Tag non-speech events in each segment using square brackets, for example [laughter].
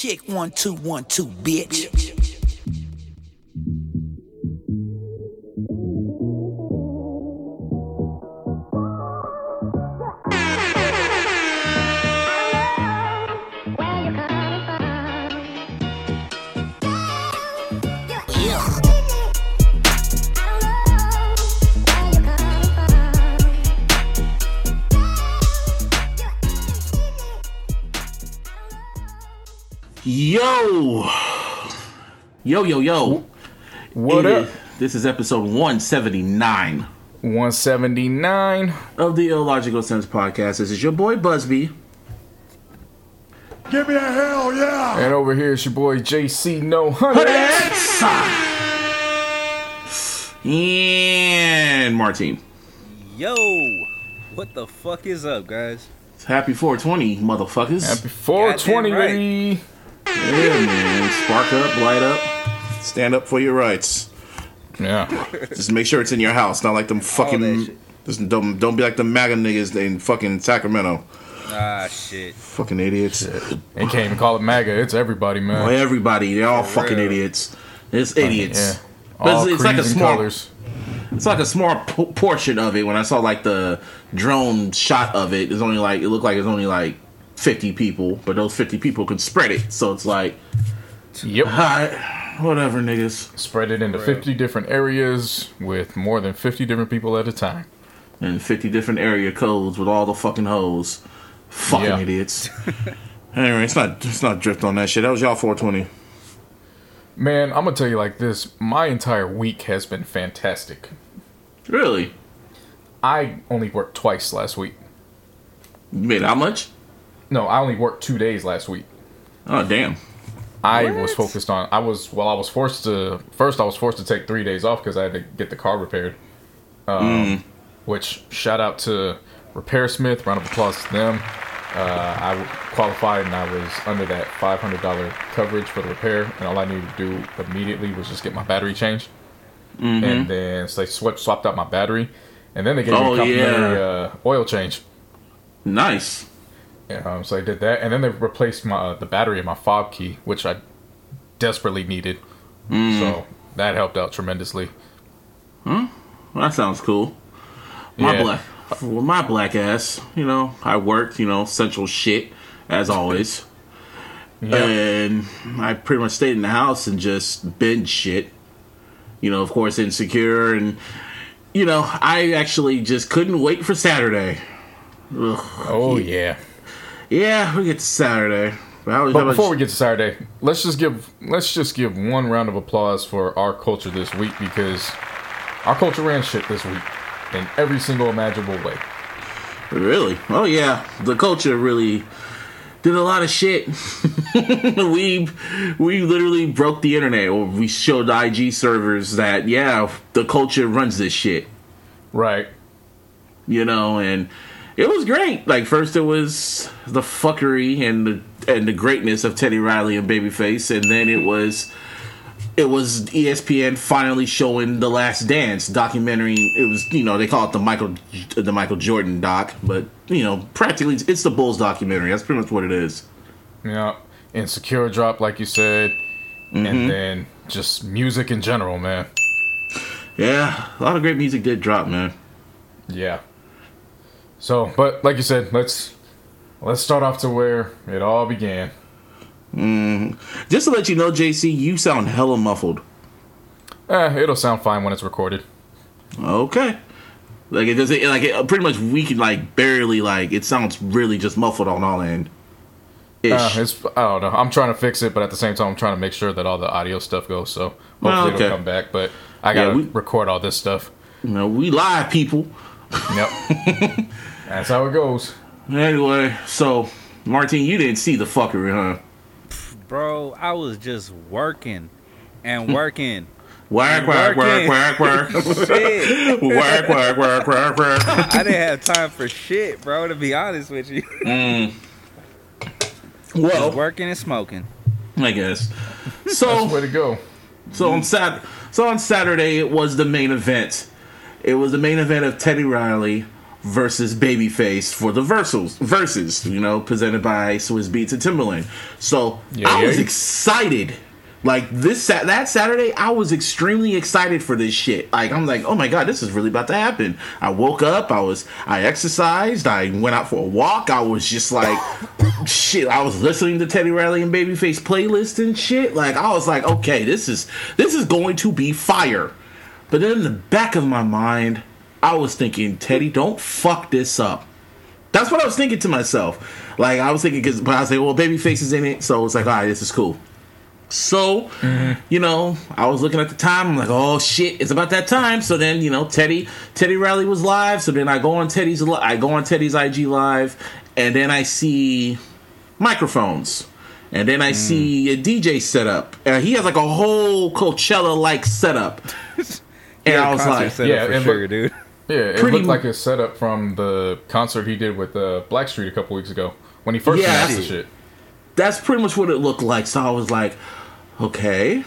Check one, two, one, two, bitch. Yo, yo, yo, yo. What It up? is- This is episode 179 179. of the Illogical Sense podcast. This is your boy Busby. Give me a hell yeah! And over here is your boy JC No Hunter. And Martin. Yo, what the fuck is up, guys? Happy 420, motherfuckers. Happy 420, Goddamn right. Baby. Yeah, man. Spark up, light up. Stand up for your rights. Yeah. Just make sure it's in your house, not like them fucking. shit. Just don't, don't be like the MAGA niggas in fucking Sacramento. Ah, shit. Fucking idiots. They can't even call it MAGA. It's everybody, man. Well, everybody, they're all For fucking real. idiots. It's idiots. Yeah. But All it's, it's like a creeds and small, colors. it's like a small p- portion of it. When I saw like the drone shot of it, it's only like it looked like it's only like fifty people, but those fifty people can spread it. So it's like, Yep. hi, whatever, niggas, Spread it into 50 different areas with more than 50 different people at a time. and fifty different area codes with all the fucking hoes, fucking Yeah. idiots. [laughs] anyway, it's not it's not drift on that shit. That was y'all four twenty. Man, I'm going to tell you like this. My entire week has been fantastic. Really? I only worked twice last week. You made how much? No, I only worked two days last week. Oh damn. I What? was focused on. I was well. I was forced to. First, I was forced to take three days off because I had to get the car repaired. Um, Which shout out to RepairSmith. Round of applause to them. Uh, I w- qualified and I was under that five hundred dollar coverage for the repair, and all I needed to do immediately was just get my battery changed. And then so they swapped swapped out my battery, and then they gave Oh, me a complimentary yeah. uh, oil change. Nice. Um, so I did that, and then they replaced my uh, the battery in my fob key, which I desperately needed. So that helped out tremendously. Well, that sounds cool. My Yeah. black, well, my black ass. You know, I worked. You know, central shit as always, [laughs] and I pretty much stayed in the house and just binge shit. You know, of course, insecure, and you know, I actually just couldn't wait for Saturday. Ugh. Oh yeah. Yeah, we get to Saturday. But But before we get to Saturday, let's just give let's just give one round of applause for our culture this week because our culture ran shit this week in every single imaginable way. Really? Oh yeah, the culture really did a lot of shit. [laughs] we we literally broke the internet, or we showed IG servers that yeah, the culture runs this shit. Right. You know, and it was great. Like first it was the fuckery and the and the greatness of Teddy Riley and Babyface, and then it was it was ESPN finally showing the Last Dance documentary. It was you know they call it the Michael the Michael Jordan doc, but you know practically it's, it's the Bulls documentary. That's pretty much what it is. Yeah. Insecure drop, like you said, and mm-hmm. then just music in general, man. Yeah, a lot of great music did drop, man. Yeah. So, but like you said, let's let's start off to where it all began. Just to let you know, JC, you sound hella muffled. Eh, it'll sound fine when it's recorded. Okay. Like it doesn't like it, pretty much we can like barely like it sounds really just muffled on all end. Ish. Uh, it's I don't know. I'm trying to fix it, but at the same time, I'm trying to make sure that all the audio stuff goes. So hopefully Well, okay. it'll come back. But I gotta we- record all this stuff. you know, we live people. Yep. [laughs] That's how it goes. Anyway, so Martin, you didn't see the fuckery, huh? Bro, I was just working and [laughs] working. Whack whack whack whack whack Shit. whack whack whack whack whack. I didn't have time for shit, bro, to be honest with you. Mm. Well, working and smoking. I guess. [laughs] So the way to go. so on Sat so on Saturday it was the main event. It was the main event of Teddy Riley, versus Babyface for the Verzuz, Verzuz, you know, presented by Swizz Beatz and Timbaland. So Yeah, I yeah. was excited. Like this that Saturday, I was extremely excited for this shit. Like I'm like, oh my god, this is really about to happen. I woke up, I was, I exercised, I went out for a walk. I was just like, [laughs] shit. I was listening to Teddy Riley and Babyface playlist and shit. Like I was like, okay, this is this is going to be fire. But then in the back of my mind, I was thinking, Teddy, don't fuck this up. That's what I was thinking to myself. Like I was thinking, because but I was like, well, Babyface is in it, so it's like, all right, this is cool. So, mm-hmm. you know, I was looking at the time. I'm like, oh shit, it's about that time. So then, you know, Teddy Teddy Riley was live. So then I go on Teddy's I go on Teddy's IG live, and then I see microphones, and then I mm. see a DJ setup. And he has like a whole Coachella like setup. [laughs] And I was Concert like, setup Yeah, for sure, look- dude. Yeah, it Pretty looked like a setup from the concert he did with uh, Blackstreet a couple weeks ago when he first Yeah, announced the that's- shit. that's pretty much what it looked like. So I was like, okay.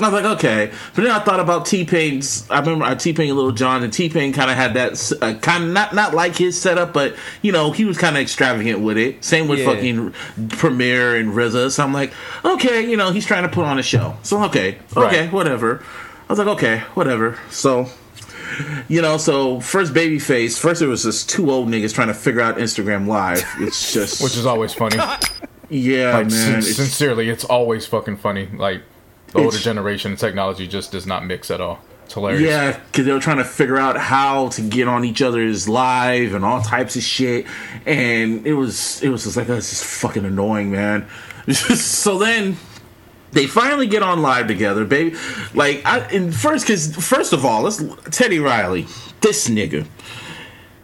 I was like, okay. But then I thought about T Pain's. I remember T Pain and Lil Jon, and T Pain kind of had that uh, kind of not not like his setup, but you know he was kind of extravagant with it. Same with Yeah. fucking Premier and RZA. So I'm like, okay, you know he's trying to put on a show. So okay, okay, Right. whatever. I was like, okay, whatever. So you know, so first Babyface. First, it was just two old niggas trying to figure out Instagram Live. It's [laughs] just, Which is always funny. yeah, Like, man. sin- it's- sincerely, it's always fucking funny. Like, the older generation technology just does not mix at all. It's hilarious. Yeah, because they were trying to figure out how to get on each other's live and all types of shit, and it was it was just like that's just fucking annoying, man. [laughs] so then they finally get on live together, baby. Like I and first, because first of all, let's Teddy Riley, this nigga,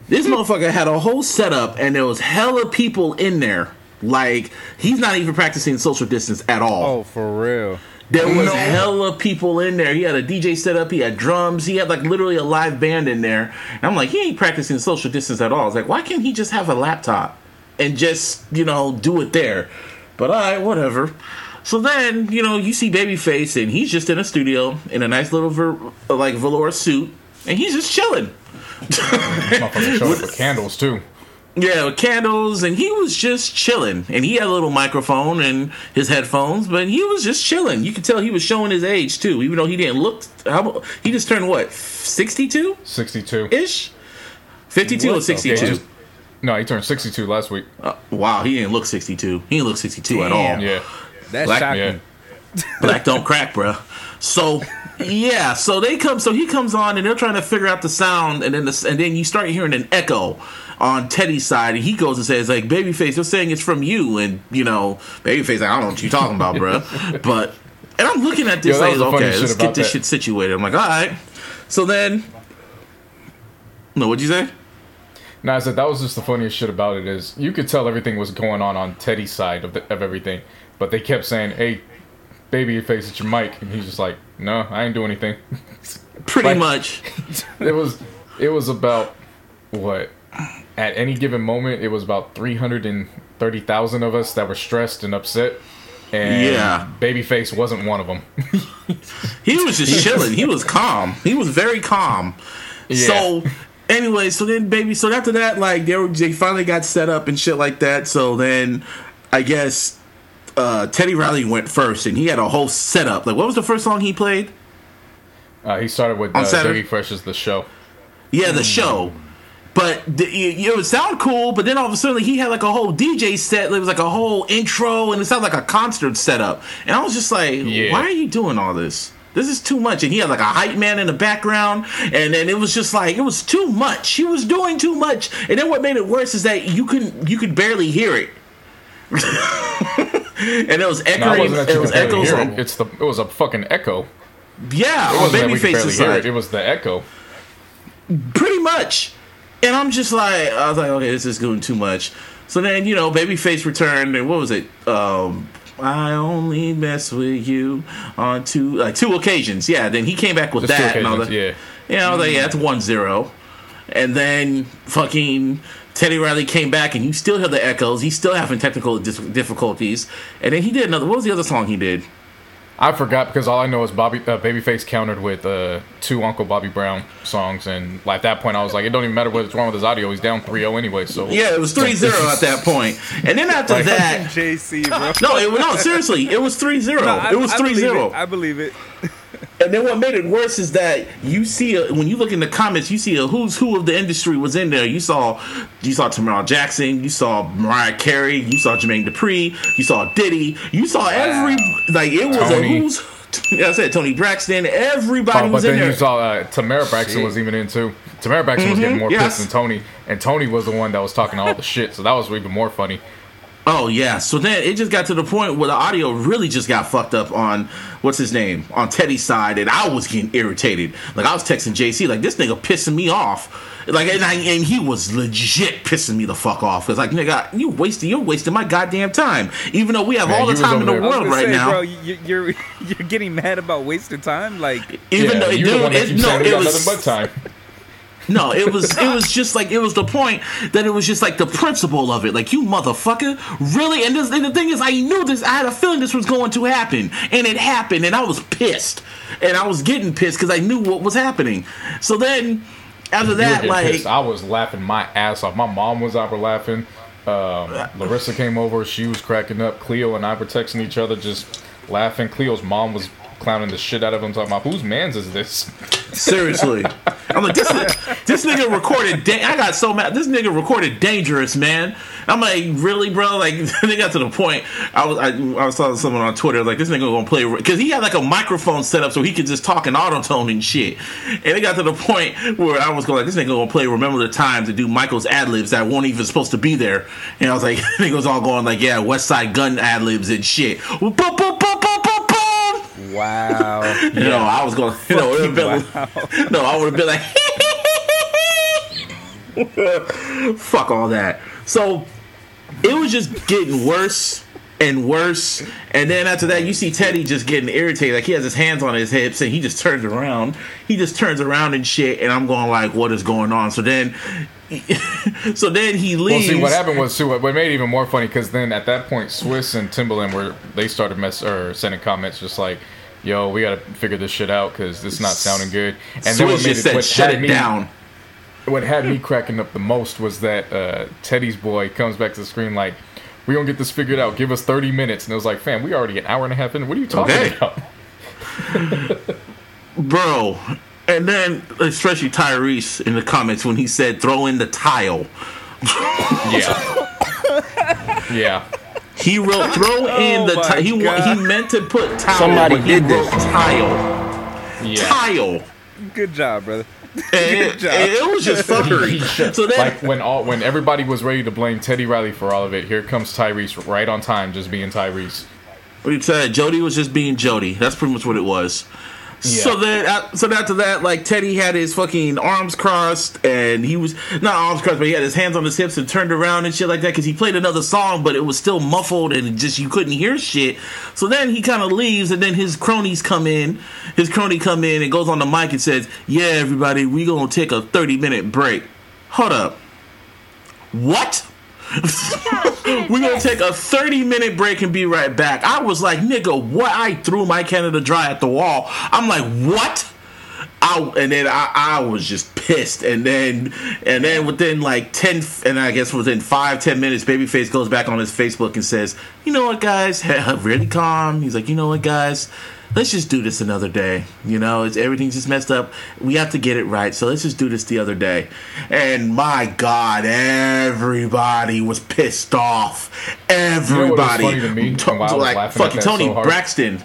this motherfucker had a whole setup, and there was hella people in there. Like he's not even practicing social distance at all. Oh, for real. There was No. hella people in there. He had a DJ set up. He had drums. He had like literally a live band in there. And I'm like, he ain't practicing social distance at all. It's like, why can't he just have a laptop and just you know do it there? But all right, whatever. So then you know you see Babyface and he's just in a studio in a nice little ver- like velour suit and he's just chilling. Motherfucker showed up with candles, too. Yeah, with candles, and he was just chilling. And he had a little microphone and his headphones, but he was just chilling. You could tell he was showing his age too, even though he didn't look. How he just turned what, sixty-two 62. ish, fifty-two or What sixty-two? no, he turned 62 last week. Uh, wow, he didn't look sixty-two. He didn't look sixty-two at all. Yeah. That's Black- shocking. Yeah. [laughs] Black don't crack, bruh. So yeah, so they come. So he comes on, and they're trying to figure out the sound, and then the, and then you start hearing an echo on Teddy's side, and he goes and says like, "Babyface, they're saying it's from you," and you know, Babyface, like, I don't know what you're talking about, bruh. [laughs] But and I'm looking at this Yo, like, okay, let's get this that. shit situated. I'm like, all right. So then, no, what'd you say? No, I said that was just the funniest shit about it is you could tell everything was going on on Teddy's side of, the, of everything, but they kept saying, "Hey, baby, face at your mic," and he's just like, "No, I ain't do anything." [laughs] Pretty Like- much. [laughs] it was it was about what at any given moment it was about three hundred and thirty thousand of us that were stressed and upset, and Yeah. Babyface wasn't one of them. [laughs] He was just chilling. He was calm. He was very calm. Yeah. So anyway, so then baby, so after that, like they were, they finally got set up and shit like that. So then I guess uh, Teddy Riley went first, and he had a whole setup. Like, what was the first song he played? Uh, he started with uh? Dougie Fresh as the show. Yeah, the show. But the, it, it would sound cool, but then all of a sudden he had like a whole DJ set. It was like a whole intro, and it sounded like a concert setup. And I was just like, Yeah. why are you doing all this? This is too much. And he had like a hype man in the background, and then it was just like it was too much. He was doing too much. And then what made it worse is that you could you could barely hear it. [laughs] and it was No, it echoing. wasn't it was echoes. it. It's the it was a fucking echo. yeah, It wasn't that we could barely Babyface's hear side. it. It was the echo. pretty much. And I'm just like, I was like, okay, this is going too much. So then, you know, Babyface returned, and what was it? Um, I only mess with you on two, like two occasions. Yeah. Then he came back with Just that. and all that. yeah. Yeah, I was like, yeah, that's one zero. And then fucking Teddy Riley came back, and you still hear the echoes. He's still having technical dis- difficulties. And then he did another. What was the other song he did? I forgot because all I know is Bobby uh, Babyface countered with uh, two Uncle Bobby Brown songs, and at that point I was like, it don't even matter what's wrong with his audio. He's down 3-0 anyway. So Yeah, it was 3-0 [laughs] at that point. And then after Like- that, [laughs] JC, bro. no, it, no, seriously, it was 3-0. [laughs] No, I- it was I believe 3-0. it. I believe it. And then what made it worse is that you see a, when you look in the comments, you see a who's who of the industry was in there. You saw you saw Tamara Jackson, you saw Mariah Carey, you saw Jermaine Dupri, you saw Diddy, you saw every like it was Toni. a who's. I said Toni Braxton. Everybody Oh, but was in then you saw uh, Tamar Braxton was even in too. Tamar Braxton was getting more yes. pissed than Toni, and Toni was the one that was talking all the [laughs] shit. So that was even more funny. Oh yeah. So then it just got to the point where the audio really just got fucked up on what's his name on Teddy's side, and I was getting irritated. Like I was texting JC, like this nigga pissing me off. Like and, I, and he was legit pissing me the fuck off because like nigga, you wasting you're wasting my goddamn time. Even though we have Man, all the time in the there- I was world right say, now. bro. You, you're [laughs] you're getting mad about wasting time. Like, even yeah, though you dude, the one that it, no, it was nothing but time. [laughs] No, it was it was just like it was the point that it was just like the principle of it. Like you motherfucker, really? And, this, and the thing is, I knew this. I had a feeling this was going to happen, and it happened, and I was pissed, and I was getting pissed because I knew what was happening. So then, after that, like pissed. I was laughing my ass off. My mom was out there laughing. Um, Larissa came over. She was cracking up. Cleo and I were texting each other, just laughing. Cleo's mom was clowning the shit out of him, talking about whose man's is this? [laughs] seriously, I'm like this. This nigga recorded. Da- I got so mad. This nigga recorded dangerous, man. I'm like, really, bro? Like, [laughs] they got to the point. I was I, I was talking to someone on Twitter like this nigga gonna play because he had like a microphone set up so he could just talk in auto tune and shit. And it got to the point where I was going like, this nigga gonna play Remember the Time to do Michael's ad libs that weren't even supposed to be there. And I was like, [laughs] niggas all going like, yeah, Westside Gunn ad libs and shit. Boom, boom, boom, wow. [laughs] You know, I was going. You know, it [laughs] would've been, no, I would have been like, [laughs] fuck all that. So it was just getting worse and worse. And then after that, you see Teddy just getting irritated. Like he has his hands on his hips and he just turns around. He just turns around and shit. And I'm going like, what is going on? So then, so then he Well, leaves. see, what happened was too. What made it even more funny because then at that point, Swizz and Timbaland were they started mess or sending comments just like, "Yo, we gotta figure this shit out because this is not sounding good." And Swizz what made just said, what shut it me- down. What had me cracking up the most was that uh, Teddy's boy comes back to the screen like, "We gonna get this figured out. Give us thirty minutes." And it was like, "Fam, we already an hour and a half in. What are you talking Okay. about?" [laughs] bro. And then especially Tyrese in the comments when he said throw in the tile. Yeah, [laughs] yeah. He wrote throw [laughs] in Oh the my tile. He God. he meant to put tile. Somebody but did he this. tile. Yeah. Tile. Good job, brother. [laughs] And it, job. it was just fuckery. [laughs] so then like when all when everybody was ready to blame Teddy Riley for all of it, here comes Tyrese right on time, just being Tyrese. we said Jody was just being Jody. That's pretty much what it was. So then, uh, so after that, like Teddy had his fucking arms crossed, and he was not arms crossed, but he had his hands on his hips and turned around and shit like that because he played another song, but it was still muffled and just you couldn't hear shit. So then he kind of leaves, and then his cronies come in. His crony come in and goes on the mic and says, "Yeah, everybody, we gonna take a thirty minute break." Hold up, what? [laughs] We're gonna take a 30 minute break and be right back. I was like, nigga, what? I threw my Canada dry at the wall. I'm like, what? I, and then I, I was just pissed. And then and then within like 10 and I guess within five, 10 minutes, Babyface goes back on his Facebook and says, you know what, guys? really calm. He's like, you know what, guys? Let's just do this another day. You know, it's everything's just messed up. We have to get it right. So let's just do this the other day. And my God, everybody was pissed off. know Everybody. to me? To- I was like fucking Toni so? Braxton.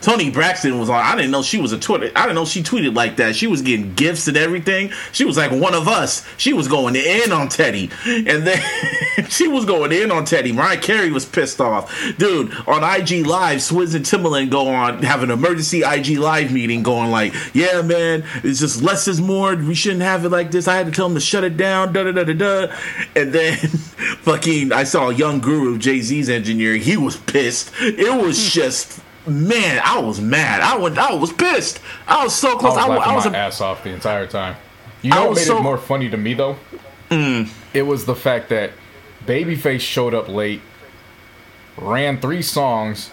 Toni Braxton was on. I didn't know she was a Twitter. I didn't know she tweeted like that. She was getting gifts and everything. She was like one of us. She was going in on Teddy, and then [laughs] she was going in on Teddy. Mariah Carey was pissed off, dude. On IG Live, Swizz and Timbaland go on have an emergency IG Live meeting, going like, "Yeah, man, it's just less is more. We shouldn't have it like this. I had to tell them to shut it down." Da da da da da. And then [laughs] fucking, I saw Young Guru, Jay Z's engineer. He was pissed. It was hmm. just. Man, I was mad. I was, I was pissed. I was so I close. was I, laughing I was, my a, ass off the entire time. You I know what made so- Mm. it more funny to me though? It was the fact that Babyface showed up late, ran three songs,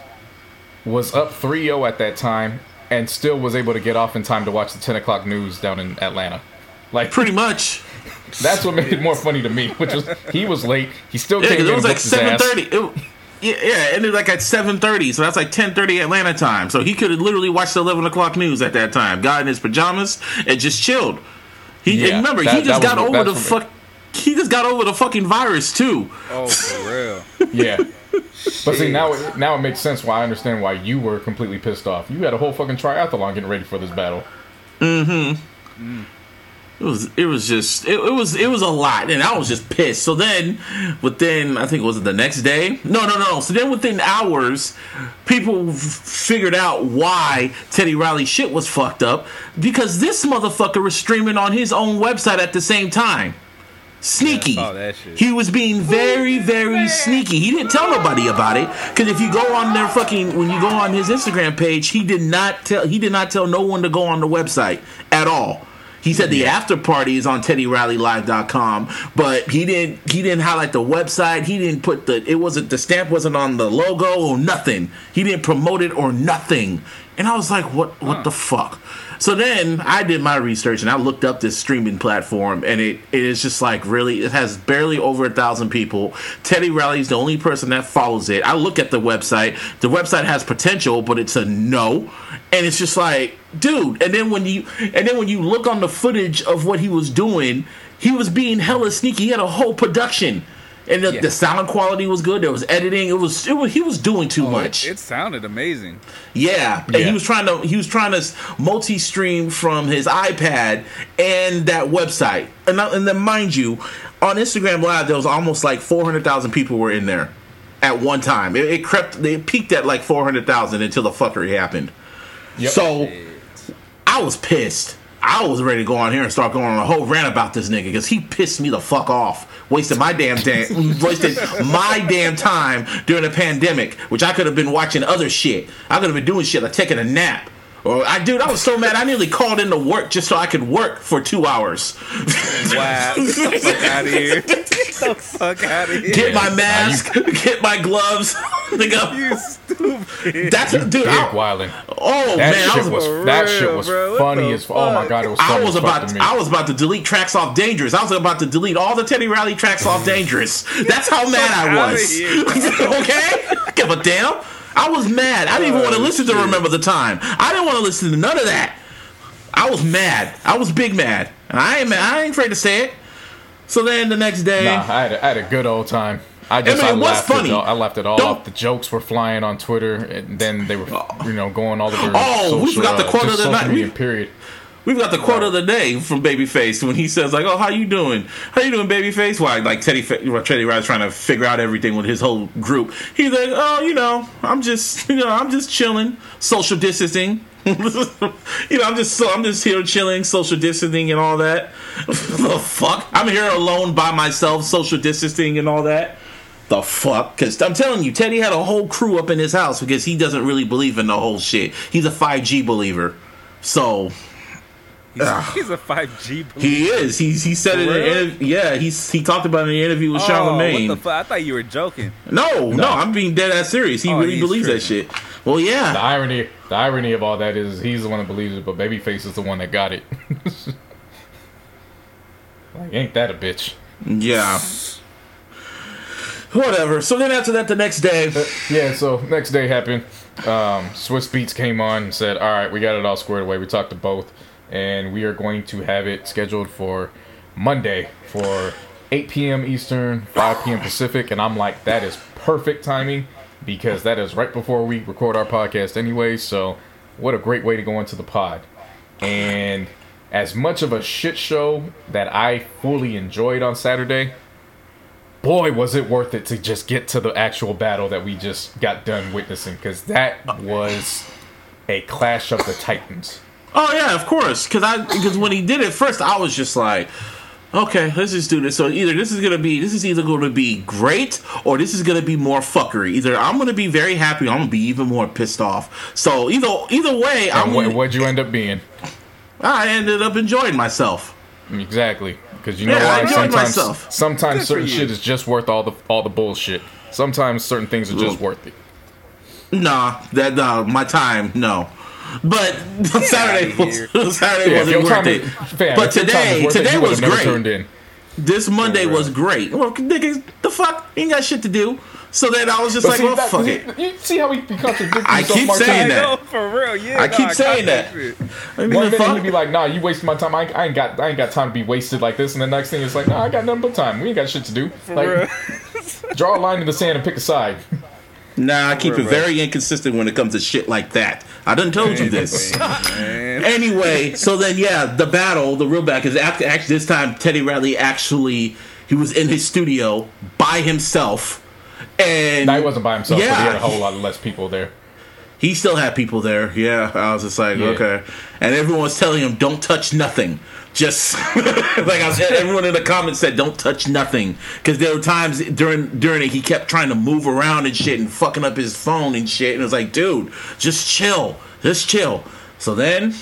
was up 3-0 at that time and still was able to get off in time to watch the 10 o'clock news down in Atlanta. Like Pretty much. that's what made it more funny to me, which was he was late. He still Yeah, came in it was like seven thirty. Yeah, yeah, it ended like at seven thirty, so that's like ten thirty Atlanta time. So he could have literally watched the eleven o'clock news at that time, got in his pajamas and just chilled. He Yeah, and remember that- he just got over the fuck. He just got over the fucking virus too. Oh, for [laughs] real. Yeah. But see now it, now it makes sense why I understand why you were completely pissed off. You had a whole fucking triathlon getting ready for this battle. Mm-hmm. Mm. It was it was just it, it was it was a lot, and I was just pissed. So then, within I think it was the next day. No, no, no. So then within hours, people f- figured out why Teddy Riley shit was fucked up because this motherfucker was streaming on his own website at the same time. Sneaky. Yeah. He was being very, very sneaky. He didn't tell nobody about it because if you go on their fucking when you go on his Instagram page, he did not tell he did not tell no one to go on the website at all. He said the after party is on TeddyRileyLive.com, but he didn't he didn't highlight the website. He didn't put the it wasn't the stamp wasn't on the logo or nothing. He didn't promote it or nothing. And I was like, what what the fuck? So then I did my research and I looked up this streaming platform and it, it is just like really it has barely over a thousand people. Teddy Riley is the only person that follows it. I look at the website. The website has potential, but it's a no. And it's just like, dude, and then when you and then when you look on the footage of what he was doing, he was being hella sneaky. He had a whole production. And the, Yeah. the sound quality was good. There was editing. It was, it was he was doing too Oh, much. It, it sounded amazing. Yeah, and Yeah. he was trying to he was trying to multi-stream from his iPad and that website. And I- and then mind you, on Instagram Live there was almost like 400,000 people were in there at one time. It, it crept it peaked at like 400,000 until the fuckery happened. Yep. So I was pissed. I was ready to go on here and start going on a whole rant about this nigga because he pissed me the fuck off. Wasted my damn [laughs] my damn time during the pandemic, which I could have been watching other shit. I could have been doing shit like taking a nap. Or I dude, I was so mad I nearly called into work just so I could work for two hours. Wow. Get the fuck [laughs] out of here. Get the fuck out of here. Get my mask, get my gloves. [laughs] Nigga, You stupid. that's dude. Big I, wilding. oh That man, I shit was, was For that real, shit was bro. Funny as fuck. oh my god, it was I funny was as fuck about to to. I was about to delete tracks off dangerous. I was about to delete all the Teddy Riley tracks off [laughs] dangerous. That's how mad I was. here. okay, give a damn. I was mad. I didn't even want to Oh, listen to. Remember the Time. I didn't want to listen to none of that. I was mad. I was big mad. And I ain't mad. I ain't afraid to say it. So then the next day, Nah, I had, a, I had a good old time. I just mean, I, it was laughed funny. It all, I laughed it all Don't- off. The jokes were flying on Twitter, and then they were you know going all over. Oh, we social, forgot the uh, quote just of the night. media, We- period. We've got the quote of the day from Babyface when he says like, "Oh, how you doing? How you doing, Babyface?" Why, like Teddy Teddy Riley's trying to figure out everything with his whole group. He's like, "Oh, you know, I'm just, [laughs] you know, I'm just chilling, social distancing. [laughs] you know, I'm just, I'm just here chilling, social distancing and all that. [laughs] the fuck? I'm here alone by myself, social distancing and all that." The fuck? Because I'm telling you, Teddy had a whole crew up in his house because he doesn't really believe in the whole shit. He's a 5G believer. So He's, [laughs] he's a 5G believer. he is. He's he said it. In an yeah, he's he talked about it in the interview with Oh, Charlemagne. what the fuck? I thought you were joking. no, no, I'm being dead ass serious. He Oh, really he's believes that shit. Well, yeah. The yeah, irony, the irony of all that is he's the one that believes it, but Babyface is the one that got it. [laughs] like, ain't that a bitch? yeah. Whatever. So then after that, the next day, Yeah, so next day happened. Um, Swizz Beatz came on and said, All right, we got it all squared away. We talked to both, and we are going to have it scheduled for Monday for 8 p.m. Eastern, 5 p.m. Pacific. And I'm like, That is perfect timing because that is right before we record our podcast anyway. So, what a great way to go into the pod. And as much of a shit show that I fully enjoyed on Saturday, boy was it worth it to just get to the actual battle that we just got done witnessing because that was a clash of the titans oh yeah, of course, because I because when he did it first, I was just like. Okay, let's just do this. So either this is gonna be this is either gonna be great or this is gonna be more fuckery. Either I'm gonna be very happy or I'm gonna be even more pissed off. So either either way, I'm and what, what'd you end up being I ended up enjoying myself. exactly because you know Yeah, I why enjoyed sometimes myself. sometimes Good certain shit is just worth all the all the bullshit sometimes certain things are just Well- worth it Nah, that nah, my time, no. But [laughs] Saturday, was, [laughs] Saturday Yeah, wasn't worth time it. is- fam, but if your time today, worth today you was great. Turned in. This Monday For real. was great. Well, niggas, the fuck, ain't got shit to do. So then I was just But like, see, well, that- fuck you, it. you see how he be contradicting I keep Martin? saying I that. know, for real. Yeah, I no, keep saying that. I mean, One minute he'd be like, "Nah, you wasted my time. I, ain't- I ain't got, I ain't got time to be wasted like this." And the next thing is like, "Nah, I got nothing but time. We ain't got shit to do. For like, real. draw a line in the sand and pick a side." Nah, I keep it right. very inconsistent when it comes to shit like that. I done told you this. [laughs] Anyway, so then yeah, the battle, the real battle, because actually, actually this time Teddy Riley actually he was in his studio by himself, and Nah, he wasn't by himself, but he had a whole lot of less people there. he still had people there. Yeah, I was just like, Yeah. okay, and everyone was telling him, "Don't touch nothing." Just [laughs] like I said, everyone in the comments said, "Don't touch nothing," because there were times during during it he kept trying to move around and shit and fucking up his phone and shit, and it was like, dude, just chill, just chill. So then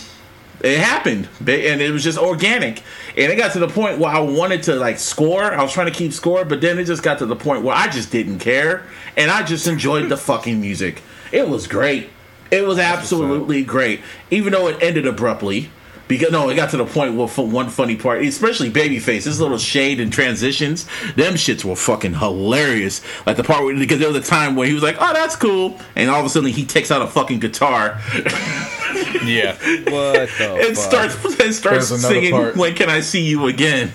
it happened. And it was just organic. And it got to the point where i wanted to like score. I was trying to keep score but then it just got to the point where i just didn't care. And i just enjoyed the fucking music. It was great. It was absolutely great. Even though it ended abruptly because no, it got to the point where for one funny part, especially Babyface, his little shade and transitions, them shits were fucking hilarious. Like the part where because there was a time where he was like, "Oh, that's cool," and all of a sudden he takes out a fucking guitar Yeah, [laughs] What the and fuck? starts and starts There's singing part. "When Can I See You Again."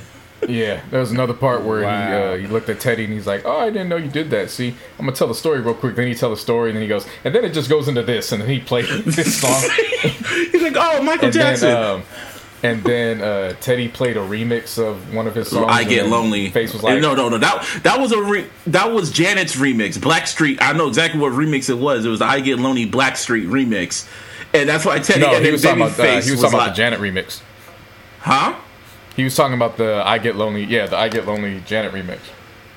Yeah. There was another part where he uh, he looked at Teddy and he's like, "Oh, I didn't know you did that." See, I'm gonna tell the story real quick. Then he tell the story, and then he goes, and then it just goes into this, and then he played this song. [laughs] He's like, "Oh, Michael and Jackson." then um, and then uh, Teddy played a remix of one of his songs. I get lonely. Face was like, no, no, no. That that was a re- that was Janet's remix. Blackstreet. I know exactly what remix it was. It was the I Get Lonely Blackstreet remix, and that's why Teddy. No, he was talking about uh, Babyface he was talking about the Janet remix. huh? He was talking about the I Get Lonely, yeah, the I Get Lonely Janet remix.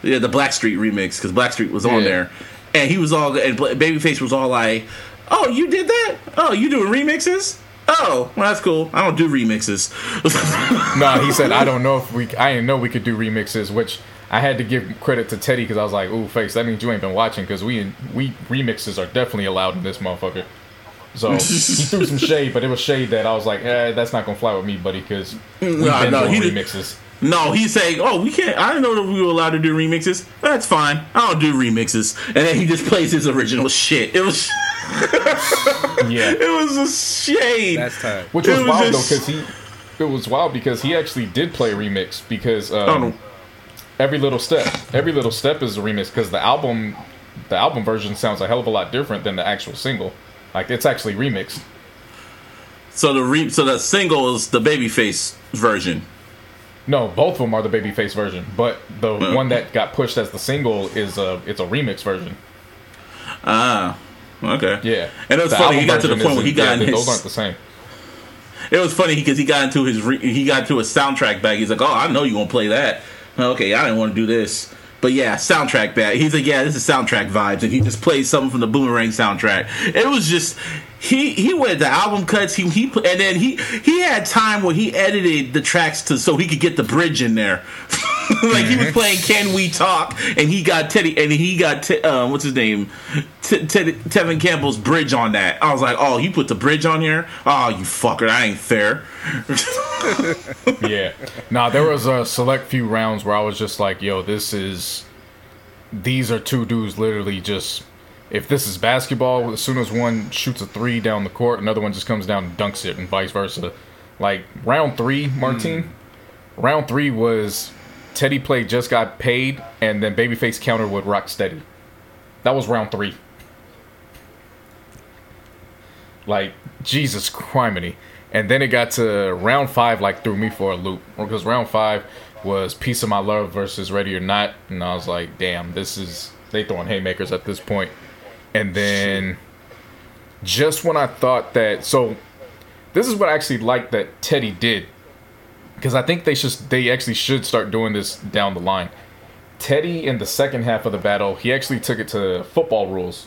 Yeah, the Blackstreet remix because Blackstreet was on Yeah. there, and he was all and Babyface was all like, "Oh, you did that? Oh, you doing remixes? Oh, well, that's cool. I don't do remixes." [laughs] No, he said I don't know if we, I didn't know we could do remixes, which I had to give credit to Teddy because I was like, "Ooh, face, that means you ain't been watching because we we remixes are definitely allowed in this motherfucker." So [laughs] he threw some shade, but it was shade that I was like, "Eh, that's not gonna fly with me, buddy," because we've Nah, been no, doing he did- remixes. No, he's saying, "Oh, we can't. I didn't know that we were allowed to do remixes. That's fine. I don't do remixes." And then he just plays his original shit. It was, [laughs] Yeah, it was a shade. That's time. which It was was wild just- though because he, it was wild because he actually did play a remix because um, Oh, no. every little step, every little step is a remix because the album, the album version sounds a hell of a lot different than the actual single. Like it's actually remixed. So the re- so the single is the Babyface version. No, both of them are the babyface version, but the Yeah. one that got pushed as the single is a it's a remix version. Ah, okay. Yeah, And it was The funny. He got to the point where he got yeah, in those aren't the same. It was funny because he got into his re- he got into a soundtrack bag. He's like, "Oh, I know you gonna play that." Okay, I didn't want to do this, but yeah, soundtrack bag. He's like, "Yeah, this is soundtrack vibes," and he just played something from the Boomerang soundtrack. It was just he he went the album cuts. He he and then he he had time where he edited the tracks to so he could get the bridge in there. [laughs] [laughs] like he was playing "Can We Talk" and he got Teddy and he got Te- um, what's his name, T- Ted- Tevin Campbell's bridge on that. I was like, "Oh, you put the bridge on here? Oh, you fucker! That ain't fair." [laughs] yeah. Nah, there was a select few rounds where I was just like, yo, this is these are two dudes literally just if this is basketball, as soon as one shoots a three down the court, another one just comes down and dunks it and vice versa. Like round three, Martine, round three was Teddy played just got paid and then Babyface countered with Rock Steady. That was round three. Like Jesus criminy. And then it got to round five, like threw me for a loop. Because round five was Piece of My Love versus Ready or Not. And I was like, damn, this is they throwing haymakers at this point. And then just when I thought that so this is what I actually like that Teddy did. Because I think they should they actually should start doing this down the line. Teddy in the second half of the battle, he actually took it to football rules,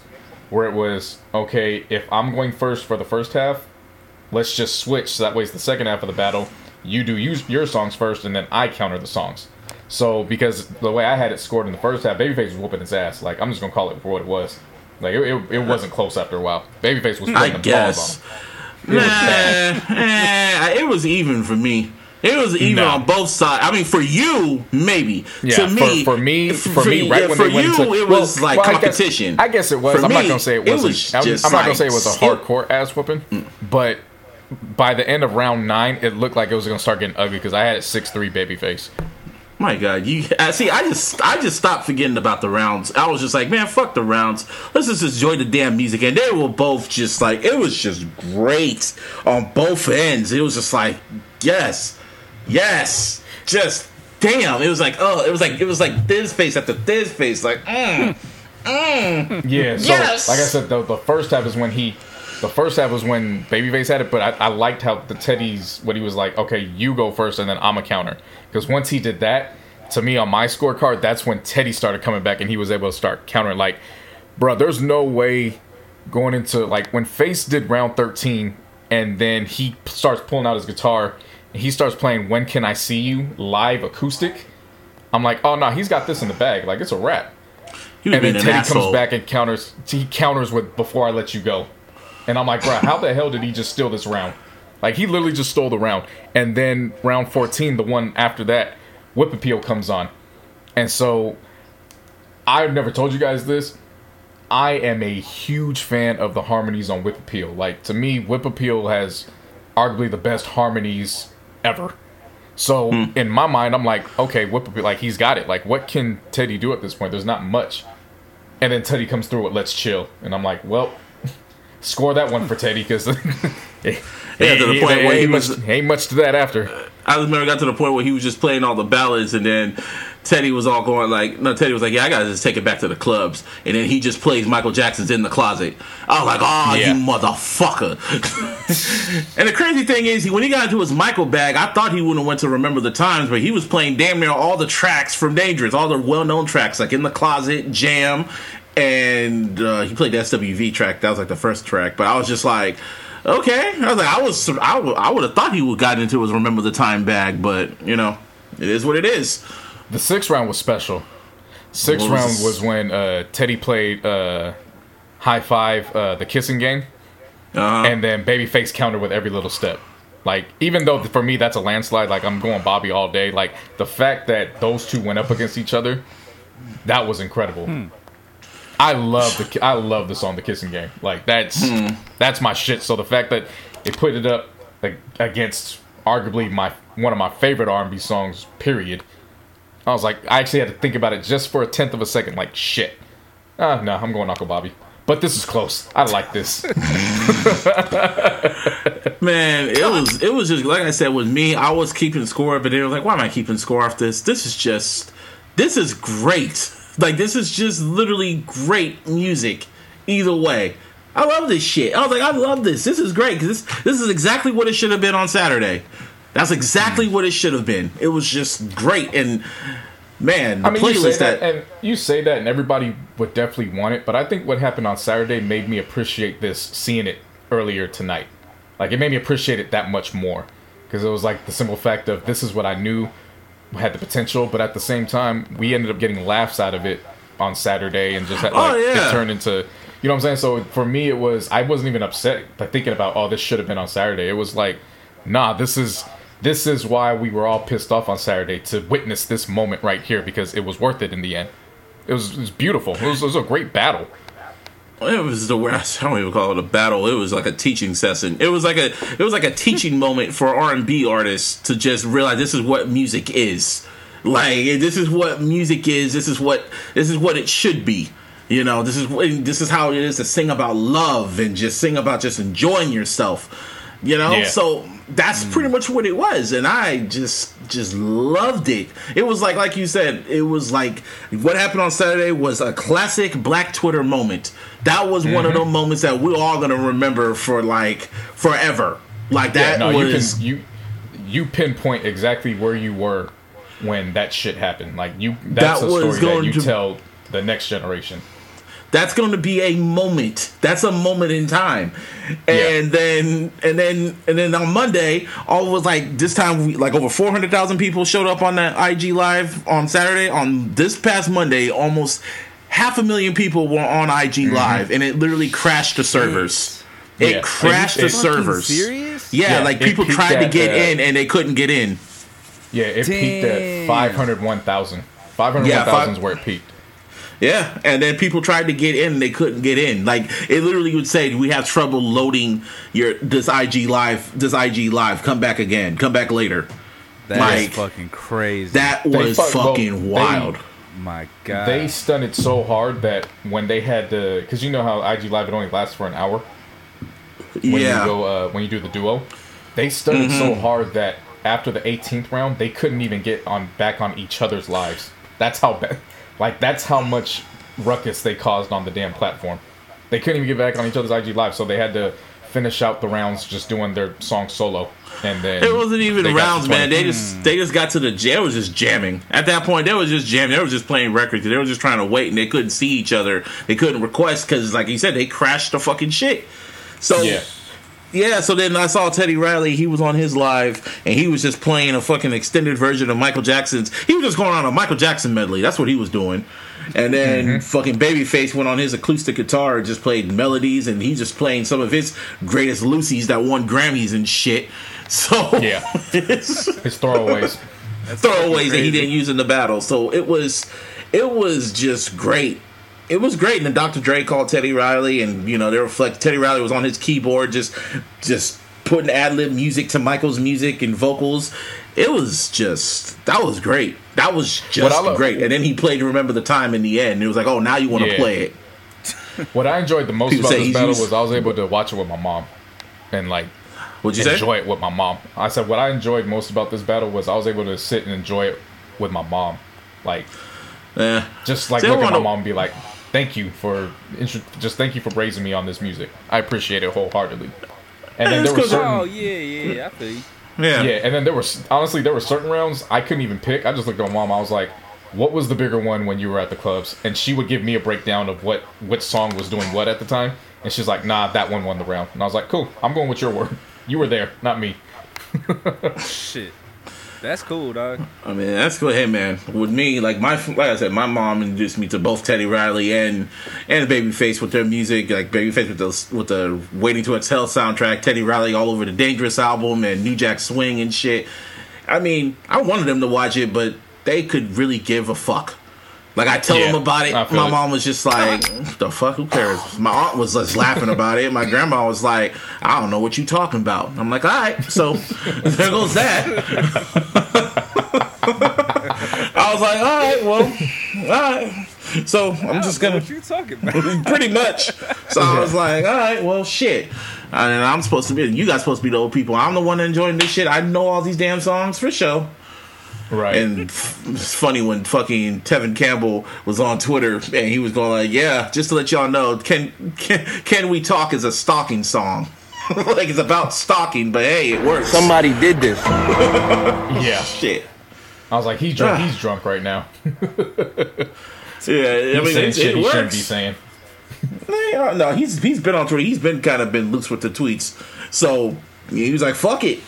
where it was okay if I'm going first for the first half, let's just switch. So that way, it's the second half of the battle. You do use your songs first, and then I counter the songs. So because the way I had it scored in the first half, Babyface was whooping his ass. Like I'm just gonna call it for what it was. Like it, it, it wasn't close after a while. Babyface was putting I them guess. paws on him. Nah, eh, it was even for me. It was even No. on both sides. I mean, for you, maybe. Yeah, to me, for, for me, f- for, me, right yeah, when for they went you, into, it well, was like well, I guess- competition. I guess, it was. For I'm not gonna say it it wasn't. was I'm, just I'm not gonna say it was a hardcore ass whooping, mm. but by the end of round nine, it looked like it was gonna start getting ugly because I had it six three Babyface. My God, you I see. I just, I just stopped forgetting about the rounds. I was just like, man, fuck the rounds. Let's just enjoy the damn music. And they were both just like, it was just great on both ends. It was just like, yes, yes, just damn. It was like, oh, it was like, it was like this face after this face, like, mm. Yeah. So Yes! like I said, the, the first half is when he. The first half was when Babyface had it, but I, I liked how the Teddy's what he was like. Okay, you go first, and then I'm a counter. Because once he did that, to me on my scorecard, that's when Teddy started coming back, and he was able to start countering. Like, bro, there's no way going into like when Face did round 13, and then he starts pulling out his guitar, and he starts playing "When Can I See You" live acoustic. I'm like, oh no, he's got this in the bag. Like it's a rap. He And then an Teddy asshole. comes back and counters. He counters with "Before I Let You Go," and I'm like, bro, how the hell did he just steal this round? Like he literally just stole the round. And then round 14, the one after that, Whip Appeal comes on, and so I've never told you guys this. I am a huge fan of the harmonies on Whip Appeal. Like to me, Whip Appeal has arguably the best harmonies ever. So hmm. in my mind, I'm like, okay, Appeal, like he's got it. Like what can Teddy do at this point? There's not much. And then Teddy comes through with "Let's Chill," and I'm like, well, [laughs] score that one for Teddy because [laughs] Yeah, to the point where he was- much, ain't much to that after. I remember it got to the point where he was just playing all the ballads, and then Teddy was all going like, no, Teddy was like, yeah, I gotta just take it back to the clubs, and then he just plays Michael Jackson's in the closet. I was like, oh, Yeah. you motherfucker! [laughs] and the crazy thing is, he when he got into his Michael bag, I thought he wouldn't have went to Remember the Times, but he was playing damn near all the tracks from Dangerous, all the well-known tracks, like in the closet, Jam, and uh, he played the SWV track. That was like the first track, but I was just like. Okay, I was like, I was, I would, would have thought he would gotten into his remember the time bag, but you know, it is what it is. The sixth round was special. Sixth was round this? was when uh, Teddy played uh, Hi-Five, uh, the kissing game, Uh-huh. and then Babyface countered with every little step. Like even though for me that's a landslide, like I'm going Bobby all day. Like the fact that those two went up against each other, that was incredible. I love the I love the song "The Kissing Game." Like that's that's my shit. So the fact that they put it up like against arguably my one of my favorite R&B songs, period. I was like, I actually had to think about it just for a tenth of a second. Like shit. Ah, no, I'm going Uncle Bobby. But this is close. I like this. [laughs] Man, it was it was just like I said with me. I was keeping score of it. They were like, "Why am I keeping score off this? This is just, this is great. Like this is just literally great music. Either way, I love this shit. I was like, I love this. This is great because this this is exactly what it should have been on Saturday. That's exactly mm. what it should have been. It was just great and." Man, the I mean, you say playlist that, that, and you say that, and everybody would definitely want it. But I think what happened on Saturday made me appreciate this, seeing it earlier tonight. Like it made me appreciate it that much more because it was like the simple fact of this is what I knew had the potential, but at the same time, we ended up getting laughs out of it on Saturday, and just had, Oh, like yeah. it turned into. You know what I'm saying? So for me, it was I wasn't even upset by thinking about oh this should have been on Saturday. It was like, nah, this is this is why we were all pissed off on Saturday to witness this moment right here because it was worth it in the end. It was, it was beautiful. It was, it was a great battle. it was the worst. I don't even call it a battle. It was like a teaching session. It was like a it was like a teaching moment for R and B artists to just realize this is what music is. Like this is what music is. This is what this is what it should be. You know, this is this is how it is to sing about love and just sing about just enjoying yourself. You know, Yeah. so that's pretty much what it was, and I just just loved it. It was like like you said, it was like what happened on Saturday was a classic Black Twitter moment. That was one of Mm-hmm. those moments that we're all gonna remember for like forever. Like that yeah, no, was you can you you pinpoint exactly where you were when that shit happened. Like you, that's That a story that you to- tell the next generation. That's going to be a moment that's a moment in time and then and then and then on monday all was like this time we, like over 400000 people showed up on that ig live on saturday on this past monday almost half a million people were on IG Live, and it literally crashed the servers. It Yeah. crashed Are the servers. serious? Yeah, Yeah, like people tried to get uh, in and they couldn't get in. Yeah, it peaked at Damn. 501,000. 501,000 Yeah, five- is where it peaked. Yeah, and then people tried to get in and they couldn't get in. Like it literally would say, "We have trouble loading your this IG live. This IG live. Come back again. Come back later." That's Like, fucking crazy. That They was fuck- well, fucking they- wild. my God. They stunted so hard that when they had to, because you know how IG Live it only lasts for an hour when yeah, you go uh, when you do the duo, they stunted so Mm-hmm. hard that after the 18th round they couldn't even get on back on each other's lives. That's how bad, like that's how much ruckus they caused on the damn platform. They couldn't even get back on each other's IG live, so they had to finish out the rounds just doing their song solo, and then It wasn't even they got to rounds, man. They just hmm. they just got to the jam. It was just jamming. At that point, they was just jamming. They were just playing records. They were just trying to wait, and they couldn't see each other. They couldn't request because, like you said, they crashed the fucking shit. So yeah. Yeah, so then I saw Teddy Riley. He was on his live, and he was just playing a fucking extended version of Michael Jackson's. He was just going on a Michael Jackson medley. That's what he was doing. And then Mm-hmm. fucking Babyface went on his acoustic guitar, and just played melodies, and he just playing some of his greatest Lucy's that won Grammys and shit. [laughs] So Yeah. His throwaways. [laughs] throwaways that he didn't use in the battle. So it was, it was just great. It was great. And then Dr. Dre called Teddy Riley, and you know they reflect. Teddy Riley was on his keyboard, just, just putting ad lib music to Michael's music and vocals. It was just that was great. That was just love- great. And then he played "Remember the Time" in the end. It was like, oh, now you want to Yeah. play it. [laughs] What I enjoyed the most People about this battle used- was I was able to watch it with my mom, and like What'd you say? enjoy it with my mom. I said what I enjoyed most about this battle was I was able to sit and enjoy it with my mom, like Eh. just like See, look at my wanna- mom and be like, "Thank you for just thank you for raising me on this music. I appreciate it wholeheartedly." And then there were 'cause certain oh yeah, yeah, yeah. I feel you. yeah. yeah, and then there were honestly there were certain rounds I couldn't even pick. I just looked at my mom. I was like, "What was the bigger one when you were at the clubs?" And she would give me a breakdown of what which song was doing what at the time. And she's like, "Nah, that one won the round." And I was like, "Cool, I'm going with your word. You were there, not me." [laughs] Shit. That's cool, dog. I mean, that's good. Hey, man, with me, like my, like I said, my mom introduced me to both Teddy Riley and and Babyface with their music. Like Babyface with the with the Waiting to Exhale soundtrack, Teddy Riley all over the Dangerous album and New Jack Swing and shit. I mean, I wanted them to watch it, but they could really give a fuck. Like I tell Yeah, them about it, I feel my it. mom was just like, "The fuck? Who cares?" My aunt was just laughing about it. My grandma was like, "I don't know what you talking about." I'm like, "All right, so [laughs] there goes that." [laughs] I was like, "All right, well, all right." So I'm just gonna What you talking about? [laughs] pretty much. So I was like, all right, well, shit. And I'm supposed to be, you guys supposed to be the old people. I'm the one enjoying this shit. I know all these damn songs for sure. Right. And it's funny when fucking Tevin Campbell was on Twitter and he was going like, yeah, just to let y'all know, can can, can we talk is a stalking song. [laughs] like it's about stalking, but hey, it works. Somebody did this. [laughs] yeah. shit. I was like, he's drunk. Ah. He's drunk right now. [laughs] Yeah, I He's mean, saying it, shit it he shouldn't be saying. No, he's he's been on Twitter. He's been kind of been loose with the tweets. So he was like, "Fuck it."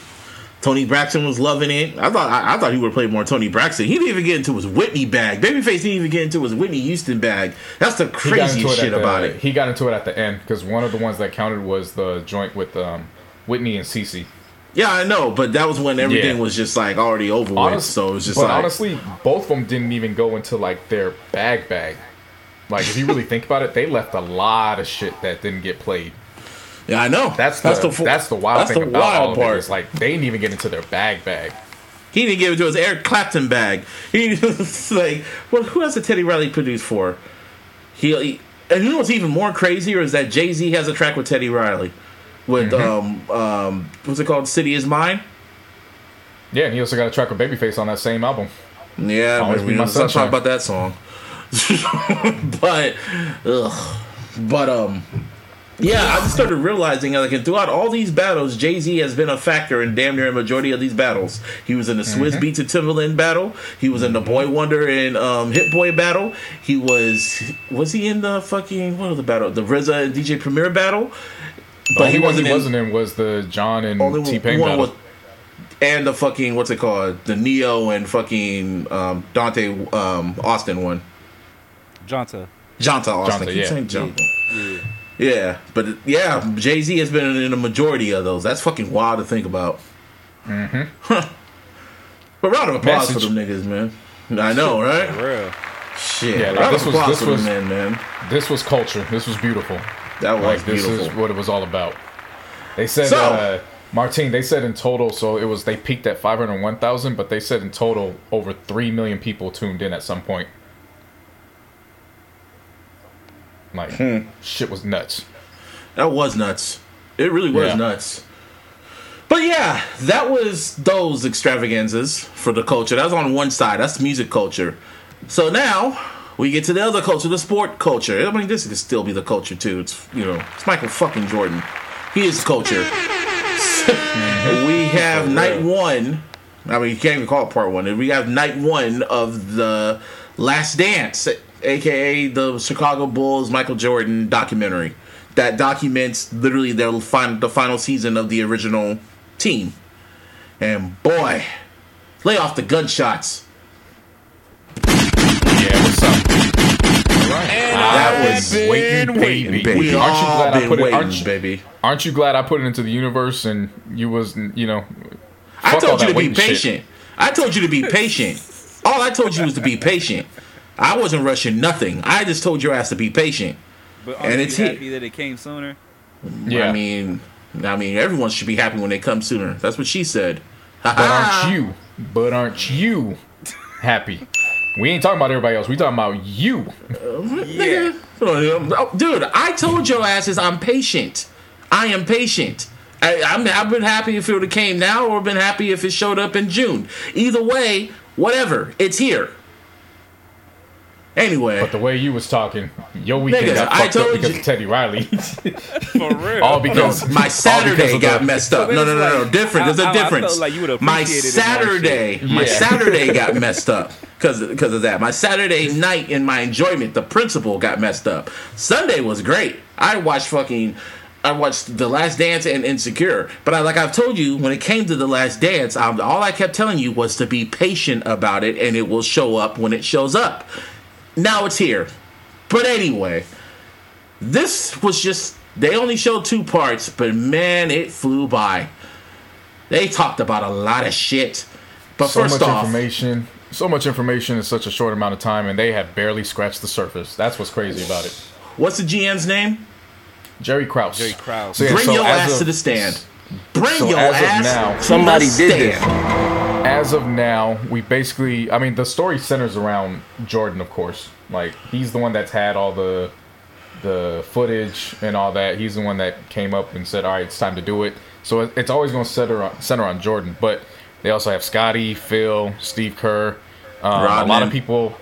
Toni Braxton was loving it. I thought I, I thought he would play more Toni Braxton. He didn't even get into his Whitney bag. Babyface didn't even get into his Whitney Houston bag. That's the craziest shit the, about it. He got into it at the end because one of the ones that counted was the joint with um, Whitney and Cece. Yeah, I know, but that was when everything Yeah. was just like already over with. So it was just but like, honestly, both of them didn't even go into like their bag bag. Like if you really think about it, they left a lot of shit that didn't get played. Yeah, I know. That's the that's the, wild that's thing the about wild all of it. Is like they didn't even get into their bag bag. He didn't give it to his Eric Clapton bag. He [laughs] was like, well, who has the Teddy Riley produced for? He, he- and you know what's even more crazier is that Jay Z has a track with Teddy Riley, with Mm-hmm. um um what's it called? City is Mine. Yeah, and he also got a track with Babyface on that same album. Yeah, Always Be we don't talk about that song. [laughs] but, ugh, but um. Yeah, I just started realizing like and throughout all these battles, Jay Z has been a factor in damn near a majority of these battles. He was in the Swizz Mm-hmm. Beatz and Timbaland battle. He was in the Boy Wonder and um, Hit Boy battle. He was was he in the fucking what was the battle? The RZA and DJ Premier battle. But only he wasn't he in- wasn't in was the Jon and T Pain battle. was, and the fucking what's it called? The Ne-Yo and fucking um, Dante um, Austin one. Johntá. Johntá Austin. Johntá, Keep yeah. saying Johntá. Yeah, but yeah, Jay Z has been in a majority of those. That's fucking wild to think about. Mm-hmm. Huh. But round of applause Message. for them niggas, man. I know, right? For real. Shit. Yeah, like, round this of was- this for them, was- man, man. This was culture. This was beautiful. That was Like this is what it was all about. They said, So- uh, Martine. They said in total. So it was they peaked at five hundred one thousand, but they said in total over three million people tuned in at some point. Like Hmm. shit was nuts. That was nuts. It really was Yeah. nuts. But yeah, that was those extravaganzas for the culture. That was on one side. That's music culture. So now we get to the other culture, the sport culture. I mean, this could still be the culture too. It's you know, it's Michael fucking Jordan. He is culture. [laughs] we have night one. I mean, you can't even call it part one. We have night one of the Last Dance, aka the Chicago Bulls Michael Jordan documentary that documents literally their final, the final season of the original team. And boy, lay off the gunshots. Yeah, what's up? That was waiting, baby. baby. We aren't you glad I been put it? Aren't you, baby. aren't you glad I put it into the universe and you was you know? I told you to be waiting shit. patient. I told you to be patient. All I told you was to be patient. I wasn't rushing nothing. I just told your ass to be patient. But aren't And you it's here. happy that it came sooner? Yeah, I mean, I mean, everyone should be happy when they come sooner. That's what she said. [laughs] but aren't you? But aren't you happy? We ain't talking about everybody else. We talking about you. Yeah. Oh, Dude, I told your asses I'm patient. I am patient. I, I'm, I've been happy if it would have came now, or been happy if it showed up in June. Either way, whatever. It's here. Anyway, But the way you was talking, your weekend Nigga, got I fucked up because you- of Teddy Riley. [laughs] For real. all because my Saturday because got the- messed up. So No, no, no, no, like- different. There's I- a I- I felt difference. like you would've my appreciated it Saturday, my Yeah. Saturday got [laughs] messed up because because of that. My Saturday night in my enjoyment, the principal got messed up. Sunday was great. I watched fucking. I watched The Last Dance and Insecure, but I, like I've told you, when it came to The Last Dance, i all I kept telling you was to be patient about it, and it will show up when it shows up. Now it's here. But anyway, this was just they only showed two parts, but man, it flew by. They talked about a lot of shit. But so first much off, information. So much information in such a short amount of time, and they have barely scratched the surface. That's what's crazy about it. what's the GM's name? Jerry Krause. Jerry Krause. So, yeah, Bring so your ass of- to the stand. Bring so your ass now- to Somebody the did this. As of now, we basically, I mean, the story centers around Jordan, of course. Like he's the one that's had all the the footage and all that. He's the one that came up and said, "All right, it's time to do it." So it's always going to center on, center on Jordan, but they also have Scottie, Phil, Steve Kerr, um, a lot of people.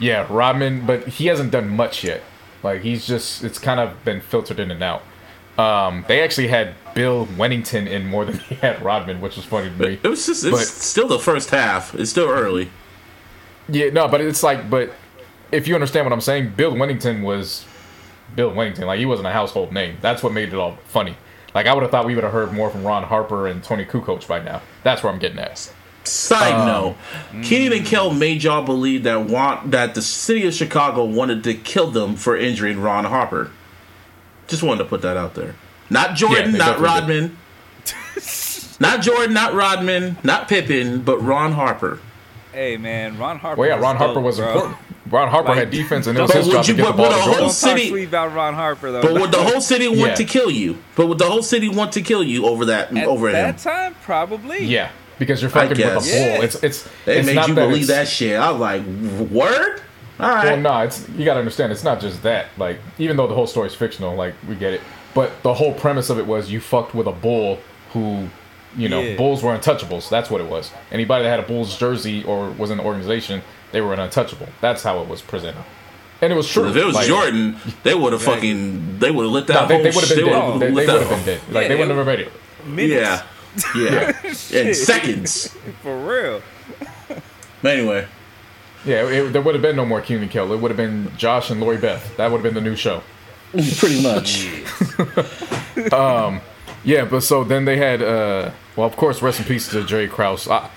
Yeah, Rodman, but he hasn't done much yet. Like he's just, it's kind of been filtered in and out. Um, they actually had Bill Wennington in more than [laughs] they had Rodman, which was funny to me. It was just it's still the first half. It's still early. Yeah, no, but it's like, but if you understand what I'm saying, Bill Wennington was Bill Wennington. Like he wasn't a household name. That's what made it all funny. Like I would have thought we would have heard more from Ron Harper and Toni Kukoc by now. That's where I'm getting at. Side Um, note: Kenan and Kel made y'all believe that want that the city of Chicago wanted to kill them for injuring Ron Harper. Just wanted to put that out there. Not Jordan, they not Rodman. [laughs] not Jordan, not Rodman, not Pippen, but Ron Harper. Hey man, Ron Harper. Well, yeah, Ron Harper dope, was bro. important. Ron Harper Like, had defense, and it was his would job to you- get the but ball would to a Jordan. whole city- sweet about Ron Harper though. But would the whole city want Yeah. to kill you? But would the whole city want to kill you over that At over him? that time, probably. Yeah, because you're fucking with a guess. bull. Yeah. It's it's They it's made not you that believe that shit. I was like, word. All right. Well, no, it's you gotta understand. It's not just that. Like, even though the whole story's fictional, like we get it, but the whole premise of it was you fucked with a bull who, you know, Yeah. bulls were untouchables. That's what it was. Anybody that had a Bulls jersey or was in the organization, they were an untouchable. That's how it was presented, and it was true. If it was Like, Jordan, they would have fucking they would have lit that no, they, whole they would have shit- been they dead. would've They, would have been whole- dead. Like Yeah, they they wouldn't have made it. Minutes. Yeah, yeah, [laughs] in seconds. For real. But anyway, Yeah, it, there would have been no more Kenan and Kel. It would have been Josh and Lori Beth. That would have been the new show. [laughs] pretty much. [laughs] Yeah, but so then they had, uh, well, of course, rest in peace to Jerry Krause. I,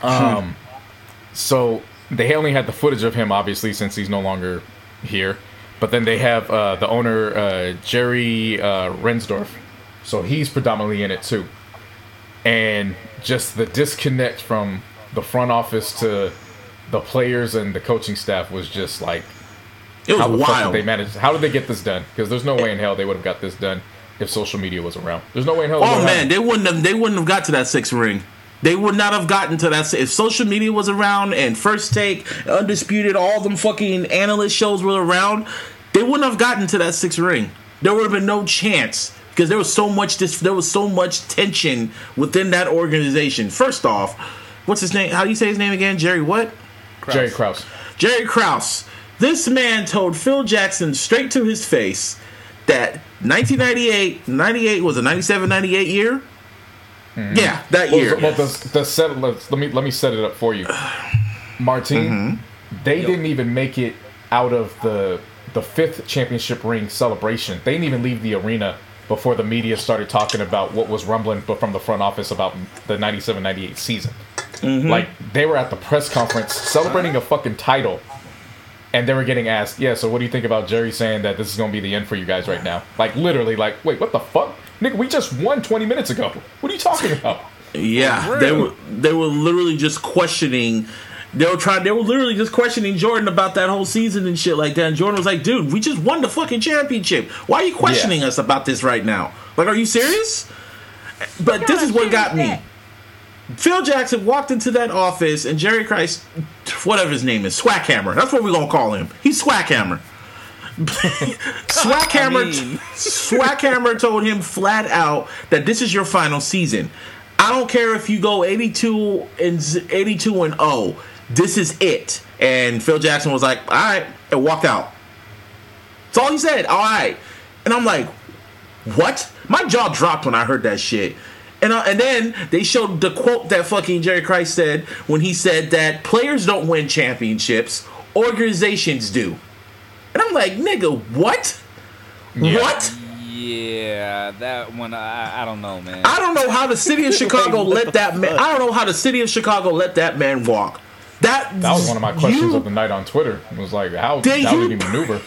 um, [laughs] so they only had the footage of him, obviously, since he's no longer here, but then they have uh, the owner uh, Jerry uh, Reinsdorf, so he's predominantly in it too, and just the disconnect from the front office to the players and the coaching staff was just like It was how wild. did they manage? How did they get this done? Because there's no way in hell they would have got this done if social media was around. There's no way in hell. Oh man, they wouldn't have. They wouldn't have got to that six ring. They would not have gotten to that if social media was around and First Take, Undisputed, all them fucking analyst shows were around. They wouldn't have gotten to that six ring. There would have been no chance because there was so much. This there was so much tension within that organization. First off, what's his name? How do you say his name again? Jerry what? Jerry Krause. Jerry Krause. This man told Phil Jackson straight to his face that 1998, 98 was a 97, 98 year. Yeah, that year. Well, the, the set, let's, let me let me set it up for you, Martine. Mm-hmm. They didn't even make it out of the the fifth championship ring celebration. They didn't even leave the arena before the media started talking about what was rumbling but from the front office about the 97-98 season. Mm-hmm. Like they were at the press conference celebrating a fucking title, and they were getting asked, "Yeah, so what do you think about Jerry saying that this is going to be the end for you guys right now?" Like literally, like, wait, what the fuck, nigga? We just won 20 minutes ago. What are you talking about? [laughs] Yeah, For they were they were literally just questioning. They were trying. They were literally just questioning Jordan about that whole season and shit like that. And Jordan was like, "Dude, we just won the fucking championship. Why are you questioning us about this right now? Like, are you serious?" But this is what got me. Phil Jackson walked into that office, and Jerry Christ, whatever his name is, Swackhammer. That's what we're gonna call him. He's Swackhammer. [laughs] Swackhammer, I mean. Swackhammer told him flat out that this is your final season. I don't care if you go 82 and 82 and 0. This is it. And Phil Jackson was like, "All right," and walked out. That's all he said. All right. And I'm like, what? My jaw dropped when I heard that shit. And, uh, and then they showed the quote that fucking Jerry Christ said when he said that players don't win championships, organizations do. And I'm like, nigga, what? Yeah. What? Yeah, that one I, I don't know, man. I don't know how the city of [laughs] Chicago let that man. I don't know how the city of Chicago let that man walk. That That was one of my questions you- of the night on Twitter. It was like, how, Did how you- did he maneuver?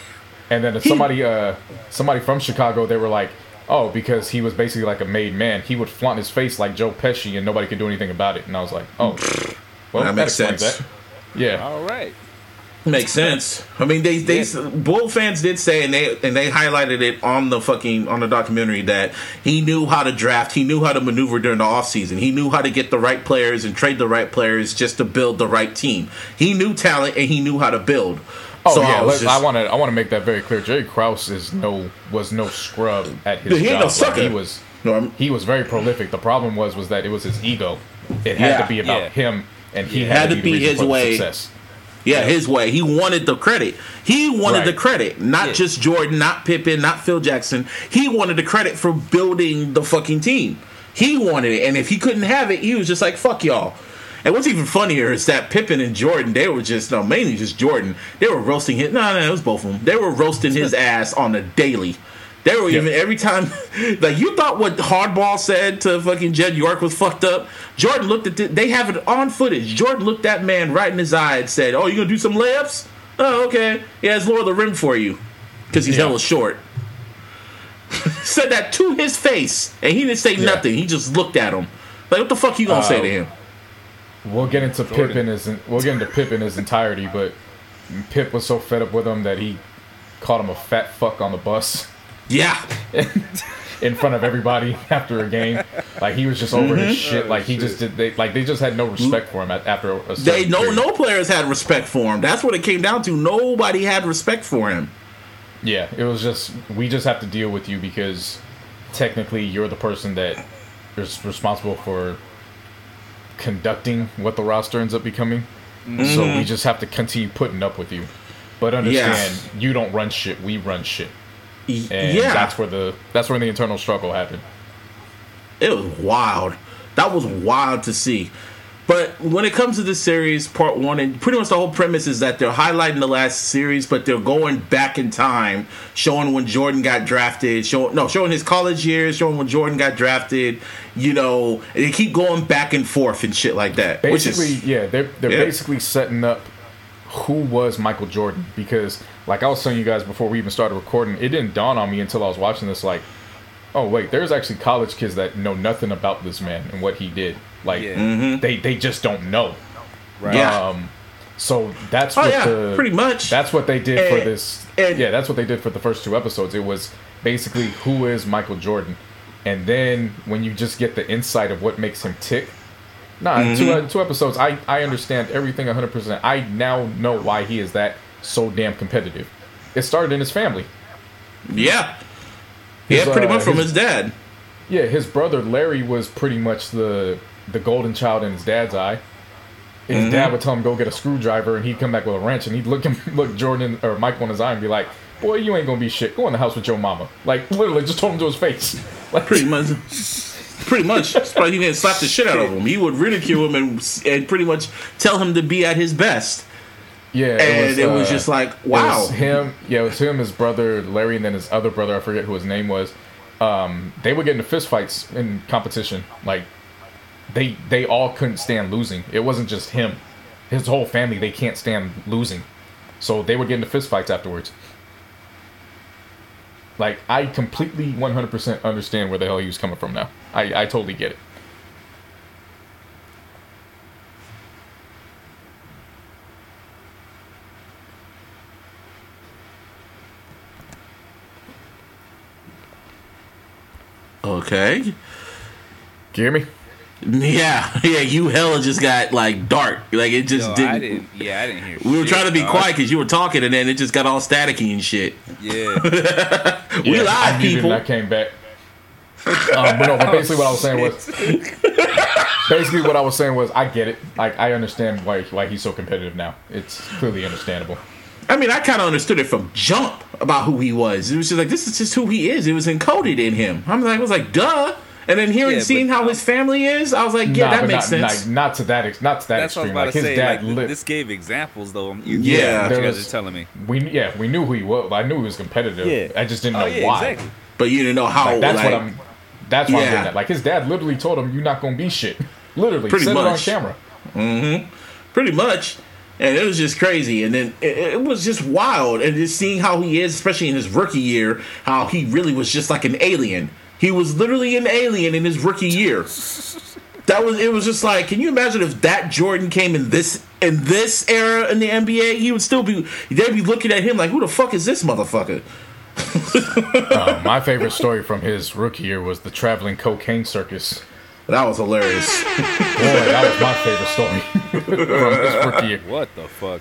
And then somebody, uh, somebody from Chicago, they were like, oh, because he was basically like a made man. He would flaunt his face like Joe Pesci, and nobody could do anything about it. And I was like, oh, well, That makes sense. That. Yeah, All right. Makes sense. I mean, they they Bull fans did say, and they and they highlighted it on the fucking on the documentary that he knew how to draft, he knew how to maneuver during the offseason. he knew how to get the right players and trade the right players just to build the right team. He knew talent and he knew how to build. Oh So yeah, was let- I want to. I want to make that very clear. Jerry Krause is no was no scrub at his He ain't job. no Like, sucker. he was No, I'm- he was very prolific. The problem was was that it was his ego. It had Yeah. to be about Yeah. him, and he Yeah. had, Had to to be, be his way. Success. Yeah, his way. He wanted the credit. He wanted Right. the credit, not Yeah. just Jordan, not Pippen, not Phil Jackson. He wanted the credit for building the fucking team. He wanted it, and if he couldn't have it, he was just like, "Fuck y'all." And what's even funnier is that Pippen and Jordan, they were just no, mainly just Jordan. They were roasting his. No, no, it was both of them. They were roasting his [laughs] ass on the daily. They were even every time, [laughs] like you thought what Harbaugh said to fucking Jed York was fucked up. Jordan looked at the, they have it on footage. Jordan looked that man right in his eye and said, "Oh, you gonna do some layups? Oh, okay. Yeah, it's lower the rim for you because he's Yeah. hella short." [laughs] said that to his face, and he didn't say Yeah. nothing. He just looked at him like, "What the fuck you gonna say Uh, to him?" We'll get into Pip in his we'll get into Pip in his entirety, but Pip was so fed up with him that he called him a fat fuck on the bus Yeah, [laughs] in front of everybody after a game. Like he was just over Mm-hmm. his shit. Like he just did. They like they just had no respect for him after a they no period. no players had respect for him. That's what it came down to. Nobody had respect for him. Yeah, it was just we just have to deal with you because technically you're the person that is responsible for conducting what the roster ends up becoming. So we mm-hmm. just have to continue putting up with you. But understand, you don't run shit. We run shit, and yeah, that's where the that's where the internal struggle happened. it was wild. That was wild to see. But when it comes to this series, part one, and pretty much the whole premise is that they're highlighting the last series, but they're going back in time, showing when Jordan got drafted, showing no, showing his college years, showing when Jordan got drafted. You know, they keep going back and forth and shit like that. which Basically, is yeah, they're they're Yeah. basically setting up who was Michael Jordan because like I was telling you guys before we even started recording, it didn't dawn on me until I was watching this. Like, oh wait, there's actually college kids that know nothing about this man and what he did. Like, Yeah. they they just don't know. Right. Yeah. Um, so that's Oh what yeah, the pretty much. that's what they did for this. and- yeah, that's what they did for the first two episodes. It was basically who is Michael Jordan, and then when you just get the insight of what makes him tick. Nah, Mm-hmm. two uh, two episodes. I I understand everything 100. percent I now know why he is that so damn competitive. It started in his family. yeah. Yeah, His, pretty uh, much from his- his dad. Yeah, his brother Larry was pretty much the the golden child in his dad's eye. His Mm-hmm. dad would tell him go get a screwdriver, and he'd come back with a wrench, and he'd look him [laughs] look Jordan or Mike on his eye and be like, "Boy, you ain't gonna be shit. Go in the house with your mama." Like literally, just told him to his face. [laughs] Like Pretty much. Pretty much. [laughs] Surprised he didn't slap the shit out of him. He would ridicule him and and pretty much tell him to be at his best. Yeah, And it was, uh, just like, it wow. was him. Yeah, it was him, his brother Larry, and then his other brother. I forget who his name was. Um, they would get into fist fights in competition. Like they they all couldn't stand losing. It wasn't just him. His whole family they can't stand losing. So they would get into fist fights afterwards. Like I completely 100% understand where the hell he was coming from now. I I totally get it. Okay. Do you hear me? Yeah, [laughs] yeah, you hella just got like dark. Like it just Yo, didn't. I didn't. Yeah, I didn't hear. We were trying to be dog. quiet because you were talking, and then it just got all staticky and shit. Yeah. [laughs] We Yeah, live, I muted people. And I came back. Um, but no, but [laughs] basically what I was saying was, basically what I was saying was, I get it. Like I understand why why he's so competitive now. It's clearly understandable. I mean, I kind of understood it from jump about who he was. It was just like this is just who he is. It was encoded in him. I'm like, I was like, duh. And then hearing, Yeah, seeing how his family is, I was like, yeah, Nah, that makes not, sense. Not, not to that ex- not to that That's extreme. Like to his say. dad Like, lit. this gave examples, though. You, Yeah. what you guys was- are telling me. we yeah we knew who he was. I knew he was competitive. Yeah. I just didn't Oh know yeah, why. exactly. but you didn't know how. Like, that's like, what I'm. That's why I'm Yeah. getting at. Like his dad literally told him, "You're not gonna be shit." Literally Pretty said much. it on camera. Mm-hmm. pretty much. And it was just crazy. And then it, it was just wild. And just seeing how he is, especially in his rookie year, how he really was just like an alien. He was literally an alien in his rookie year. That was it was just like, can you imagine if that Jordan came in this in this era in the NBA, he would still be they'd be looking at him like, who the fuck is this motherfucker? Uh, my favorite story from his rookie year was the traveling cocaine circus. That was hilarious. [laughs] Boy, that was my favorite story [laughs] from his rookie year. What the fuck?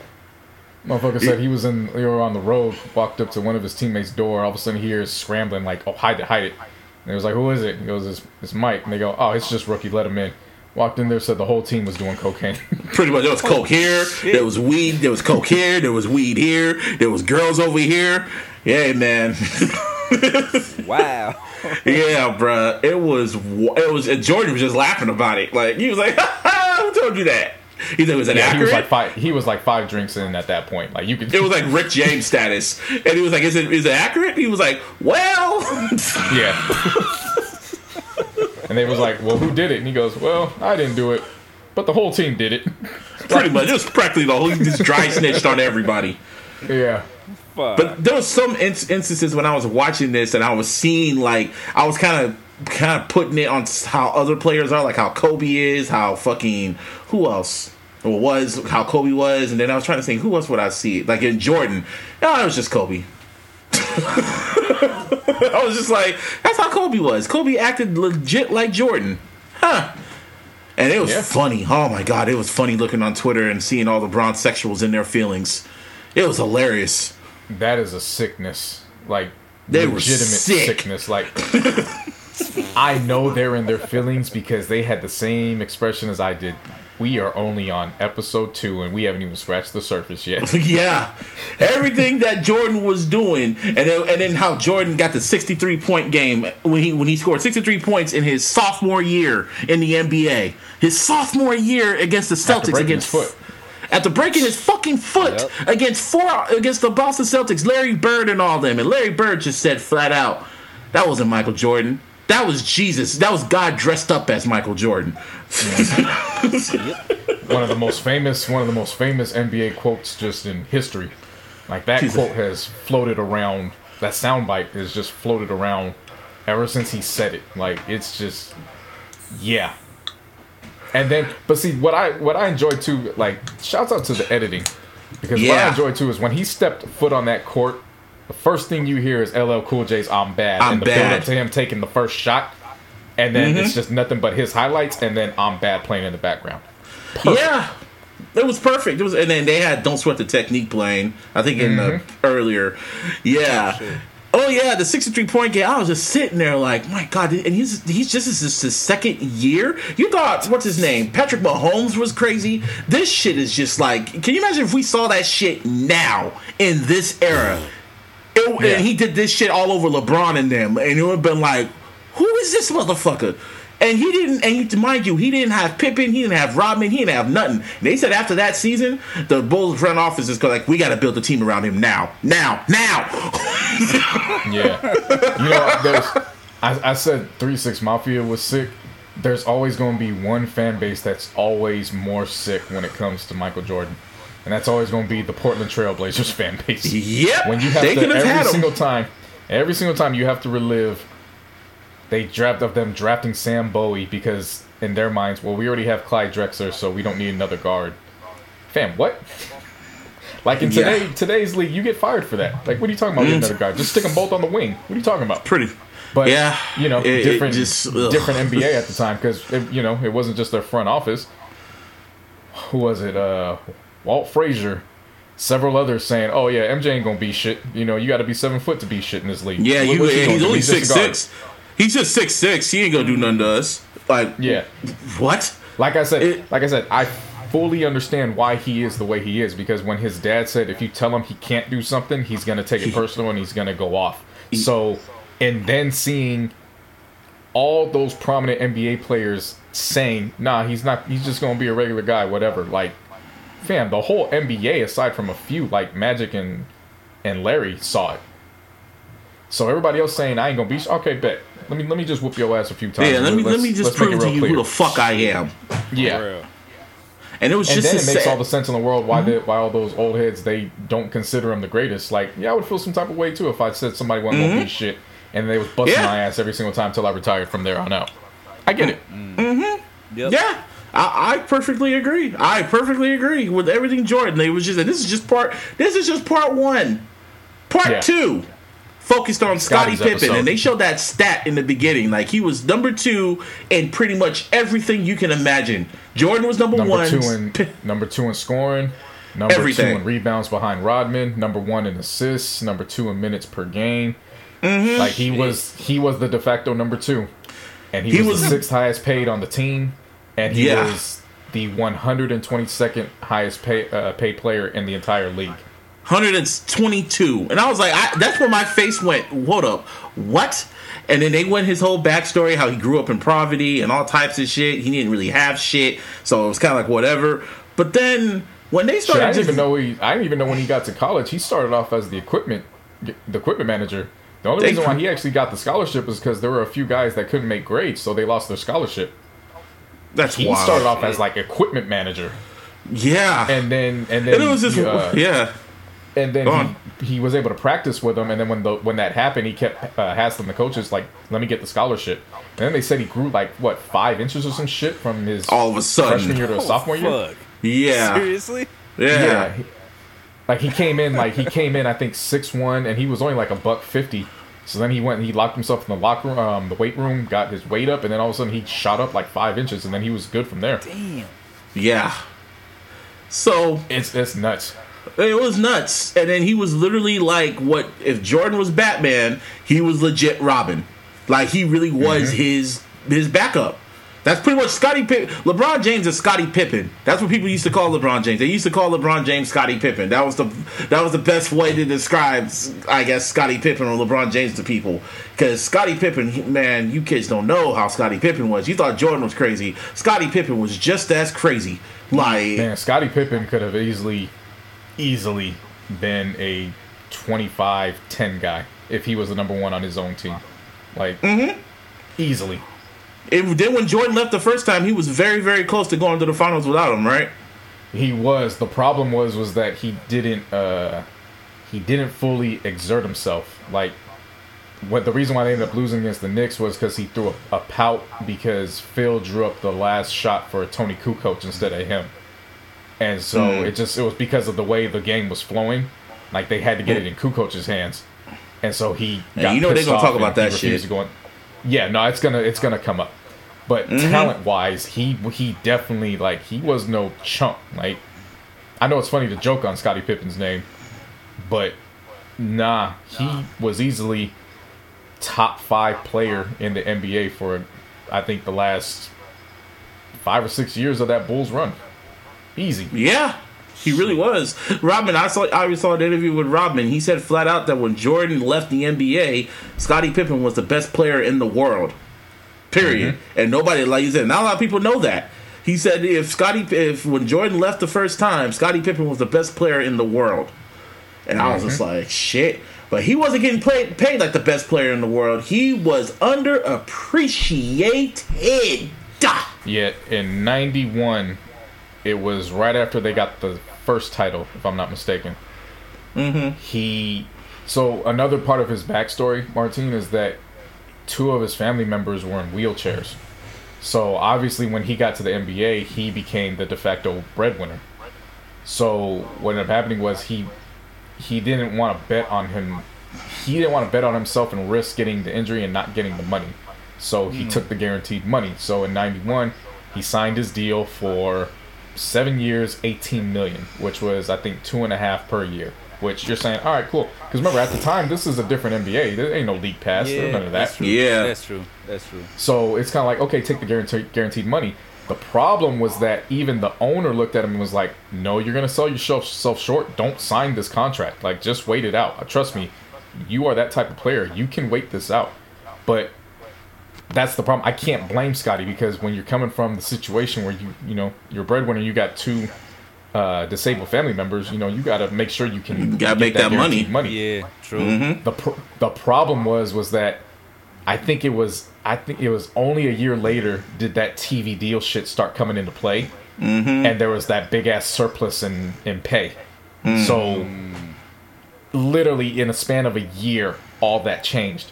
Motherfucker said he was in, they were on the road, walked up to one of his teammates' door. All of a sudden, he hears scrambling, like, "Oh, hide it, hide it!" And he was like, "Who is it?" He goes, "It's, it's Mike." And they go, "Oh, it's just rookie. Let him in." Walked in there, said the whole team was doing cocaine. [laughs] Pretty much there was coke here, there was weed, there was coke here, there was weed here, there was girls over here. Yeah, man. Wow. [laughs] yeah, bro. It was it was Jordan was just laughing about it. Like he was like, [laughs] "Who told you that?" He said, "Was yeah, he was like five. He was like five drinks in at that point. Like you could. it was like Rick James status, and he was like, "Is it is it accurate?" He was like, "Well." [laughs] yeah. and they was like, "Well, who did it?" And he goes, "Well, I didn't do it, but the whole team did it." Pretty much, it was practically the whole. He just dry snitched on everybody. yeah. Fuck. But there was some in- instances when I was watching this and I was seeing like I was kind of kind of putting it on how other players are, like how Kobe is, how fucking who else or was how Kobe was, and then I was trying to think who else would I see like in Jordan. No, it was just Kobe. [laughs] I was just like, that's how Kobe was. Kobe acted legit like Jordan, huh? And it was Yeah. funny. Oh my god, it was funny looking on Twitter and seeing all the bronze sexuals in their feelings. It was hilarious. That is a sickness. Like They legitimate sick. sickness. Like I know they're in their feelings because they had the same expression as I did. We are only on episode two and we haven't even scratched the surface yet. [laughs] Yeah, everything that Jordan was doing, and then, and then how Jordan got the sixty three point game when he when he scored sixty three points in his sophomore year in the NBA, his sophomore year against the Celtics against foot. After breaking his fucking foot Yep. against four against the Boston Celtics, Larry Bird and all them, and Larry Bird just said flat out, that wasn't Michael Jordan. That was Jesus. That was God dressed up as Michael Jordan. [laughs] One of the most famous one of the most famous NBA quotes just in history. Like that She's- quote has floated around. That soundbite has just floated around ever since he said it. Like it's just, yeah. And then, but see what I what I enjoy too. Like shouts out to the editing because what I enjoy too is when he stepped foot on that court. The first thing you hear is LL Cool J's "I'm bad" I'm and the bad. build up to him taking the first shot, and then Mm-hmm. it's just nothing but his highlights, and then "I'm bad" playing in the background. Yeah, it was perfect. It was, and then they had "Don't Sweat the Technique" playing. I think in the earlier, yeah. Oh Oh, yeah, the sixty-three point game. I was just sitting there like, my God! And he's he's just this is his second year. You thought what's his name? Patrick Mahomes was crazy. This shit is just like. Can you imagine if we saw that shit now in this era? It, Yeah. And he did this shit all over LeBron and them, and it would have been like, who is this motherfucker? And he didn't, and you- mind you, he didn't have Pippen, he didn't have Rodman, he didn't have nothing. And they said after that season, the Bulls front office is like, we got to build a team around him now, now, now. [laughs] Yeah. you know, there's I, I said three six Mafia was sick. There's always gonna be one fan base that's always more sick when it comes to Michael Jordan. And that's always gonna be the Portland Trailblazers [laughs] fan base. Yep, When you have they to have every single time every single time you have to relive they draft of them drafting Sam Bowie because in their minds, well, we already have Clyde Drexler, so we don't need another guard. Fam, what? [laughs] Like in Yeah. today today's league, you get fired for that. Like, what are you talking about? Getting another guard? Just stick them both on the wing. What are you talking about? Pretty. But Yeah, you know, it- it different, just- different NBA at the time because you know it wasn't just their front office. Who was it? Uh, Walt Frazier, several others saying, "Oh yeah, MJ ain't gonna be shit. You know, you got to be seven foot to be shit in this league." Yeah, What- you, what and he's only six six. He's just six six. He ain't gonna do nothing to us. Like, Yeah, what? like I said, It- like I said, I fully understand why he is the way he is because when his dad said if you tell him he can't do something, he's gonna take it personal and he's gonna go off. So, and then seeing all those prominent NBA players saying, "Nah, he's not. He's just gonna be a regular guy, whatever." Like, fam, the whole NBA, aside from a few like Magic and and Larry, saw it. So everybody else saying, "I ain't gonna be." Okay, bet. Let me let me just whoop your ass a few times. Yeah, let me let Let's- me just let's make it prove to you clear. who the fuck I am. yeah. And it was And just then it makes sad- all the sense in the world why the, why all those old heads they don't consider him the greatest. Like, yeah, I would feel some type of way too if I said somebody wasn't gonna be shit and they was busting Mm-hmm. Yeah. my ass every single time until I retired from there on out. I get it. Mm-hmm. Yep. Yeah, I, I perfectly agree. I perfectly agree with everything Jordan. They was just, and this is just part. This is just part one. Part Yeah. two focused on Scottie Pippen, episode. and they showed that stat in the beginning. Like he was number two in pretty much everything you can imagine. Jordan was number, Number one. two in P- number two in scoring, number Everything. two in rebounds behind Rodman, number one in assists, number two in minutes per game. Mm-hmm. Like he was he was the de facto number two, and he, He was, was- the sixth highest paid on the team, and he Yeah. was the 122nd highest pay, uh, paid player in the entire league. 122. And I was like, I, that's where my face went. Hold up. What? And then they went his whole backstory, how he grew up in poverty and all types of shit. He didn't really have shit. So it was kind of like whatever. But then when they Shit, started I didn't just- even know he. I didn't even know when he got to college. He started off as the equipment, the equipment manager. The only They- reason why he actually got the scholarship is because there were a few guys that couldn't make grades, so they lost their scholarship. that's He wild. started off as like equipment manager, yeah. and then and then And it was just, uh, yeah. And then he, he was able to practice with them. And then when the when that happened, he kept uh, hassling the coaches like, "Let me get the scholarship." And then they said he grew like what five inches or some shit from his All of a sudden freshman year to sophomore year. Fuck. Yeah. Seriously? Yeah. Yeah. Like he came in like he came in I think six one and he was only like a buck fifty. So then he went and he locked himself in the locker room, um, the weight room, got his weight up, and then all of a sudden he shot up like five inches, and then he was good from there. Damn. Yeah. So It's it's nuts. It was nuts. And then he was literally like what if Jordan was Batman, he was legit Robin. Like he really was Mm-hmm. his his backup. That's pretty much Scottie Pippen. LeBron James is Scottie Pippen. That's what people used to call LeBron James. They used to call LeBron James Scottie Pippen. That was the that was the best way to describe, I guess, Scottie Pippen or LeBron James to people. Because Scottie Pippen, man, you kids don't know how Scottie Pippen was. You thought Jordan was crazy. Scottie Pippen was just as crazy. Like Man, Scottie Pippen could have easily, easily been a 25-10 guy if he was the number one on his own team. Like, Mm-hmm. easily. it, then when Jordan left the first time, he was very very close to going to the finals without him, right? He was. The problem was was that he didn't. uh he didn't fully exert himself. Like what the reason why they ended up losing against the Knicks was because he threw a, a pout because Phil drew up the last shot for Toni Kukoc instead of him, and so Mm. it just it was because of the way the game was flowing, like they had to get it in Kukoc's hands, and so he. You know they're gonna talk about that shit. to go in. Yeah, no, it's gonna it's gonna come up, but Mm-hmm. talent wise, he he definitely like he was no chump. Like I know it's funny to joke on Scottie Pippen's name, but nah, he was easily top five player in the NBA for I think the last five or six years of that Bulls run. Easy. Yeah, he really was. Robin, I saw I saw an interview with Robin. He said flat out that when Jordan left the NBA, Scottie Pippen was the best player in the world. Period. Mm-hmm. And nobody like you said, not a lot of people know that. He said if Scottie if when Jordan left the first time, Scottie Pippen was the best player in the world. And I was just mm-hmm. like, shit. But he wasn't getting paid, paid like the best player in the world. He was underappreciated. Yet in '91, it was right after they got the first title, if I'm not mistaken. Mm-hmm. He. So another part of his backstory, Martin, is that two of his family members were in wheelchairs. So obviously, when he got to the NBA, he became the de facto breadwinner. So what ended up happening was he he didn't want to bet on him. He didn't want to bet on himself and risk getting the injury and not getting the money. So he took the guaranteed money. So in '91, he signed his deal for seven years, 18 million, which was I think two and a half per year. Which you're saying, all right, cool. Because remember, at the time, this is a different NBA. There ain't no league pass. There's none of that. that's true. Yeah. that's true. That's true. So it's kind of like, okay, take the guaranteed guaranteed money. The problem was that even the owner looked at him and was like, "No, you're gonna sell yourself self short. Don't sign this contract. Like, just wait it out. Trust me, you are that type of player. You can wait this out." But that's the problem. I can't blame Scottie because when you're coming from the situation where you, you know, you're breadwinner, you got two uh, disabled family members. You know, you got to make sure you can You gotta get make that money. money Yeah, true. the pr- the problem was was that I think it was I think it was only a year later did that TV deal shit start coming into play, mm-hmm. and there was that big ass surplus in in pay. So literally in a span of a year, all that changed,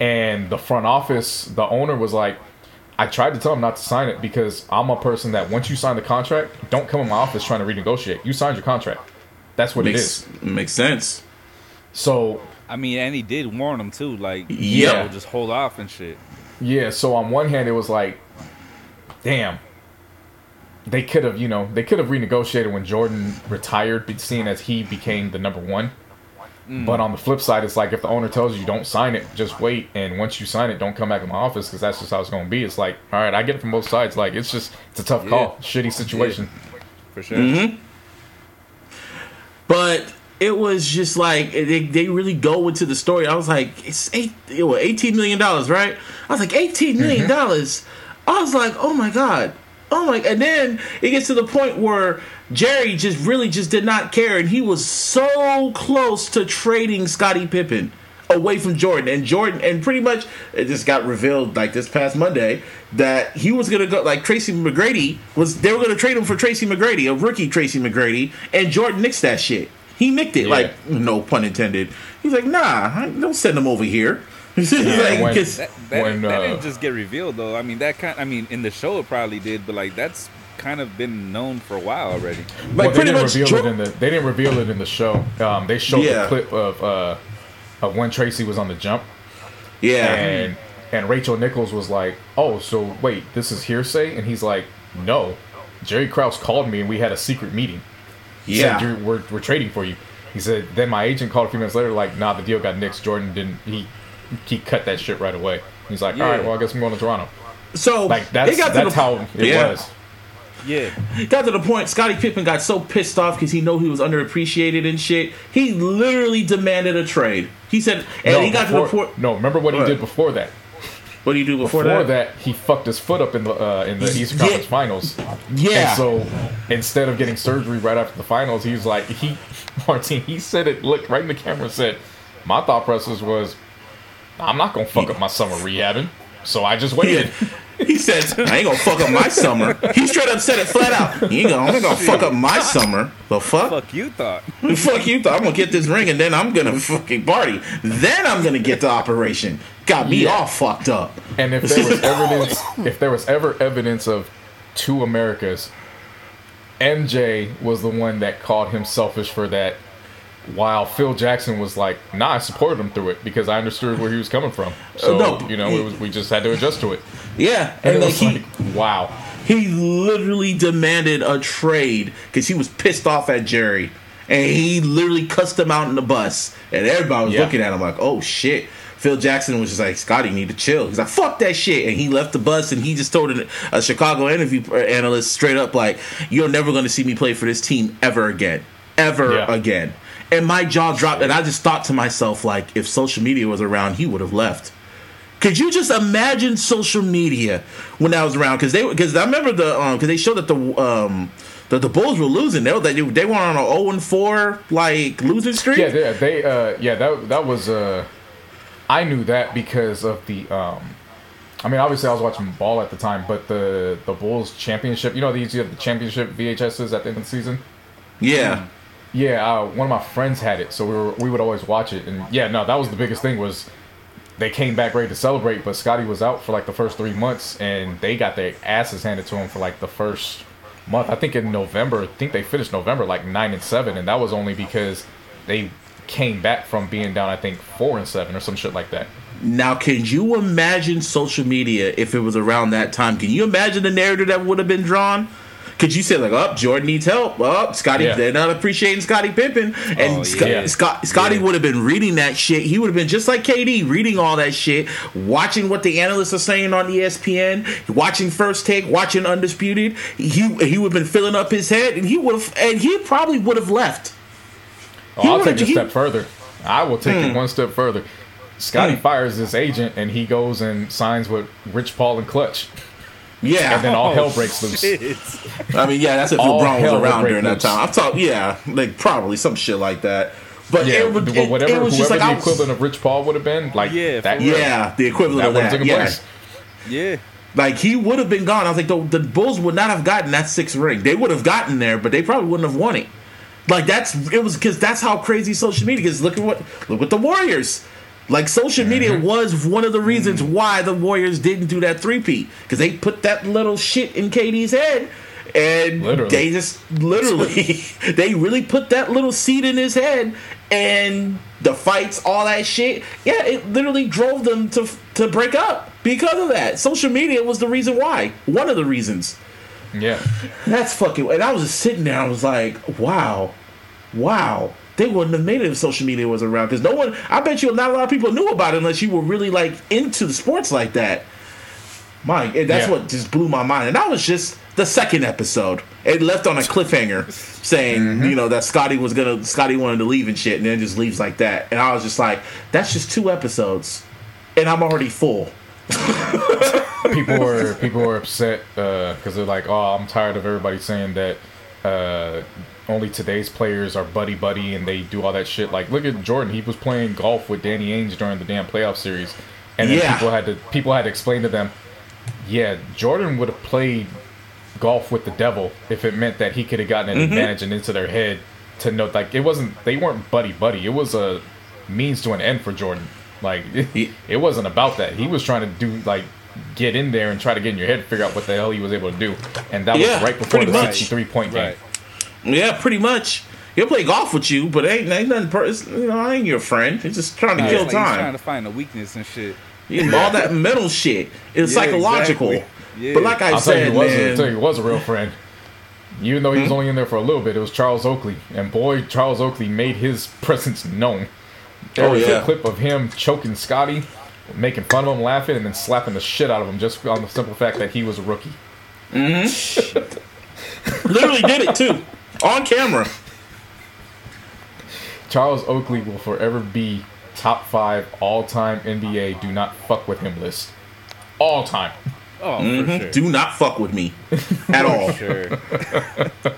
and the front office, the owner was like. I tried to tell him not to sign it because I'm a person that once you sign the contract, don't come in my office trying to renegotiate. You signed your contract. That's what it is. Makes makes sense. So I mean, and he did warn him too, like, Yeah. you know, just hold off and shit. Yeah, so on one hand, it was like, damn, they could have, you know, they could have renegotiated when Jordan retired, seeing as he became the number one. But on the flip side, it's like if the owner tells you don't sign it, just wait, and once you sign it, don't come back in my office because that's just how it's going to be. It's like, all right, I get it from both sides. Like it's just it's a tough call, shitty situation. For sure. Mm-hmm. But it was just like they, they really go into the story. I was like, it's eight, it was eighteen million dollars, right? I was like, eighteen million dollars. I was like, oh my god, oh my! And then it gets to the point where Jerry just really just did not care, and he was so close to trading Scottie Pippen away from Jordan, and Jordan, and pretty much it just got revealed like this past Monday that he was gonna go like Tracy McGrady was. They were gonna trade him for Tracy McGrady, a rookie Tracy McGrady, and Jordan nixed that shit. He nicked it, Yeah. like no pun intended. He's like, nah, don't send him over here. He's [laughs] like, when- That, that, When, that uh, didn't just get revealed though. I mean, that kind. I mean, in the show it probably did, but like that's kind of been known for a while already. like well, they pretty didn't much, reveal Jor- it in the they didn't reveal it in the show. Um, they showed Yeah. the clip of uh, of when Tracy was on the jump, yeah, and and Rachel Nichols was like, "Oh, so wait, this is hearsay?" And he's like, "No, Jerry Krause called me and we had a secret meeting. He yeah. said, "You're- we're we're trading for you." He said. Then my agent called a few minutes later, like, "Nah, the deal got nixed. Jordan didn't. He he cut that shit right away." He's like, "All right, well, I guess I'm going to Toronto." so Like that's it got to that's the, how it Yeah. was. Yeah, got to the point Scottie Pippen got so pissed off because he know he was underappreciated and shit. He literally demanded a trade. He said, and no, he got before, to the point. no, remember what, What? he did before that. What do you do before, Before that? that? he fucked his foot up in the uh, in the Eastern Yeah. Conference Finals. Yeah. And so instead of getting surgery right after the finals, he was like, he [laughs] Martin, he said it, Look right in the camera said, My thought process was, I'm not gonna fuck up my summer rehabbing. So I just waited. He says, [laughs] "I ain't gonna fuck up my summer." He straight up said it flat out. He ain't gonna, I'm gonna fuck up my summer. The fuck? Fuck you thought. The fuck you! Thought I'm gonna get this ring and then I'm gonna fucking party. Then I'm gonna get the operation. Got me Yeah. all fucked up. And if there was evidence, if there was ever evidence of two Americas, MJ was the one that called him selfish for that, while Phil Jackson was like, "Nah, I supported him through it because I understood where he was coming from." [laughs] So no, you know, it was, we just had to adjust to it. Yeah, And, and, it like was he like, wow. he literally demanded a trade because he was pissed off at Jerry, and he literally cussed him out in the bus, and everybody was Yeah. looking at him like, "Oh shit." Phil Jackson was just like, Scottie, you need to chill. He's like, fuck that shit. And he left the bus and he just told an- a Chicago interview uh, analyst straight up, like, you're never going to see me play for this team ever again. Ever Yeah. again. And my jaw dropped. And I just thought to myself, like, if social media was around, he would have left. Could you just imagine social media when that was around? Because they because I remember the um because they showed that the um that the Bulls were losing. They were they, they were on an zero and four like losing streak. Yeah, they, they uh, yeah, that that was uh, I knew that because of the um, I mean, obviously I was watching ball at the time, but the the Bulls championship, you know, these you have the championship VHSs at the end of the season. yeah. Yeah, uh, one of my friends had it, so we were we would always watch it, and yeah, no, that was the biggest thing was they came back ready to celebrate, but Scottie was out for like the first three months, and they got their asses handed to him for like the first month. I think in November, I think they finished November like nine and seven, and that was only because they came back from being down, I think four and seven or some shit like that. Now, can you imagine social media if it was around that time? Can you imagine the narrative that would have been drawn? Could you say like, "Up, Jordan needs help"? Up, Scottie, Yeah. they're not appreciating Scottie Pippen, and Oh, Sc- yeah. Scott, Scottie Yeah. would have been reading that shit. He would have been just like KD, reading all that shit, watching what the analysts are saying on ESPN, watching First Take, watching Undisputed. He he would have been filling up his head, and he would have, and he probably would have left. Oh, He I'll take a he- step further. I will take Hmm. it one step further. Scottie Hmm. fires his agent, and he goes and signs with Rich Paul and Klutch, Yeah, and then all Oh, hell breaks loose. shit. I mean, yeah, that's if All LeBron was around break during that time. I've talked, yeah, like probably some shit like that. But Yeah, it, would, it, whatever, it was whoever just like the I was, equivalent of Rich Paul would have been, like Yeah, that. for real. yeah, the equivalent that of that. Yeah, place. Yeah. like he would have been gone. I was like, the, the Bulls would not have gotten that sixth ring. They would have gotten there, but they probably wouldn't have won it. Like that's it was because that's how crazy social media is. Look at what look at the Warriors. Like social media Mm-hmm. was one of the reasons why the Warriors didn't do that three-peat because they put that little shit in KD's head, and Literally. they just literally [laughs] they really put that little seed in his head, and the fights, all that shit. Yeah, it literally drove them to to break up because of that. Social media was the reason why. One of the reasons. Yeah, That's fucking. And I was just sitting there. I was like, wow, wow. They wouldn't have made it if social media was around because no one. I bet you not a lot of people knew about it unless you were really like into the sports like that. Mike, and that's Yeah. what just blew my mind. And that was just the second episode. It left on a cliffhanger, saying Mm-hmm. you know that Scottie was gonna Scottie wanted to leave and shit, and then just leaves like that. And I was just like, that's just two episodes, and I'm already full. people [laughs] were people were upset because they're like, oh, I'm tired of everybody saying that uh, only today's players are buddy buddy and they do all that shit. Like, look at Jordan. He was playing golf with Danny Ainge during the damn playoff series, and then Yeah. people had to people had to explain to them, yeah, Jordan would have played golf with the devil if it meant that he could have gotten an mm-hmm. advantage and into their head to know like it wasn't they weren't buddy buddy. It was a means to an end for Jordan. Like [laughs] it, it wasn't about that. He was trying to do like get in there and try to get in your head and figure out what the hell he was able to do. And that Yeah, was right before the much. 63 point game. Right. Yeah, pretty much. He'll play golf with you, but ain't, ain't nothing. Per- it's, you know, I ain't your friend. He's just trying to It's kill like he's trying to find a weakness and shit. Yeah, All that mental shit is Yeah, psychological. exactly. Yeah. But like I I'll tell you, said, who was a, man, tell you who was a real friend. Even though he Hmm? was only in there for a little bit, it was Charles Oakley, and boy, Charles Oakley made his presence known. There Oh, was yeah. a clip of him choking Scottie, making fun of him, laughing, and then slapping the shit out of him just on the simple fact that he was a rookie. [laughs] literally did it too on camera. Charles Oakley will forever be top five all time NBA. Do not fuck with him list. All time. Oh, Mm-hmm. for sure. Do not fuck with me [laughs] at all. Sure.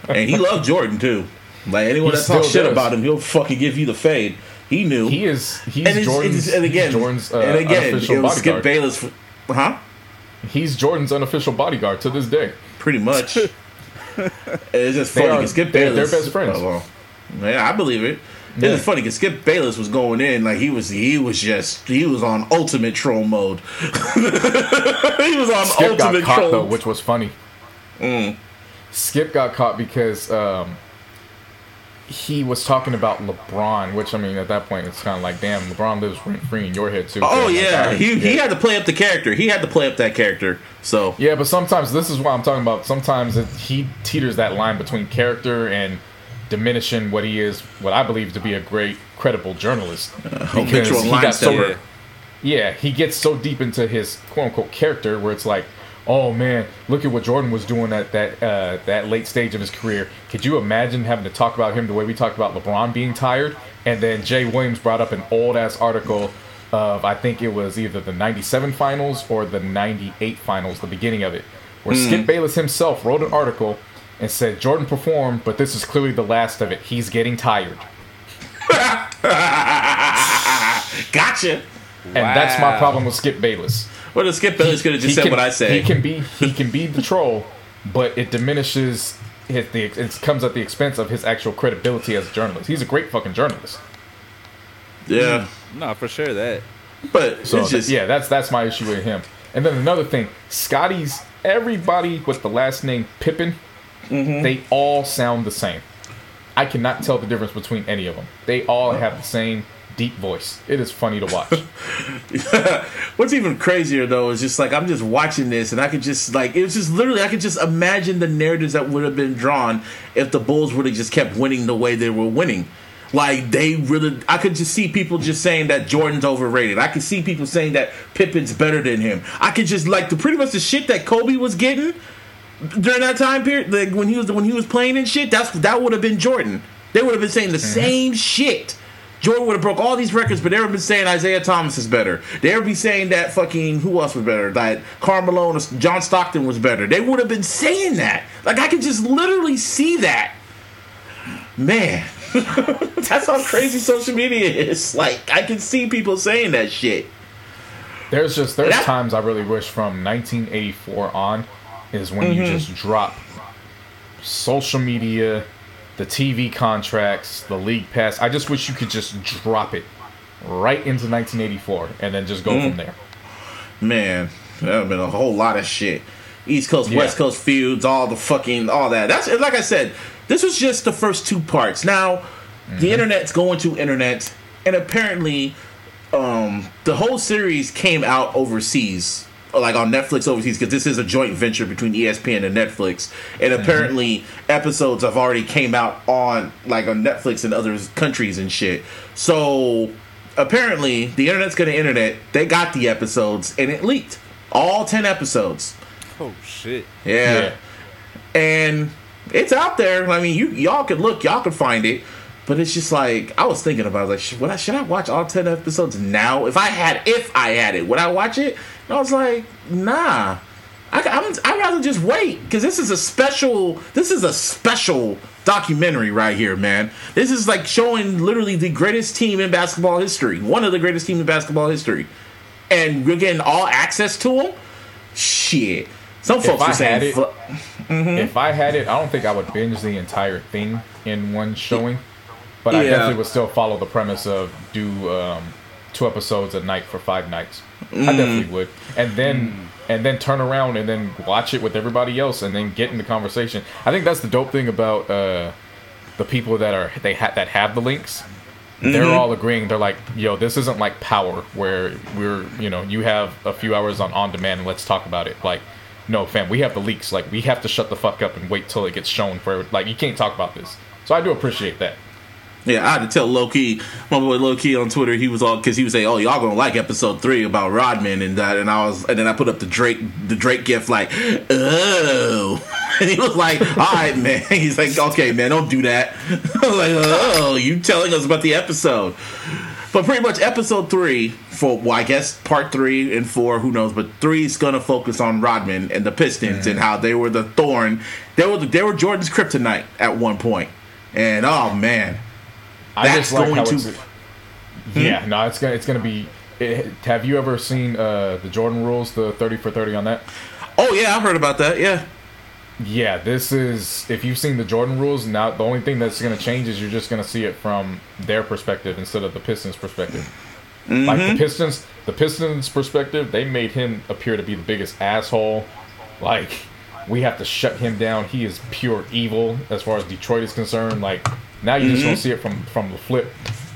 And he loved Jordan too. Like anyone He that talks shit does. about him, he'll fucking give you the fade. He knew. He is. He's and, Jordan's. it's, and again, he's Jordan's uh, and again, unofficial it was Skip. Bayless. For, huh? he's Jordan's unofficial bodyguard to this day. Pretty much. [laughs] it's just funny because Skip they're- they're Bayless. best friends. Oh, well. yeah, I believe it. It's Yeah. just funny because Skip Bayless was going in like he was. He was just. He was on ultimate troll mode. [laughs] he was on Skip got ultimate caught troll. though, which was funny. Mm. Skip got caught because um, he was talking about LeBron, which I mean, at that point, it's kind of like, damn, LeBron lives rent free in your head too. oh yeah, he he had to play up the character. He had to play up that character. So Yeah, but sometimes this is what I'm talking about. Sometimes it, he teeters that line between character and diminishing what he is, what I believe to be a great, credible journalist. Uh, [laughs] habitual he got so stepper. yeah, he gets so deep into his quote unquote character where it's like, oh man, look at what Jordan was doing at that uh, that late stage of his career. Could you imagine having to talk about him the way we talked about LeBron being tired? And then Jay Williams brought up an old ass article of I think it was either the '97 finals or the '98 finals, the beginning of it, where Skip Bayless himself wrote an article and said Jordan performed, but this is clearly the last of it. He's getting tired. [laughs] gotcha. And that's my problem with Skip Bayless. Well, the Skip Bayless could have just say can- what I say. He can be he can be the troll, but it diminishes his the it comes at the expense of his actual credibility as a journalist. He's a great fucking journalist. yeah, No, for sure that. but So it's just yeah, that's that's my issue with him. And then another thing, Scottie's everybody with the last name Pippen, Mm-hmm. they all sound the same. I cannot tell the difference between any of them. They all have the same deep voice. It is funny to watch. [laughs] What's even crazier though is just like I'm just watching this and I could just like it was just literally I could just imagine the narratives that would have been drawn if the Bulls would have just kept winning the way they were winning. Like they really I could just see people just saying that Jordan's overrated. I could see people saying that Pippen's better than him. I could just like the pretty much the shit that Kobe was getting during that time period, like when he was when he was playing and shit, that's that would have been Jordan. They would have been saying the mm-hmm. same shit. Jordan would have broke all these records, but they would have been saying Isiah Thomas is better. They would be saying that fucking who else was better? That Karl Malone and John Stockton was better. They would have been saying that. Like I could just literally see that. Man, [laughs] that's how crazy social media is. [laughs] Like I can see people saying that shit. There's just there's times I really wish from 1984 on is when you mm-hmm. just drop social media, the TV contracts, the league pass. I just wish you could just drop it right into 1984 and then just go from there. Man, that would have been a whole lot of shit. East Coast, Yeah. West Coast feuds, all the fucking, all that. That's like I said. This was just the first two parts. Now, the internet's going to internet, and apparently, um, the whole series came out overseas, like on Netflix overseas, because this is a joint venture between ESPN and Netflix. And mm-hmm. apparently, episodes have already came out on like on Netflix in other countries and shit. So apparently, the internet's gonna internet. They got the episodes, and it leaked all ten episodes. Oh shit. Yeah. And it's out there. I mean, you y'all could look, y'all could find it. But it's just like I was thinking about, it, like, should, would I, should I watch all ten episodes now? If I had, if I had it, would I watch it? And I was like, nah. I, I'm, I'd rather just wait because this is a special. This is a special documentary right here, man. This is like showing literally the greatest team in basketball history, one of the greatest teams in basketball history, and we're getting all access to them. Shit, some folks I were saying, had it- fu- If I had it, I don't think I would binge the entire thing in one showing, but I definitely would still follow the premise of do um, two episodes a night for five nights. I Mm. definitely would, and then and then turn around and then watch it with everybody else, and then get in the conversation. I think that's the dope thing about uh, the people that are they ha- that have the links. They're Mm-hmm. all agreeing. They're like, "Yo, this isn't like Power, where we're you know you have a few hours on on demand and let's talk about it." Like, no, fam, we have the leaks. Like, we have to shut the fuck up and wait till it gets shown. For like, you can't talk about this. So I do appreciate that. Yeah, I had to tell Low Key, my boy Low Key on Twitter. He was all because he was saying, "Oh, y'all gonna like episode three about Rodman and that," and I was, and then I put up the Drake, the Drake gift, like, oh, [laughs] and he was like, "All right, man." [laughs] He's like, "Okay, man, don't do that." [laughs] I was like, "Oh, you telling us about the episode?" But pretty much episode three for well, I guess part three and four, who knows? But three is gonna focus on Rodman and the Pistons and how they were the thorn. They were the, they were Jordan's kryptonite at one point. And oh man, I That's just like going how to- it's. Yeah, no, it's gonna it's gonna be it, have you ever seen uh, the Jordan rules, the 30 for 30 on that? Oh yeah, I've heard about that. Yeah. Yeah, this is if you've seen the Jordan rules, now the only thing that's going to change is you're just going to see it from their perspective instead of the Pistons' perspective. Like the Pistons, the Pistons' perspective, they made him appear to be the biggest asshole. Like we have to shut him down. He is pure evil as far as Detroit is concerned. Like now you just don't mm-hmm. see it from from the flip.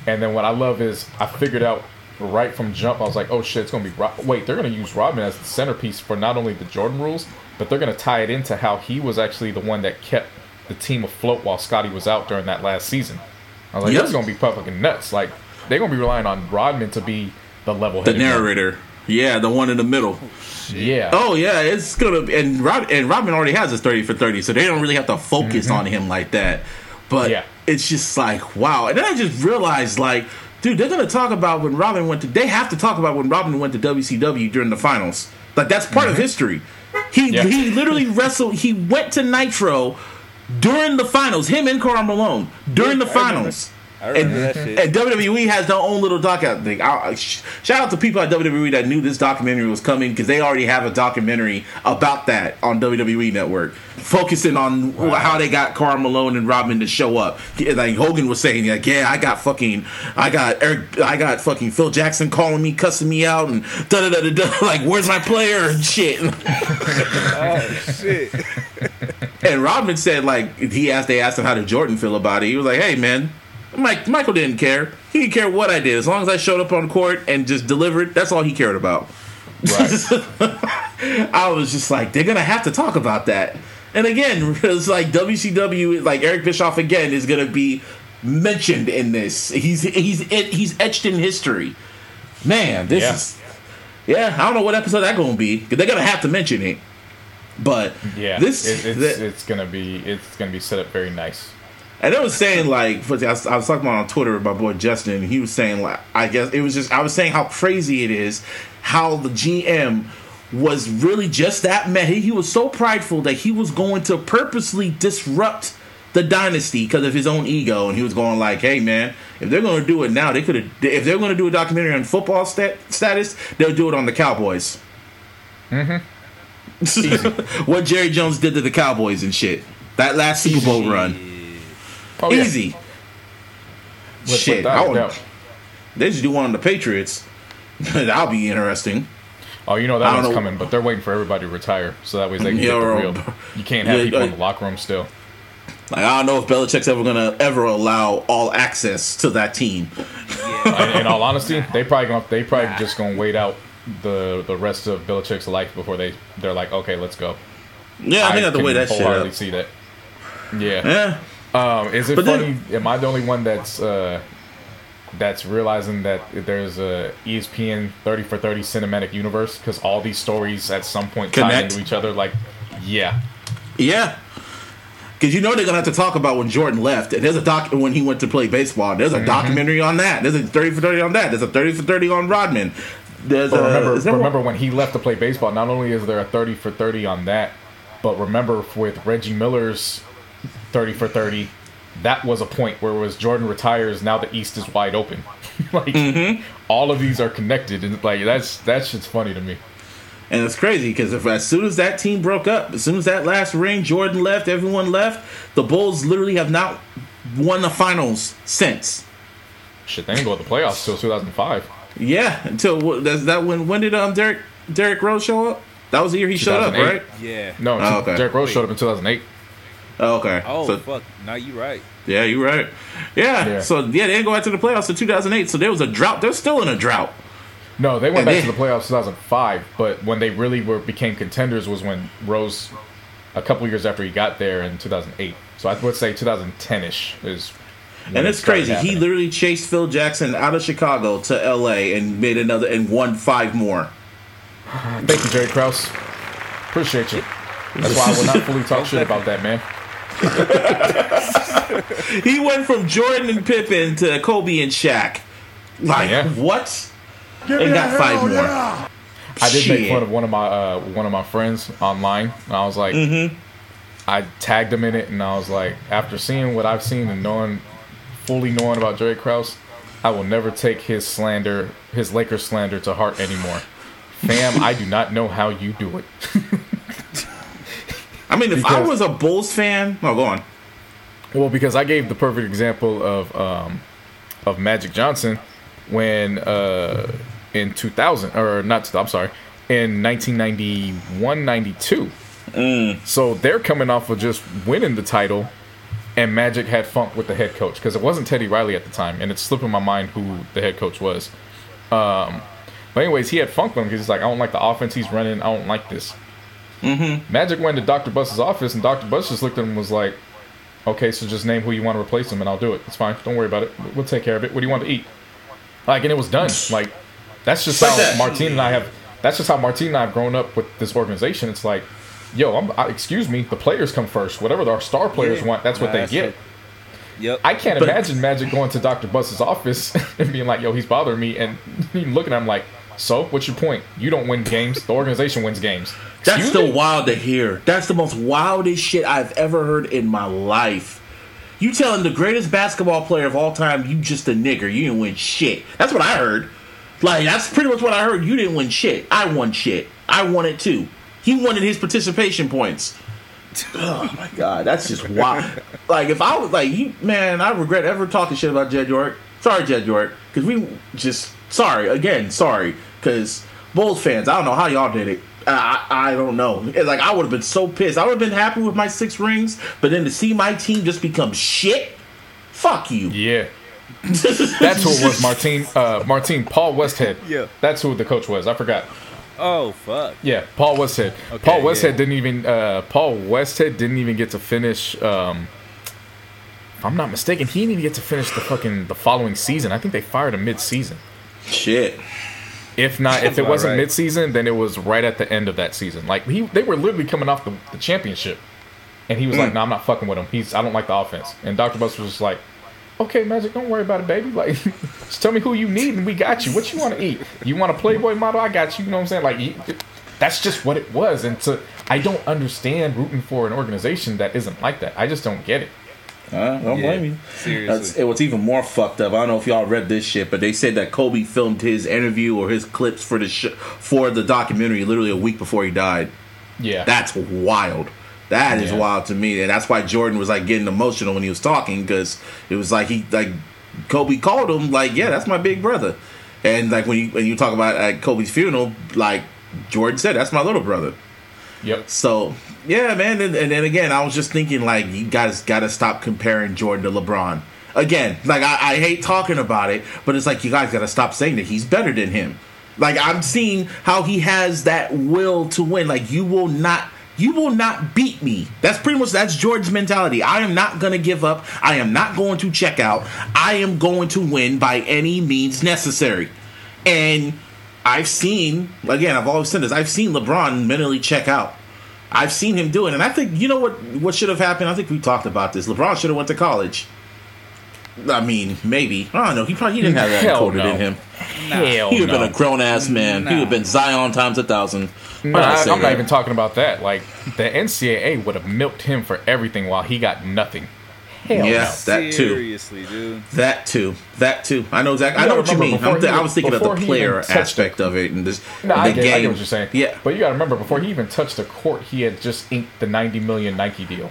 And then what I love is I figured out right from jump. I was like, oh shit, it's gonna be Rob- wait. They're gonna use Rodman as the centerpiece for not only the Jordan rules, but they're gonna tie it into how he was actually the one that kept the team afloat while Scottie was out during that last season. I was like, Yep. this is gonna be fucking nuts. Like they're gonna be relying on Rodman to be the level The narrator. Yeah, the one in the middle. Yeah. Oh yeah, it's gonna be, and Rob and Rodman already has his thirty for thirty, so they don't really have to focus mm-hmm. on him like that. But Yeah. It's just like wow. And then I just realized like, dude, they're gonna talk about when Rodman went to. They have to talk about when Rodman went to WCW during the finals. Like that's part of mm-hmm. history. He Yeah. he literally [laughs] wrestled. He went to Nitro during the finals. Him and Karl Malone during Yeah, the finals. I remember And, that shit. and WWE has their own little doc out thing. I, sh- shout out to people at WWE that knew this documentary was coming because they already have a documentary about that on WWE Network, focusing on how they got Karl Malone and Rodman to show up. Like Hogan was saying, like, yeah, I got fucking, I got Eric, I got fucking Phil Jackson calling me, cussing me out, and da da da da da. [laughs] Like, where's my player and shit. [laughs] oh shit. And Rodman said, like, he asked, they asked him how did Jordan feel about it. He was like, hey, man, Mike, Michael didn't care. He didn't care what I did. As long as I showed up on court and just delivered, that's all he cared about. Right. [laughs] I was just like, they're going to have to talk about that. And again, [laughs] it's like WCW, like Eric Bischoff again is going to be mentioned in this. He's he's he's etched in history. Man, this Yeah. is yeah. I don't know what episode that's going to be they're going to have to mention it. But Yeah. this it, it's it's gonna be it's gonna be set up very nice. And it was saying like, I was, I was talking about on Twitter with my boy Justin. and He was saying like, I guess it was just I was saying how crazy it is how the GM was really just that mad. He, he was so prideful that he was going to purposely disrupt the dynasty because of his own ego, and he was going like, "Hey man, if they're going to do it now, they could have. If they're going to do a documentary on football stat, status, they'll do it on the Cowboys." Mm-hmm. [laughs] what Jerry Jones did to the Cowboys and shit. That last Super Bowl run. Oh, yeah. Easy. With- Shit, without I a would, doubt. they just do one on the Patriots. [laughs] That'll be interesting. Oh, you know I that one's know. coming, but they're waiting for everybody to retire, so that way they can Yeah, get the or- real. You can't have Yeah, people in the locker room still. Like I don't know if Belichick's ever gonna ever allow all access to that team. [laughs] in, in all honesty, [laughs] they probably gonna they probably just gonna wait out the the rest of Belichick's life before they they're like, okay, let's go. Yeah, I think I have to can weigh that shit up. see that. Yeah. Yeah, Um, is it But funny? then- am I the only one that's uh, that's realizing that there's a ESPN 30 for 30 cinematic universe because all these stories at some point tie Connect. into each other? Like, yeah, yeah. Because you know they're gonna have to talk about when Jordan left, and there's a doc when he went to play baseball. There's a Mm-hmm. documentary on that. There's a thirty for thirty on that. There's a thirty for thirty on Rodman. There's But remember, there one- remember when he left to play baseball? Not only is there a 30 for 30 on that, but remember with Reggie Miller's 30 for 30, that was a point where it was Jordan retires. Now the East is wide open. [laughs] like Mm-hmm. all of these are connected, and like that's that shit's funny to me. And it's crazy because if as soon as that team broke up, as soon as that last ring, Jordan left, everyone left. The Bulls literally have not won the finals since. Shit, they didn't go to the playoffs till 2005. Yeah, until that's that when when did um Derrick Derrick Rose show up? That was the year he showed up, right? Yeah. No, Oh, okay. Derrick Rose showed up in 2008. Oh, okay. Oh so, fuck. Now you right. yeah, you're right. Yeah. Yeah. So yeah, they didn't go out to the playoffs in 2008. So there was a drought. They're still in a drought. No, they went And back they- to the playoffs 2005, but when they really were became contenders was when Rose, a couple years after he got there in 2008. So I would say 2010ish is. And it's started crazy. He literally chased Phil Jackson out of Chicago to LA and made another and won five more. [sighs] Thank you, Jerry Krause. Appreciate you. [laughs] That's why I will not fully talk shit about that man. [laughs] He went from Jordan and Pippen to Kobe and Shaq. Like Yeah. what? And got five more. I did make fun of one of my uh, one of my friends online, and I was like, Mm-hmm. I tagged him in it, and I was like, after seeing what I've seen and knowing, fully knowing about Jerry Krause, I will never take his slander, his Lakers slander to heart anymore. Fam, I do not know how you do it. [laughs] I mean, if I was a Bulls fan, no, go on. Well, because I gave the perfect example of um, of Magic Johnson when uh, in 2000 or not I'm sorry in 1991 92. So they're coming off of just winning the title, and Magic had funk with the head coach because it wasn't Teddy Riley at the time, and it's slipping my mind who the head coach was. Um, but anyways, he had funk with him because he's like, I don't like the offense he's running. I don't like this. Mm-hmm. Magic went to Dr. Buss's office, and Dr. Buss just looked at him and was like, Okay, so just name who you want to replace him, and I'll do it. It's fine. Don't worry about it. We'll take care of it. What do you want to eat? Like, and it was done. Like, that's just how that. Martine and I have. That's just how Martine and I have grown up with this organization. It's like, yo, I'm, I, excuse me, the players come first. Whatever our star players Yeah. want, that's what Nah, they that's get. true. Yep. I can't But- imagine Magic going to Dr. Buss's office [laughs] and being like, yo, he's bothering me, and [laughs] looking at him like, so what's your point? You don't win games. The organization wins games. That's Excuse still me? wild to hear. That's the most wildest shit I've ever heard in my life. You telling the greatest basketball player of all time, you just a nigger. You didn't win shit. That's what I heard. Like that's pretty much what I heard. You didn't win shit. I won shit. I won it too. He wanted his participation points. Oh my god, that's just wild. [laughs] like if I was like you, man, I regret ever talking shit about Jed York. Sorry, Jed York, because we just sorry again, sorry, because Bulls fans, I don't know how y'all did it. I, I I don't know. It's like I would have been so pissed. I would have been happy with my six rings, but then to see my team just become shit, fuck you. Yeah. [laughs] That's who it was, Martine. Uh, Martine, Paul Westhead. Yeah. That's who the coach was. I forgot. Oh fuck. Yeah, Paul Westhead. Okay, Paul Westhead yeah. didn't even. Uh, Paul Westhead didn't even get to finish. Um, if I'm not mistaken, he didn't even get to finish the fucking the following season. I think they fired him mid-season. Shit. If not, if it wasn't right. mid-season, then it was right at the end of that season. Like he, they were literally coming off the, the championship, and he was Hmm. like, "No, I'm not fucking with him. He's I don't like the offense." And Dr. Buster was just like, "Okay, Magic, don't worry about it, baby. Like, [laughs] just tell me who you need, and we got you. What you want to eat? You want a Playboy model? I got you. You know what I'm saying? Like, he, that's just what it was. And to I don't understand rooting for an organization that isn't like that. I just don't get it. I don't blame you. seriously. That's, it was even more fucked up. I don't know if y'all read this shit, but they said that Kobe filmed his interview or his clips for the sh- for the documentary literally a week before he died. Yeah, That's wild. That is Yeah. wild to me, and that's why Jordan was like getting emotional when he was talking because it was like he like Kobe called him like, yeah, that's my big brother, and like when you when you talk about at Kobe's funeral, like Jordan said, that's my little brother. Yep. So yeah, man, and, and then again, I was just thinking like you guys got to stop comparing Jordan to LeBron. Again, like I, I hate talking about it, but it's like you guys got to stop saying that he's better than him. Like I'm seeing how he has that will to win. Like you will not. You will not beat me. That's pretty much that's Jordan's mentality. I am not going to give up. I am not going to check out. I am going to win by any means necessary. And I've seen again, I've always said this. I've seen LeBron mentally check out. I've seen him do it, and I think you know what what should have happened. I think we talked about this. LeBron should have went to college. I mean, maybe I don't know. He probably he didn't have that [laughs] Hell encoded no. in him. Hell He would have no. been a grown ass man. He would have been Zion times a thousand. No, I I, say am not even talking about that. Like the NCAA would have milked him for everything while he got nothing. Hell Yeah. no. That too. Seriously, dude. That too. That too. I know exactly. I know what you mean. I'm th- he- I was thinking of the player even touched aspect of it and this. No, the I get, game. I get what you're saying. Yeah. But you got to remember, before he even touched the court, he had just inked the 90 million Nike deal.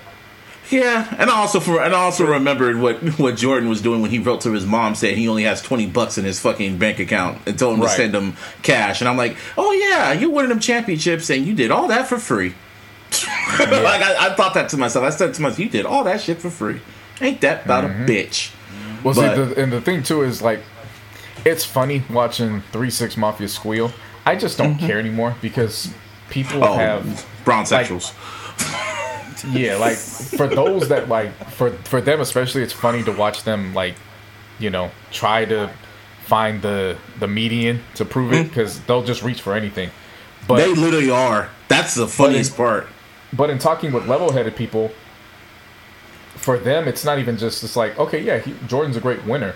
Yeah, and I also for and I also remembered what what Jordan was doing when he wrote to his mom saying he only has twenty bucks in his fucking bank account and told him Right. to send him cash. And I'm like, oh yeah, you winning them championships and you did all that for free. [laughs] like I, I thought that to myself. I said to myself, you did all that shit for free. Ain't that about Mm-hmm. a bitch? Well, But- see, the, and the thing too is like, it's funny watching Three Six Mafia squeal. I just don't care anymore because people Mm-hmm. Oh, have brown sexuals. yeah like for those that like for for them especially it's funny to watch them like you know try to find the the median to prove it because they'll just reach for anything but they literally are. That's the funniest part. but in talking with level-headed people for them it's not even just it's like okay yeah he, jordan's a great winner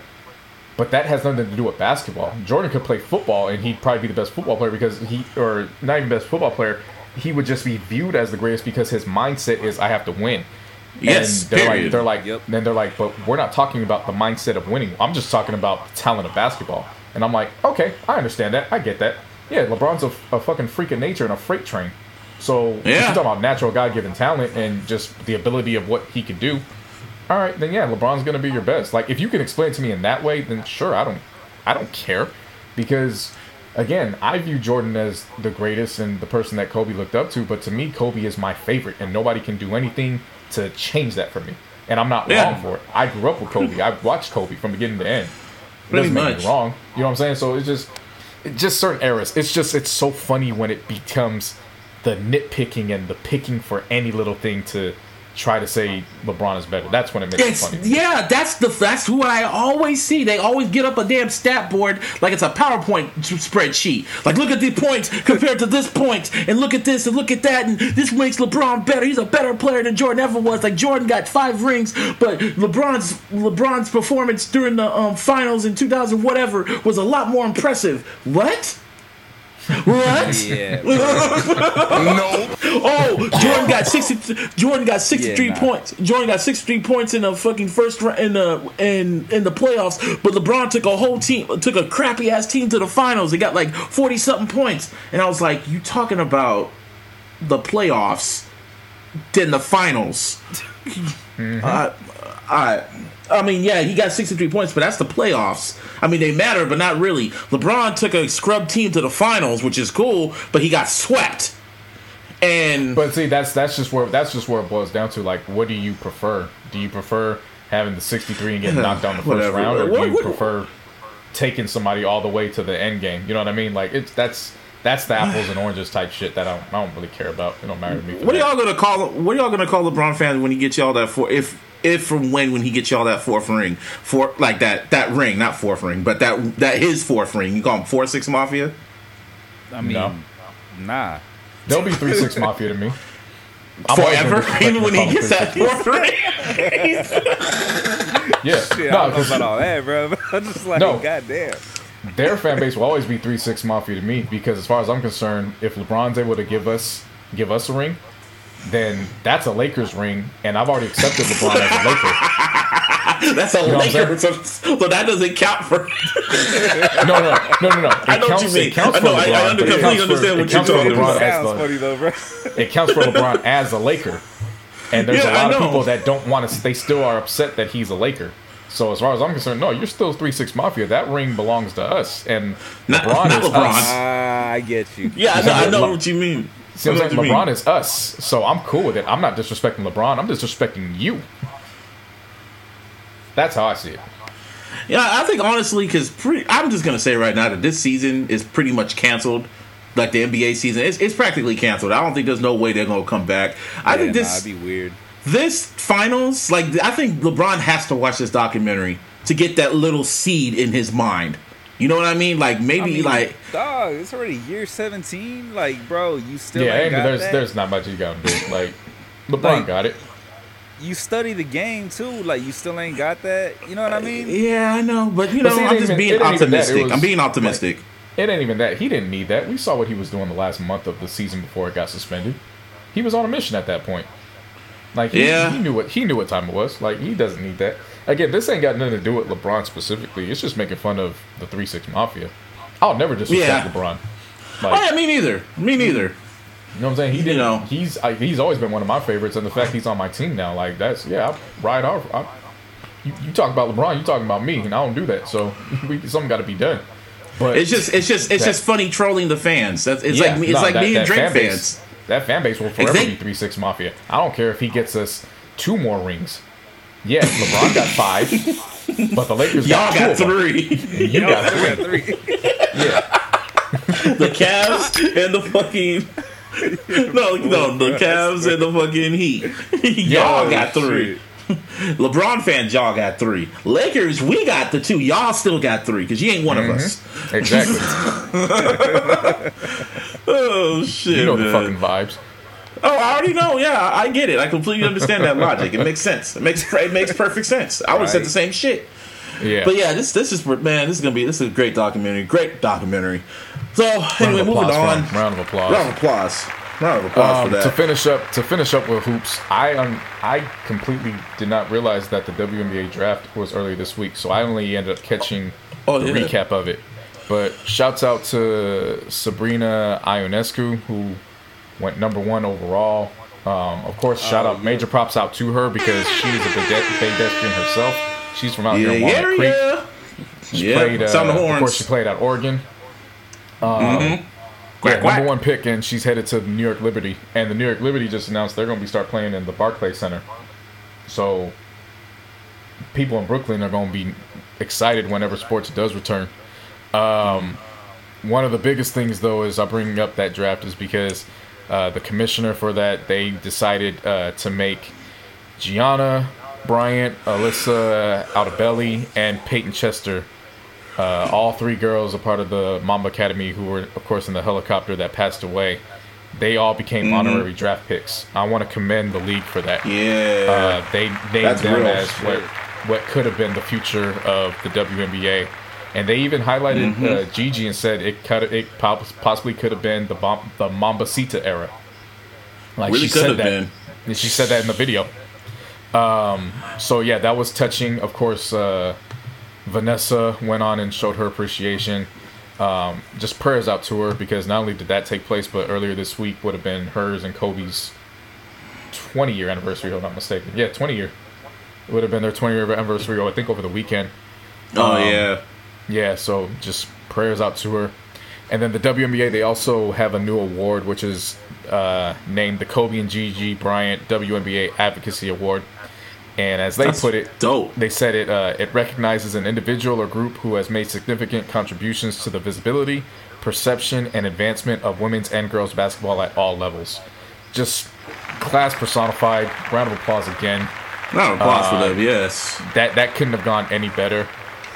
but that has nothing to do with basketball jordan could play football and he'd probably be the best football player because he or not even best football player he would just be viewed as the greatest because his mindset is i have to win Yes, and they're period. like, they're like, Yep. then they're like, but we're not talking about the mindset of winning. I'm just talking about the talent of basketball. And I'm like, okay, I understand that. I get that. Yeah, LeBron's a, a fucking freak of nature and a freight train. So if you're Yeah. talking about natural God-given talent and just the ability of what he can do. All right, then yeah, LeBron's gonna be your best. Like if you can explain it to me in that way, then sure, I don't, I don't care, because again, I view Jordan as the greatest and the person that Kobe looked up to. But to me, Kobe is my favorite, and nobody can do anything to change that for me. And I'm not Yeah. wrong for it. I grew up with Kobe. I watched Kobe from beginning to end. It Pretty doesn't make much. me wrong. You know what I'm saying? So it's just, it's just certain eras. It's just it's so funny when it becomes the nitpicking and the picking for any little thing to try to say LeBron is better. That's when it makes it funny. yeah, that's the that's what I always see. They always get up a damn stat board like it's a PowerPoint spreadsheet. Like, look at the points compared to this point, and look at this and look at that, and this makes LeBron better. He's a better player than Jordan ever was. Like Jordan got five rings, but LeBron's LeBron's performance during the um, finals in 2000 whatever was a lot more impressive. What? [laughs] What? Yeah. [laughs] Oh, Jordan got sixty. Jordan got sixty-three Yeah, nah. points. Jordan got sixty-three points in the fucking first round in the in in the playoffs. But LeBron took a whole team, took a crappy ass team to the finals. They got like forty something points, and I was like, "You talking about the playoffs? Then the finals?" Uh, [laughs] I, I mean, yeah, he got 63 points, but that's the playoffs. I mean, they matter, but not really. LeBron took a scrub team to the finals, which is cool, but he got swept. And But see, that's that's just where that's just where it boils down to. Like, what do you prefer? Do you prefer having the 63 and getting [laughs] knocked down the first Whatever. round, or do you what- prefer taking somebody all the way to the end game? You know what I mean? Like, it's that's that's the apples and oranges type shit that I don't, I don't really care about. It don't matter to me. What are y'all gonna call? What are y'all gonna call LeBron fans when he gets y'all that four? If if from when when he gets y'all that fourth ring, for like that that ring, not fourth ring, but that that his fourth ring. You call him four six mafia? I mean, No. nah. They'll be three six mafia to me. [laughs] I'm Forever, even when he gets that 3-6. fourth ring. Yeah, Shit, no, I don't know 'cause about all that, bro. [laughs] I'm just like, No. goddamn. their fan base will always be three six mafia to me because as far as I'm concerned, if LeBron's able to give us give us a ring, then that's a Lakers ring, and I've already accepted LeBron as a Laker. [laughs] That's a know Laker, so, so that doesn't count for. [laughs] No, no, no, no, no. [laughs] It I know what you mean. It counts I know, for I- I LeBron, under- it completely counts understand for, what you're talking LeBron about. as Sounds the, funny though, bro. it counts for LeBron as a Laker. And there's Yeah, a lot of people that don't want to. They still are upset that he's a Laker. So as far as I'm concerned, no, you're still three six mafia. That ring belongs to us, and Not- LeBron not is LeBron. us. Ah, I get you. Yeah, I know, I know what you mean. See what I know I'm saying? mean. LeBron is us, so I'm cool with it. I'm not disrespecting LeBron. I'm disrespecting you. That's how I see it. Yeah, I think honestly, because I'm just gonna say right now that this season is pretty much canceled. Like the NBA season, it's, it's practically canceled. I don't think there's no way they're gonna come back. I Yeah, think this it'd be weird. this finals, like I think LeBron has to watch this documentary to get that little seed in his mind. You know what I mean? Like maybe I mean, like dog, it's already year 17. Like, bro, you still yeah, ain't and got there's that. there's not much you got to do. [laughs] Like LeBron Like- got it. you study the game too. Like, you still ain't got that. You know what I mean? Uh, yeah, I know, but you But know, see, I'm just even- being it ain't even that. It optimistic. was, I'm being optimistic. It ain't even that. He didn't need that. We saw what he was doing the last month of the season before it got suspended. He was on a mission at that point. Like he, Yeah. he knew what he knew what time it was. Like he doesn't need that. Again, this ain't got nothing to do with LeBron specifically. It's just making fun of the three six mafia. I'll never disrespect Yeah. LeBron. oh yeah, me neither. Me neither. You know what I'm saying? He didn't. know. He's I, he's always been one of my favorites, and the fact he's on my team now, like that's yeah, I ride off. I, you, you talk about LeBron, you talking about me, and I don't do that. So [laughs] we, something got to be done. But It's just it's just it's That- just funny trolling the fans. That's it's yeah, like me, it's no, like that- me and Drake fan base- fans. That fan base will forever be three six mafia. I don't care if he gets us two more rings. Yeah, LeBron got five, but the Lakers Y'all got, got two of them. three. You got [laughs] I got three. three. Yeah, [laughs] the Cavs and the fucking [laughs] no no the Cavs and the fucking Heat. y'all got three. LeBron fans, y'all got three. Lakers, we got the two. Y'all still got three because you ain't one of mm-hmm. us. exactly. Oh shit! You know the fucking vibes. Oh, I already know. Yeah, I get it. I completely understand that logic. It makes sense. It makes it makes perfect sense. I would have said the same shit. Yeah, But yeah, this this is man. This is gonna be this is a great documentary. Great documentary. So Round anyway, moving on. him. Round of applause. Round of applause. Round of applause Um, for to finish up, to finish up with hoops, I um, I completely did not realize that the WNBA draft was early this week, so I only ended up catching Oh, the yeah. recap of it. But shouts out to Sabrina Ionescu who went number one overall. Um, of course, shout out major props out to her because she's a pede- pedestrian herself. She's from out yeah, here in Walnut yeah, Creek. yeah. She Yeah, played, uh, sound the of course, she played at Oregon. Quack, Yeah, quack. number one pick, and she's headed to New York Liberty. And the New York Liberty just announced they're going to be start playing in the Barclays Center. So people in Brooklyn are going to be excited whenever sports does return. Um, one of the biggest things, though, is I bring up that draft is because uh, the commissioner for that they decided uh, to make Gianna Bryant, Alyssa Altobelli, and Payton Chester uh, all three girls, a part of the Mamba Academy, who were, of course, in the helicopter that passed away, they all became Mm-hmm. honorary draft picks. I want to commend the league for that. Yeah. Uh, they named That's them as shit. what what could have been the future of the WNBA, and they even highlighted Mm-hmm. uh, Gigi and said it could it possibly could have been the Bom- the Mambacita era. Like Really she said that. been. She said that in the video. Um, so yeah, that was touching. Of course, uh, Vanessa went on and showed her appreciation. Um, just prayers out to her because not only did that take place, but earlier this week would have been hers and Kobe's 20 year anniversary, if I'm not mistaken. Yeah, 20 year. It would have been their 20 year anniversary, I think, over the weekend. oh um, yeah. Yeah, so just prayers out to her. And then the WNBA, they also have a new award, which is uh, named the Kobe and Gigi Bryant WNBA Advocacy Award. And as they That's put it, dope. they said it uh, it recognizes an individual or group who has made significant contributions to the visibility, perception, and advancement of women's and girls basketball at all levels. Just class personified. Round of applause again Round of applause uh, for them. Yes. that that couldn't have gone any better.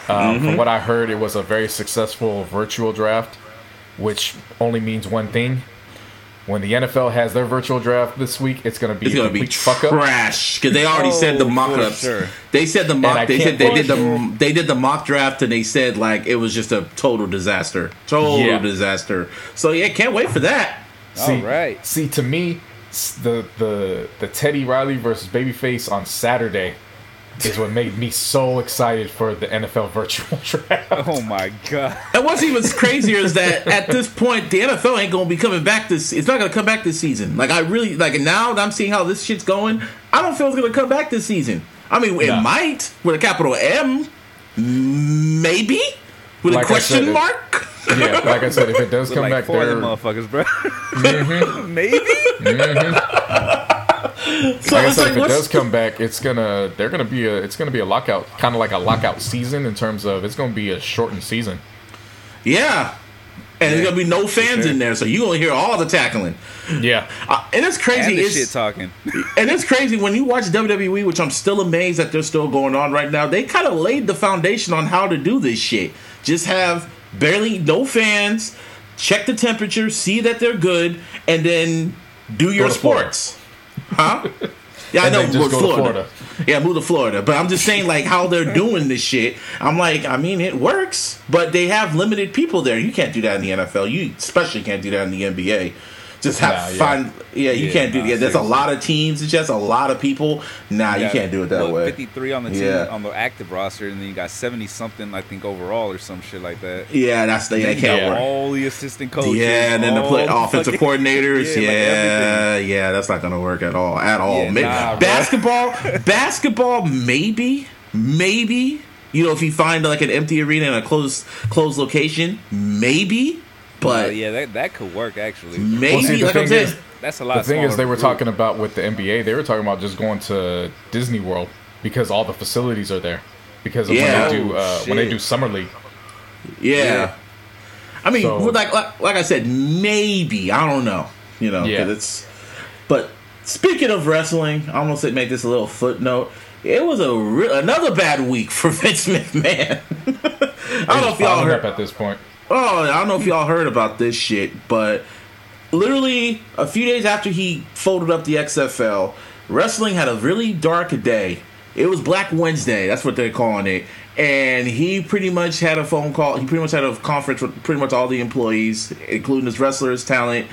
Um, Mm-hmm. From what I heard, it was a very successful virtual draft, which only means one thing: when the NFL has their virtual draft this week, it's going to be It's gonna be fuck up. trash because they already said the Oh, mock for ups. sure. They said the mock. They said they did the believe- they did the mock draft and they said like it was just a total disaster. Total Yeah. disaster. So yeah, can't wait for that. See, All right. See, to me, the the the Teddy Riley versus Babyface on Saturday is what made me so excited for the NFL virtual [laughs] draft. Oh my god. And what's even crazier is that at this point, the NFL ain't gonna be coming back this. It's not gonna come back this season. Like I really like now that I'm seeing how this shit's going. I don't feel it's gonna come back this season. I mean, it Nah. might with a capital M, maybe with Like a I question said, it- mark. yeah, like I said, if it does With come like back four of there, them motherfuckers, bro. Mm-hmm. [laughs] Maybe. So like I said, like, if it does come back, it's gonna they're gonna be a it's gonna be a lockout, kind of like a lockout season in terms of it's gonna be a shortened season. yeah. And there's gonna be no fans sure. in there, so you gonna hear all the tackling. Yeah, Uh, and it's crazy. and the it's, shit talking. [laughs] And it's crazy when you watch WWE, which I'm still amazed that they're still going on right now. They kind of laid the foundation on how to do this shit. Just have barely no fans, check the temperature, see that they're good, and then do your to Florida. sports. Huh? Yeah, I know. then just with go to Florida. Yeah, move to Florida. But I'm just saying, like, how they're doing this shit. I'm like, I mean, it works, but they have limited people there. You can't do that in the NFL. You especially can't do that in the NBA. Just have Nah, yeah. Yeah, you Yeah, can't do nah, that. There's a lot of teams. It's just a lot of people. Nah, you got, can't do it that way. 53 on the team Yeah. on the active roster, and then you got 70 something, I think, overall or some shit like that. Yeah, that's the. You can't work. all the assistant coaches. Yeah, and then the play, offensive [laughs] coordinators. Yeah, like Yeah, that's not gonna work at all. At all. Yeah, May- nah, basketball, [laughs] basketball, maybe, maybe. You know, if you find like an empty arena in a closed closed location, maybe. But Uh, yeah, that, that could work actually. maybe, Well, see, the like I'm thing saying, is- That's a lot. the thing is they were group. talking about with the NBA, they were talking about just going to Disney World because all the facilities are there because of Yeah. when they do Oh, uh, when they do summer league. yeah. Yeah. I mean, So- like, like like I said, maybe I don't know. You know, 'cause Yeah. it's. But speaking of wrestling, I'm gonna make this a little footnote. It was a re- another bad week for [laughs] Vince McMahon. [laughs] I don't know if y'all Piling heard. up at this point. Oh, I don't know if y'all heard about this shit, but literally a few days after he folded up the XFL, wrestling had a really dark day. It was Black Wednesday, that's what they're calling it. And he pretty much had a phone call. He pretty much had a conference with pretty much all the employees, including his wrestlers, talent,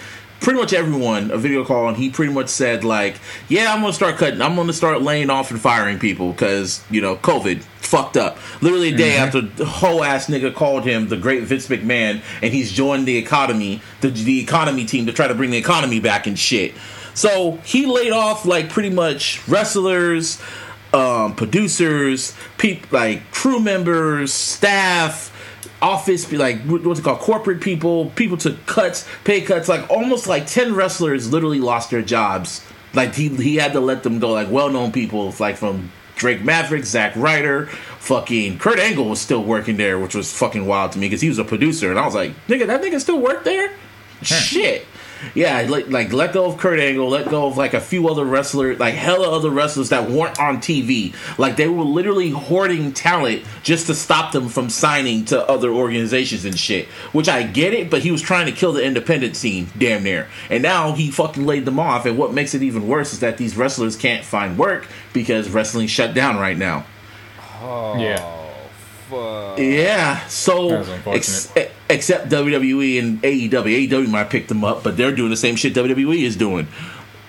pretty much everyone a video call, and he pretty much said like, "Yeah, I'm gonna start cutting. I'm gonna start laying off and firing people because you know COVID fucked up." Literally a day after the whole ass nigga called him the great Vince McMahon, and he's joined the economy, the the economy team to try to bring the economy back and shit. So he laid off like pretty much wrestlers, um, producers, peop like crew members, staff, office, be like what's it called, corporate people. People took cuts, pay cuts. Like almost like ten wrestlers literally lost their jobs. Like he he had to let them go. Like well known people, like from Drake Maverick, Zack Ryder, fucking Kurt Angle was still working there, which was fucking wild to me because he was a producer, and I was like, nigga, that nigga still work there? Shit. Yeah, like like let go of Kurt Angle, let go of like a few other wrestlers, like hella other wrestlers that weren't on TV. Like they were literally hoarding talent just to stop them from signing to other organizations and shit. Which I get it, but he was trying to kill the independent scene, damn near. And now he fucking laid them off. And what makes it even worse is that these wrestlers can't find work because wrestling shut down right now. Yeah. Fuck. Uh, yeah, so ex- except WWE and AEW, AEW might pick them up, but they're doing the same shit WWE is doing,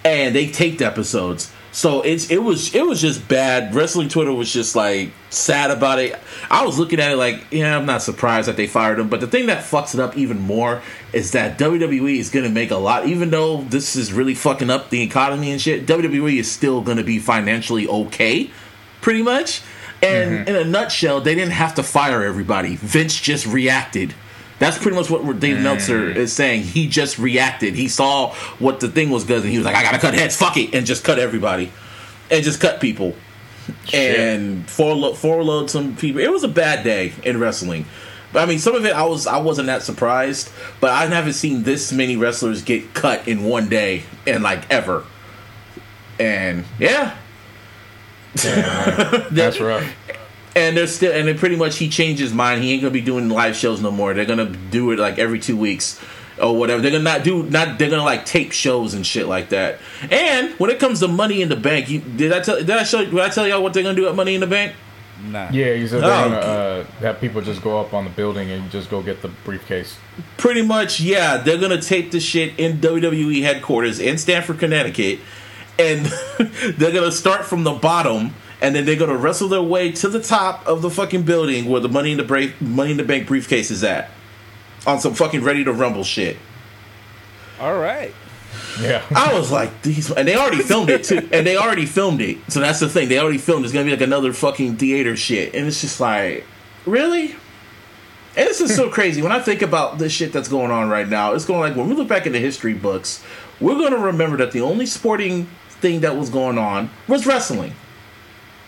and they taped episodes. So it's it was it was just bad. Wrestling Twitter was just like sad about it. I was looking at it like, yeah, I'm not surprised that they fired him. But the thing that fucks it up even more is that WWE is gonna make a lot. Even though this is really fucking up the economy and shit, WWE is still gonna be financially okay, pretty much. And mm-hmm. in a nutshell, they didn't have to fire everybody. Vince just reacted. That's pretty much what Dave mm. Meltzer is saying. He just reacted. He saw what the thing was good, and he was like, "I gotta cut heads, fuck it," and just cut everybody, and just cut people, and forload forload some people. It was a bad day in wrestling. But I mean, some of it I was I wasn't that surprised, but I haven't seen this many wrestlers get cut in one day and like ever. And yeah, That's rough. and they're still and then pretty much he changed his mind. He ain't gonna be doing live shows no more. They're gonna do it like every two weeks or whatever. They're gonna not do not. They're gonna like tape shows and shit like that. And when it comes to Money in the Bank, you, did I tell? Did I show? Did I tell y'all what they're gonna do at Money in the Bank? Nah. Yeah, you said they're Oh, gonna uh, have people just go up on the building and just go get the briefcase. Pretty much, yeah. They're gonna tape the shit in WWE headquarters in Stamford, Connecticut, and [laughs] they're gonna start from the bottom. And then they're gonna wrestle their way to the top of the fucking building where the money in the break, money in the bank briefcase is at, on some fucking ready to rumble shit. All right. Yeah. I was like, these, and they already filmed it too, and they already filmed it. So that's the thing, they already filmed. It's gonna be like another fucking theater shit, and it's just like, really? And this is so crazy. When I think about the shit that's going on right now, it's going like when we look back in the history books, we're gonna remember that the only sporting thing that was going on was wrestling.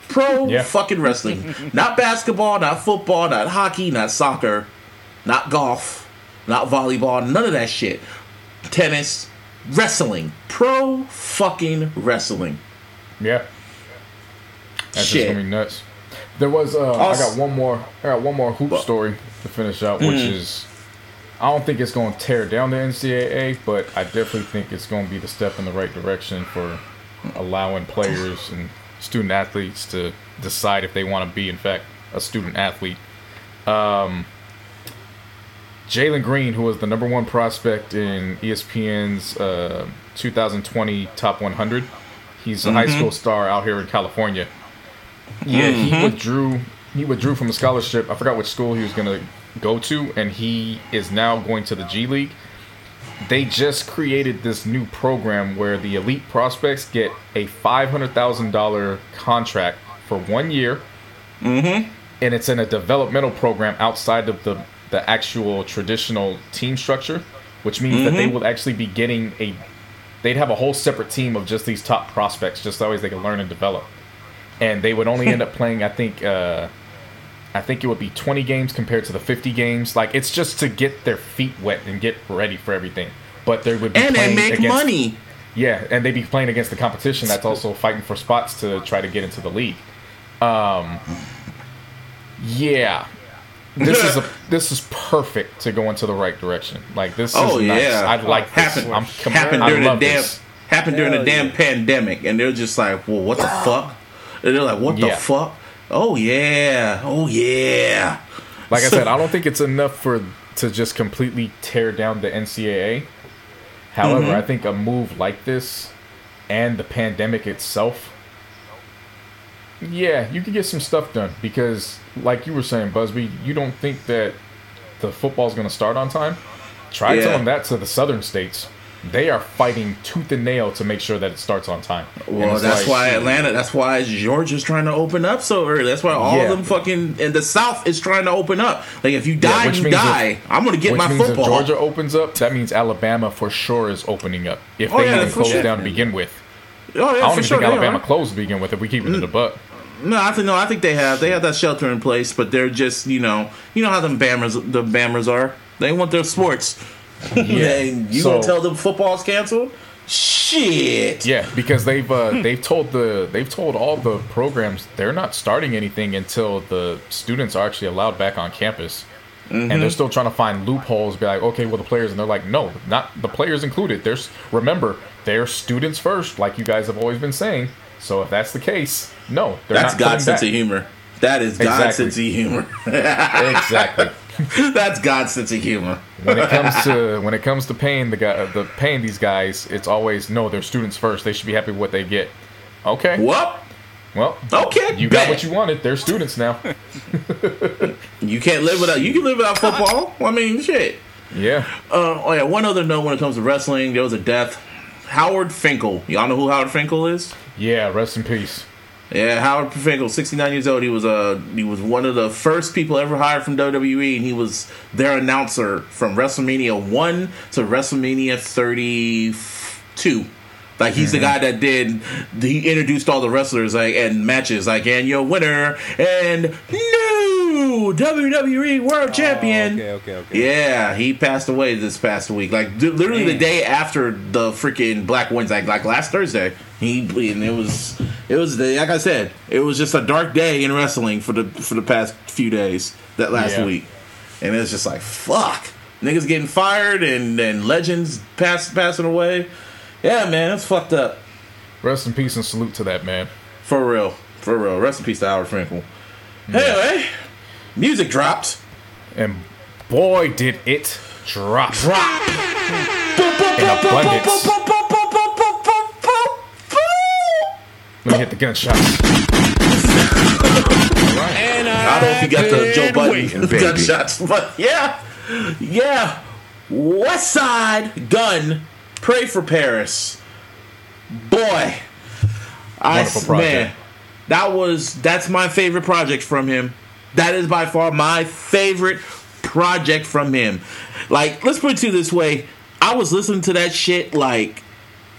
Pro Yeah. fucking wrestling. [laughs] not basketball, not football, not hockey, not soccer, not golf, not volleyball, none of that shit. Tennis, wrestling. Pro fucking wrestling. Yeah. That's Shit. just gonna be nuts. There was uh, I got one more I got one more hoop story to finish which Mm. is I don't think it's gonna tear down the NCAA, but I definitely think it's gonna be the step in the right direction for allowing players and student athletes to decide if they want to be in fact a student athlete. Um Jalen Green, who was the number one prospect in ESPN's uh, 2020 Top 100, he's a high school star out here in California. Yeah, he withdrew. He withdrew from a scholarship. I forgot which school he was going to go to, and he is now going to the G League. They just created this new program where the elite prospects get a five hundred thousand dollar contract for one year, and it's in a developmental program outside of the the actual traditional team structure, which means that they will actually be getting a. They'd have a whole separate team of just these top prospects, just so always they can learn and develop, and they would only end up [laughs] playing. I think. Uh, I think it would be 20 games compared to the 50 games. Like it's just to get their feet wet and get ready for everything. But they would be And they playing make against, money. Yeah, and they'd be playing against the competition that's also fighting for spots to try to get into the league. Um, yeah, this is a [laughs] this is perfect to go into the right direction. Like this Oh is nice. yeah. I like this. happened, I'm com- happened during the damn this. happened during the Hell damn yeah. pandemic, and they're just like, well, what the fuck? And they're like, what Yeah. the fuck? Oh yeah, oh yeah. Like I said, I don't think it's enough for to just completely tear down the NCAA. However, Mm-hmm. I think a move like this and the pandemic itself, yeah, you could get some stuff done because, like you were saying, Busby, you don't think that the football's going to start on time. Try Yeah. telling that to the southern states. They are fighting tooth and nail to make sure that it starts on time. Well, that's like- why Atlanta. That's why Georgia's trying to open up so early. That's why all Yeah. of them fucking in the South is trying to open up. Like if you die, which you die. I'm gonna get Which my means football. if Georgia opens up, that means Alabama for sure is opening up. If Oh, they yeah, even close sure. down to begin with. oh I yeah, don't for even sure. think Alabama are. closed to begin with if we keep it to the butt. No, I think no. I think they have. They have that shelter in place, but they're just you know you know how them bammers the bammers are. They want their sports. [laughs] Yeah. and you So- gonna tell them football's canceled? Shit. Yeah, because they've uh, they've told the they've told all the programs they're not starting anything until the students are actually allowed back on campus. And they're still trying to find loopholes. Be like, okay, well, the players, and they're like, no, not the players included. There's remember, they're students first, like you guys have always been saying. So if that's the case, no, they're That's not God's sense coming of humor. That is God's Exactly. sense of humor. [laughs] exactly. [laughs] That's God's sense of humor. when it comes to when it comes to paying the guy the paying these guys, it's always no. They're students first. They should be happy with what they get. Okay, Well, well, okay. you got what you wanted. They're students now. [laughs] [laughs] You can't live without. You can live without football. I mean, shit. Yeah, Uh, oh yeah. One other note when it comes to wrestling, there was a death. Howard Finkel. Y'all know who Howard Finkel is? yeah. Rest in peace. Yeah, Howard Finkel, 69 years old. He was uh, he was one of the first people ever hired from WWE, and he was their announcer from WrestleMania 1 to WrestleMania 32. Like he's the guy that did he introduced all the wrestlers like and matches like and your winner and new WWE World oh, Champion. Oh, okay, okay, okay. Yeah, he passed away this past week. Like d- literally the day after the freaking Black Wednesday, like, like last Thursday. He and it was it was the like I said, it was just a dark day in wrestling for the for the past few days that last Yeah. week, and it was just like fuck, niggas getting fired and and legends pass, passing away. Yeah, man, that's fucked up Rest in peace and salute to that man. for real, for real. Rest in peace to Howard Finkel. Anyway, music dropped. And boy, did it drop. Drop. In abundance. Let me hit the gunshots. I don't know if you got the Joe waiting, Biden baby. gunshots, but yeah, yeah. Westside Gunn, pray for Paris. Boy, I Wonderful project. man, that was that's my favorite project from him. That is by far my favorite project from him. Like, let's put it to this way: I was listening to that shit like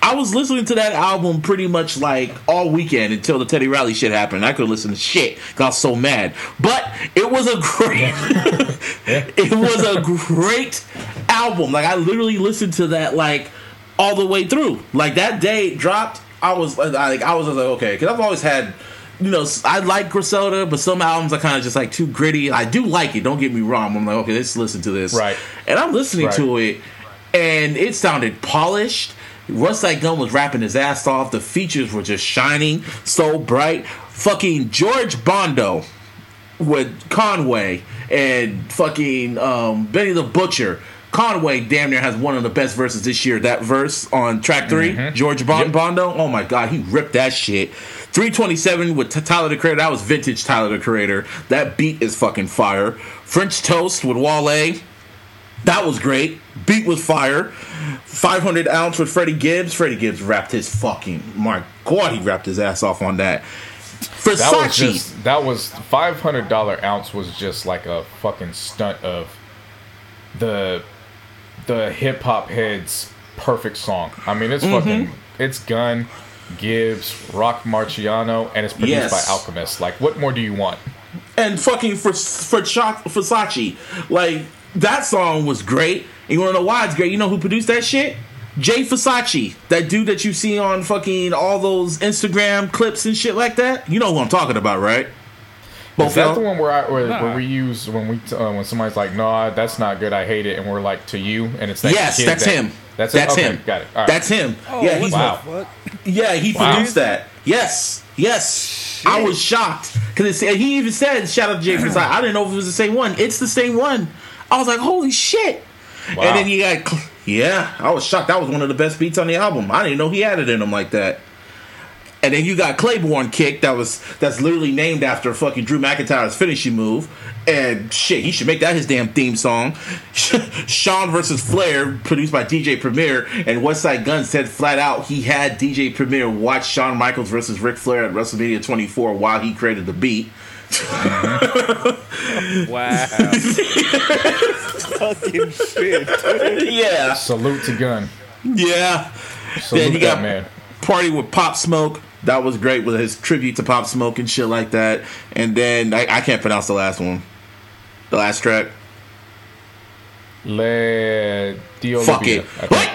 I was listening to that album pretty much like all weekend until the Teddy Riley shit happened. I couldn't listen to shit. Got so mad. But it was a great, [laughs] it was a great album. Like I literally listened to that like all the way through. Like that day dropped, I was like, I was like, okay, because I've always had. You know, I like Griselda, but some albums are kind of just like too gritty. I do like it. Don't get me wrong. I'm like, okay, let's listen to this. Right. And I'm listening Right. to it, and it sounded polished. Russ Like Gunn was rapping his ass off. The features were just shining so bright. Fucking George Bondo with Conway and fucking um, Benny the Butcher. Conway damn near has one of the best verses this year. That verse on track 3 George Bon- Yep. Bondo. Oh my god, he ripped that shit. 327 with Tyler the Creator. That was vintage Tyler the Creator. That beat is fucking fire. French Toast with Wale. That was great. Beat was fire. 500 ounce with Freddie Gibbs. Freddie Gibbs rapped his fucking. My God, he rapped his ass off on that. That was Versace. just that was five hundred dollar ounce was just like a fucking stunt of the the hip hop heads perfect song. I mean it's Mm-hmm. fucking it's Gunn, Gibbs, Roc Marciano, and it's produced Yes. by Alchemist. Like what more do you want? and fucking for for Choc- Versace. Like that song was great. And you wanna know why it's great? You know who produced that shit? Jay Versace, that dude that you see on fucking all those Instagram clips and shit like that. You know who I'm talking about, right? Is that the one where I where, Nah. where we use when we uh, when somebody's like, "No, that's not good. I hate it," and we're like, "To you," and it's that Yes, kid that's that- him. That's, That's? Okay, him. Got it. All right. That's him. Oh, yeah, what he's Wow. Yeah, he Wow. produced that. Yes, yes. I was shocked because he even said, "Shout out to Jay Versace." I didn't know if it was the same one. It's the same one. I was like, "Holy shit!" Wow. And then he got Yeah, I was shocked. That was one of the best beats on the album. I didn't know he had it in him like that. And then you got Claiborne kick that was that's literally named after fucking Drew McIntyre's finishing move. And shit, he should make that his damn theme song. [laughs] Shawn versus Flair, produced by DJ Premier, and Westside Gunn said flat out he had DJ Premier watch Shawn Michaels versus Ric Flair at WrestleMania 24 while he created the beat. [laughs] Wow. [laughs] Fucking shit. yeah, Salute to Gunn. yeah. Salute Then he that got man. party with Pop Smoke. That was great with his tribute to Pop Smoke and shit like that. And then I, I can't pronounce the last one. The last track. Le Dio Fuck Libia, it. I think.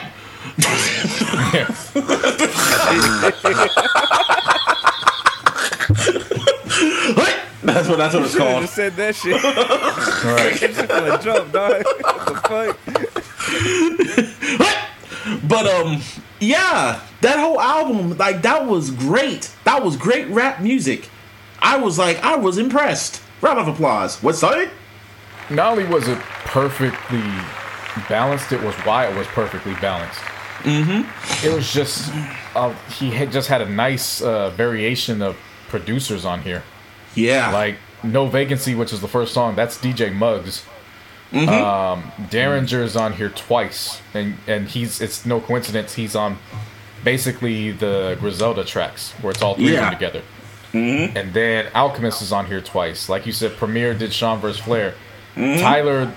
What? That's what that's what it's called. just said that shit. All right. Shit gonna jump, dog. What the fuck? But um, yeah, that whole album, like that was great. That was great rap music. I was like, I was impressed. Round of applause. What's that? Not only was it perfectly balanced, it was why it was perfectly balanced. Mm-hmm. It was just uh, he had just had a nice uh, variation of producers on here. Yeah, like no vacancy which is the first song that's dj muggs Mm-hmm. um Daringer's on here twice and and he's it's no coincidence he's on basically the griselda tracks where it's all three Yeah. of them together and then alchemist is on here twice like you said premier did sean vs flair Mm-hmm. tyler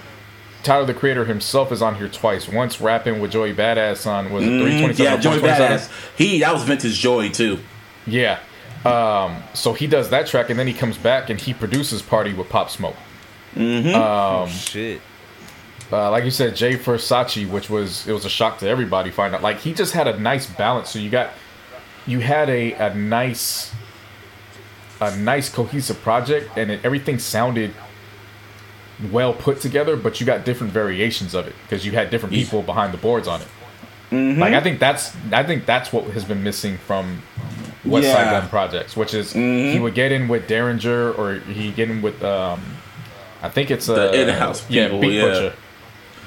tyler the creator himself is on here twice once rapping with joey badass on was it 327 Mm-hmm. yeah, or Joey Badass. He that was Vintage Joy too. Yeah. Um, so he does that track, and then he comes back and he produces "Party with Pop Smoke." Shit. Uh, like you said, Jay Versace, which was it was a shock to everybody. Find out like he just had a nice balance. So you got you had a a nice a nice cohesive project, and it, everything sounded well put together. But you got different variations of it because you had different people behind the boards on it. Like I think that's I think that's what has been missing from West Side Yeah. Gunn projects, which is he would get in with Daringer or he get in with um, I think it's uh, The in-house yeah people, Beat yeah. Butcha.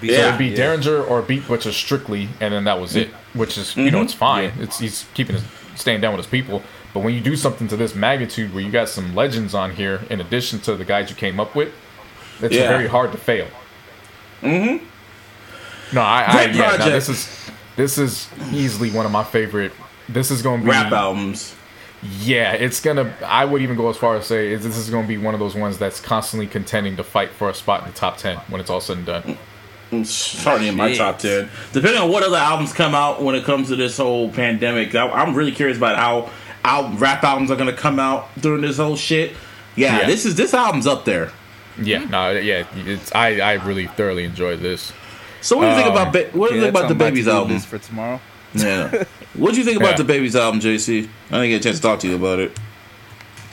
Be- So Yeah. it'd be Daringer or Beat Butcha strictly, and then that was it. Which is you know it's fine. It's he's keeping his staying down with his people. But when you do something to this magnitude, where you got some legends on here, in addition to the guys you came up with, it's Yeah. very hard to fail. Mm-hmm. No, I, I yeah. No, this is this is easily one of my favorite. This is going to be Rap albums. Yeah, it's gonna. I would even go as far as say this is gonna be one of those ones that's constantly contending to fight for a spot in the top ten when it's all said and done. It's hardly in my top ten. Depending on what other albums come out when it comes to this whole pandemic, I, I'm really curious about how how rap albums are gonna come out during this whole shit. Yeah, Yeah. this is this album's up there. Yeah, no, yeah, it's I I really thoroughly enjoyed this. So what do you think um, about ba- what do you Yeah, think about the that's DaBaby's album? list for tomorrow. Yeah. [laughs] what do you think about Yeah. the baby's album, JC? I didn't get a chance to talk to you about it.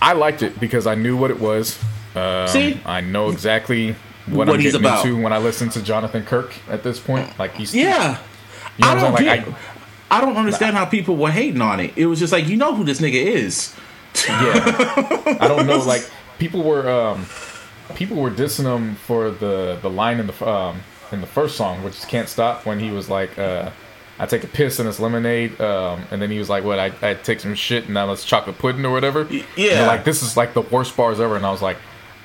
I liked it because I knew what it was. Um, See? I know exactly what, What I'm he's getting about. into when I listen to Jonathan Kirk at this point. Like he's Yeah. you know I don't get. Like I, don't understand how people were hating on it. It was just like you know who this nigga is. Yeah, [laughs] I don't know. Like people were um, people were dissing him for the the line in the um in the first song, which is "Can't Stop," when he was like. uh I take a piss in this lemonade, um, and then he was like, "What? I, I take some shit, and now it's chocolate pudding or whatever." Yeah. they're like this is like the worst bars ever, and I was like,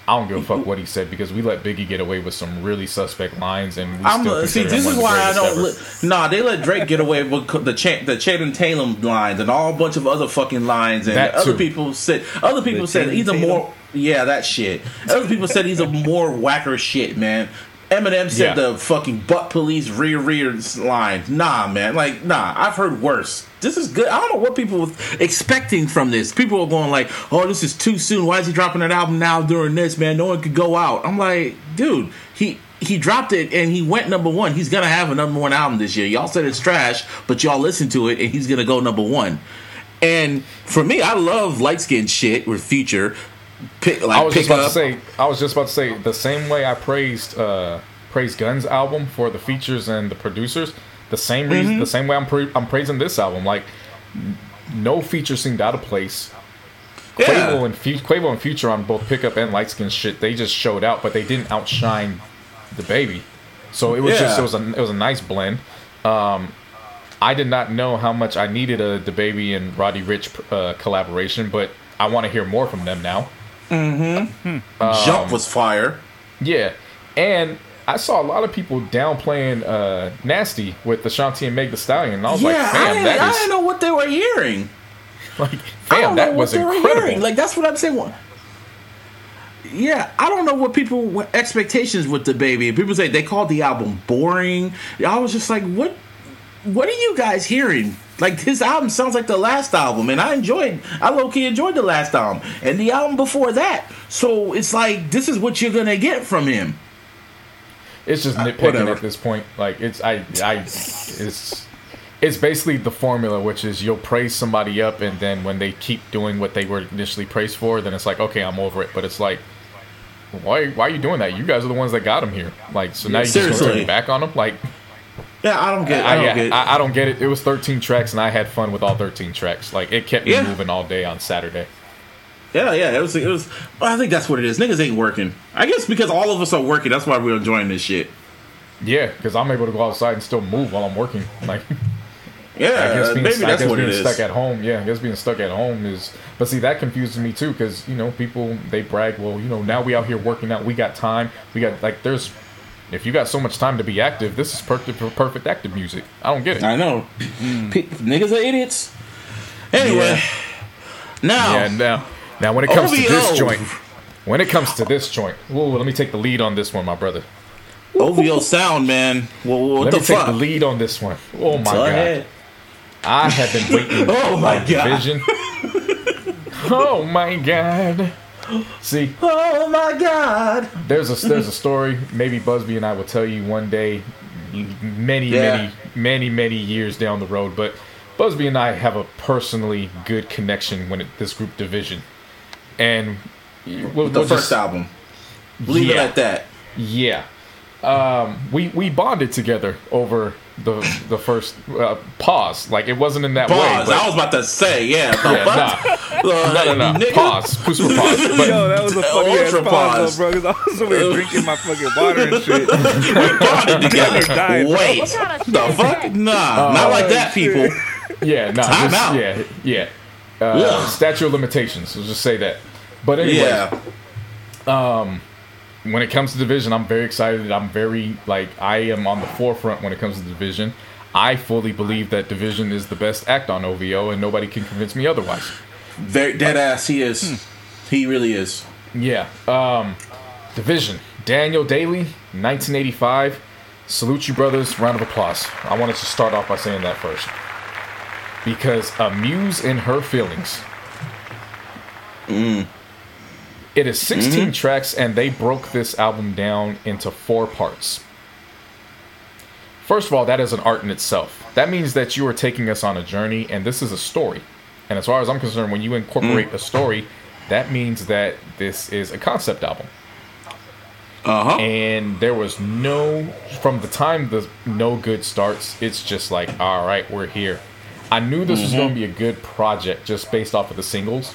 I don't give a fuck what he said because we let Biggie get away with some really suspect lines, and we I'm still see. This is why I don't. ever. Li- nah, they let Drake get away with the Ch- the Channing Tatum lines and all a bunch of other fucking lines, and That other too. people said other people The said Channing he's a more yeah that shit. Other people said he's a more whacker shit, man. Eminem said Yeah. the fucking butt police rear rear line. Nah, man. Like, nah, I've heard worse. This is good. I don't know what people were expecting from this. People are going like, "Oh, this is too soon. Why is he dropping that album now during this, man? No one could go out." I'm like, dude, he he dropped it and he went number one. He's gonna have a number one album this year. Y'all said it's trash, but y'all listened to it and he's gonna go number one. And for me, I love light skinned shit with Future. Pick like I was pick just about up. to say. I was just about to say the same way I praised uh, praised Gunn's album for the features and the producers. The same Mm-hmm. reason, the same way I'm pra- I'm praising this album. Like, no feature seemed out of place. Yeah. Quavo and Fu- Quavo and Future on both pickup and light skin shit. They just showed out, but they didn't outshine the baby. So it was just it was a it was a nice blend. Um, I did not know how much I needed a the baby and Roddy Ricch uh, collaboration, but I want to hear more from them now. Jump was fire. Yeah, and I saw a lot of people downplaying uh, Nasty with the Shanti and Meg Thee Stallion, and I was yeah, like, I, fam, didn't, that I is didn't know what they were hearing. like, I fam, don't that know was what they were incredible. hearing. Like that's what I'm saying. What- Yeah, I don't know what people what expectations with the baby. People say they called the album boring. I was just like, what? What are you guys hearing? Like this album sounds like the last album, and I enjoyed. I low key enjoyed the last album and the album before that. So it's like this is what you're gonna get from him. It's just uh, nitpicking whatever. at this point. Like it's I I it's it's basically the formula, which is you'll praise somebody up, and then when they keep doing what they were initially praised for, then it's like okay, I'm over it. But it's like, why why are you doing that? You guys are the ones that got him here. Like so now you just gonna turn back on them. Like Yeah, I don't get. I I, don't get. I, I don't get it. It was 13 tracks, and I had fun with all 13 tracks. Like it kept me Yeah. moving all day on Saturday. Yeah, yeah, it was. It was. I think that's what it is. Niggas ain't working. I guess because all of us are working, that's why we're enjoying this shit. Yeah, because I'm able to go outside and still move while I'm working. [laughs] Like Yeah, I guess being, maybe I that's guess what being it stuck is. at home. Yeah, I guess being stuck at home is. But see, that confuses me too, because you know people they brag. Well, you know now we out here working out. We got time. We got like there's. If you got so much time to be active, this is perfect perfect active music. I don't get it. I know. Mm. Pe- niggas are idiots. Anyway, now Yeah, now now when it comes to this joint, when it comes to this joint, whoa, let me take the lead on this one, my brother. OVO sound, man. Well, what Let the me take the lead on this one. Oh my Go god. ahead. I have been waiting. [laughs] Oh my on God. Vision. [laughs] oh my god. See, Oh my god. there's a there's a story. Maybe Busby and I will tell you one day, many Yeah. many many many years down the road. But Busby and I have a personally good connection when it, this group dvsn, and we'll, The we'll first just- album. Leave it Yeah. at that. yeah. Um, we we bonded together over the the first uh, pause. Like it wasn't in that way. Pause. but- I was about to say, yeah. The yeah, fuck? nah. Uh, No, no, no. nigga. Pause. Put some pause. [laughs] But Yo, that was a funny ass pause, pause. though, bro. Because I was over here drinking my fucking water and shit. [laughs] we Bonded [laughs] together. died, bro. Wait. The fuck? Nah. not like that, people. yeah, nah, Time just, out. yeah, yeah. Uh, Yeah. statute of limitations. We'll just say that. But anyway, Yeah. When it comes to dvsn, I'm very excited. I'm very like I am on the forefront when it comes to dvsn. I fully believe that dvsn is the best act on OVO, and nobody can convince me otherwise. Very dead ass. He is. He really is. Yeah. Um, dvsn. Daniel Daley, 1985. Salute you, brothers. Round of applause. I wanted to start off by saying that first. Because a muse in her feelings. It is 16 mm-hmm. tracks, and they broke this album down into four parts. First of all, that is an art in itself. That means that you are taking us on a journey, and this is a story. And as far as I'm concerned, when you incorporate mm. a story, that means that this is a concept album. Uh huh. And there was no, from the time the no good starts, it's just like, all right, we're here. I knew this was going to mm-hmm. be a good project just based off of the singles.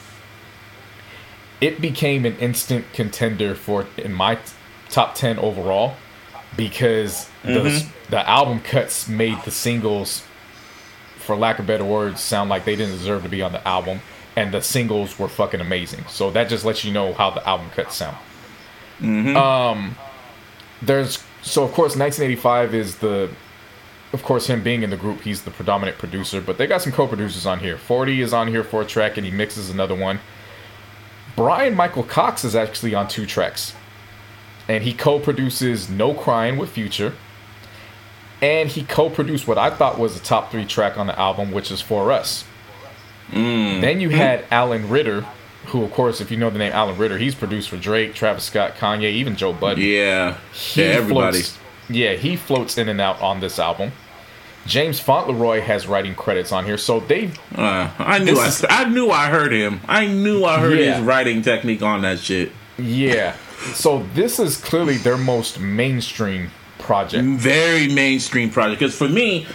It became an instant contender for in my t- top 10 overall because mm-hmm. the, the album cuts made the singles, for lack of better words, sound like they didn't deserve to be on the album. And the singles were fucking amazing. So that just lets you know how the album cuts sound mm-hmm. um, there's so of course 1985 is the of course him being in the group he's the predominant producer but they got some co-producers on here 40 is on here for a track and he mixes another one brian michael cox is actually on two tracks and he co-produces no crying with future and he co-produced what i thought was the top three track on the album which is for us mm. then you had allen ritter who of course if you know the name allen ritter he's produced for drake travis scott kanye even joe budden Yeah. he yeah. Everybody. Floats, yeah, he floats in and out on this album. James Fauntleroy has writing credits on here, so they Uh, I knew. I, I knew. I heard him. I knew. I heard Yeah. his writing technique on that shit. yeah. So this is clearly their most mainstream project. Very mainstream project. Because for me,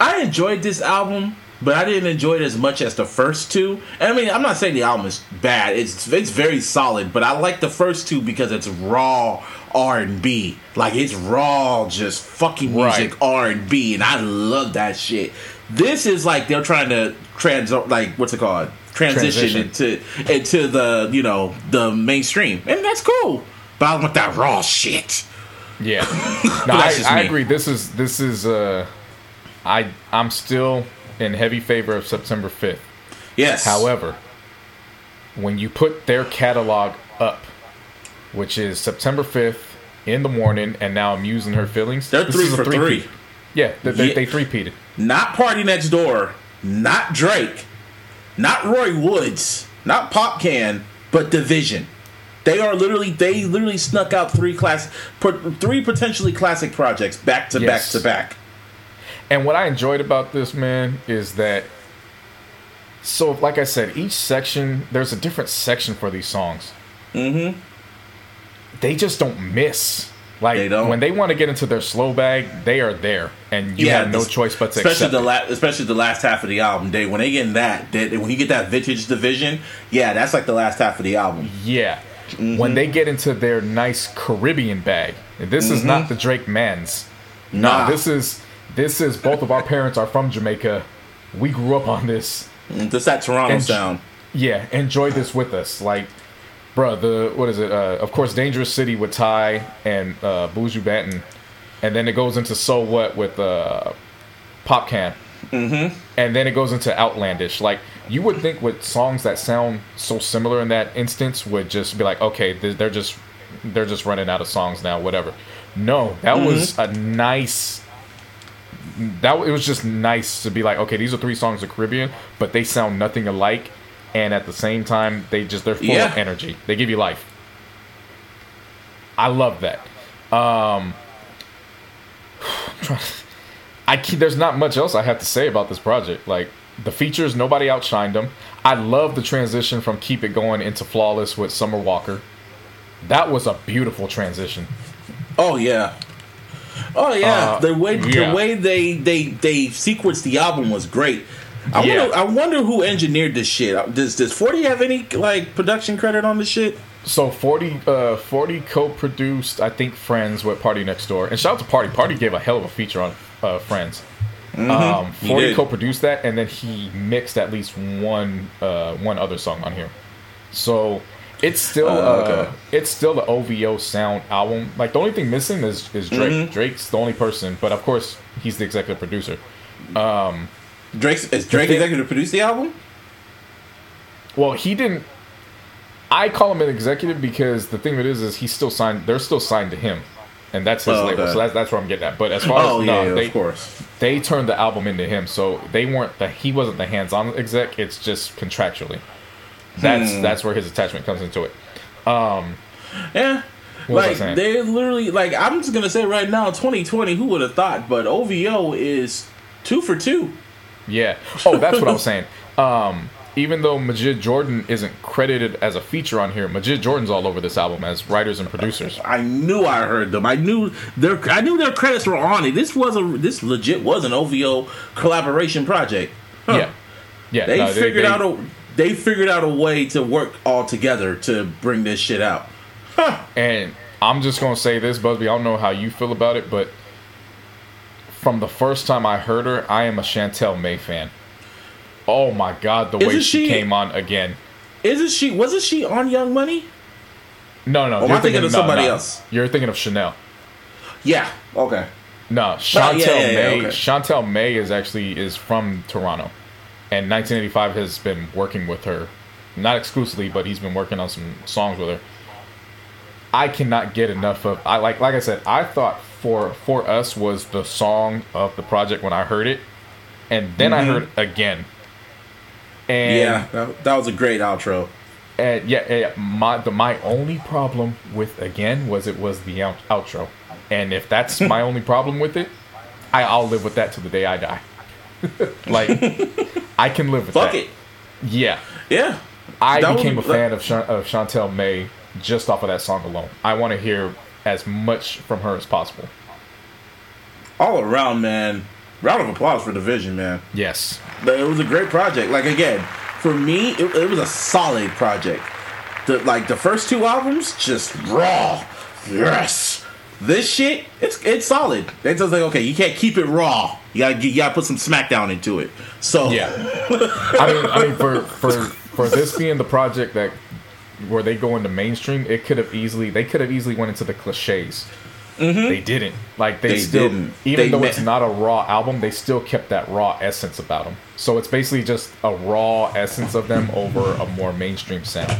I enjoyed this album, but I didn't enjoy it as much as the first two. I mean, I'm not saying the album is bad. It's it's very solid, but I like the first two because it's raw R and B. Like it's raw, just fucking music Right. R and B, and I love that shit. This is like they're trying to trans like what's it called transition, into into the you know the mainstream, and that's cool. But I want that raw shit. Yeah. [laughs] No, I, I agree. This is this is uh I I'm still in heavy favor of September 5th. Yes. However, when you put their catalog up, which is September 5th in the morning, and now A Muse In Her Feelings. they're this three for three. three-peat. Yeah, they, they, Yeah. they three-peated. Not PARTYNEXTDOOR, not Drake, not Roy Woods, not Popcaan, but dvsn. They are literally they literally snuck out three class three potentially classic projects back to Yes. back to back. And what I enjoyed about this man is that so like I said, each section there's a different section for these songs. Mm-hmm. They just don't miss. Like They don't. when they want to get into their slow bag, they are there, and you have no this- choice but to especially accept the it. la- especially the last half of the album. They when they get in that, they, when you get that vintage dvsn, yeah, that's like the last half of the album. Yeah. Mm-hmm. When they get into their nice Caribbean bag, this is not the Drake Mans. No, Mm-hmm. Nah. this is this is both of our parents are from Jamaica. We grew up on this. Mm, Just that Toronto And- sound. Yeah, enjoy this with us. Like, bruh, the what is it? Uh, of course, Dangerous City with Ty and uh, Buju Banton, and then it goes into So What with uh, Popcaan, mm-hmm. and then it goes into Outlandish. Like, you would think with songs that sound so similar in that instance would just be like, okay, they're just they're just running out of songs now, whatever. No, that was a nice. That it was just nice to be like, okay, these are three songs of Caribbean, but they sound nothing alike, and at the same time, they just they're full Yeah. of energy. They give you life. I love that. Um, [sighs] I keep, there's not much else I have to say about this project. Like the features, nobody outshined them. I love the transition from Keep It Going into Flawless with Summer Walker. That was a beautiful transition. Oh yeah. Oh yeah. Uh, the way yeah. the way they they they sequenced the album was great. I Yeah. wonder I wonder who engineered this shit. Does does Forty have any like production credit on this shit? So 40, uh, 40 co-produced, I think, Friends with PARTYNEXTDOOR. And shout out to Party. Party gave a hell of a feature on uh, Friends. Um, 40 co-produced that, and then he mixed at least one uh, one other song on here. So it's still Uh, uh, okay. it's still the OVO sound album. Like the only thing missing is is Drake. Mm-hmm. Drake's the only person, but of course he's the executive producer. Drake's is Drake thing- executive produce the album? Well, he didn't. I call him an executive because the thing of it is, is he's still signed. They're still signed to him, and that's his Oh, label. okay. So that's that's where I'm getting at. But as far Oh as yeah, no, they of course. they turned the album into him, so they weren't the he wasn't the hands-on exec. It's just contractually. That's Hmm. that's where his attachment comes into it. Um, Yeah. What like saying? they literally like I'm just gonna say right now, 2020. Who would have thought? But OVO is two for two. Yeah. Oh, that's what I was saying. Um, even though Majid Jordan isn't credited as a feature on here, Majid Jordan's all over this album as writers and producers. I knew I heard them. I knew their I knew their credits were on it. This was a this legit was an OVO collaboration project. Huh. Yeah. Yeah. They no, figured they- out a they figured out a way to work all together to bring this shit out. And I'm just gonna say this, Busby. I don't know how you feel about it, but from the first time I heard her, I am a Chantel May fan. Oh my god, the way Isn't she, she- came on again. Isn't she? Wasn't she on Young Money? No, no, am I thinking of no, somebody no. else? You're thinking of Chanel. Yeah. Okay. No, Chantel yeah, yeah, yeah, May. okay. Chantel May is actually is from Toronto, and 1985 has been working with her, not exclusively, but he's been working on some songs with her. I cannot get enough of. I like, like I said, I thought for for us was the song of the project when I heard it, and then I heard again. And Mm-hmm. Yeah, that, that was a great outro. and yeah, yeah, my the my only problem with again was it was the out, outro, and if that's my [laughs] only problem with it, I, I'll live with that to the day I die. [laughs] like, I can live with that. Fuck that. it. Yeah, Yeah. I That was- became a fan of Chan- of Chantel May just off of that song alone. I want to hear as much from her as possible. All around, man. Round of applause for dvsn, man. Yes, But it was a great project. Like again, for me, it, it was a solid project. The like the first two albums, just raw, yes. This shit, it's it's solid. It's just like okay, you can't keep it raw. You gotta you gotta put some smackdown into it. So Yeah, [laughs] I mean, I mean, for for for this being the project that where they go into mainstream, it could have easily they could have easily went into the cliches. They didn't. Like they, They still, didn't. even They though me- it's not a raw album, they still kept that raw essence about them. So it's basically just a raw essence of them over a more mainstream sound.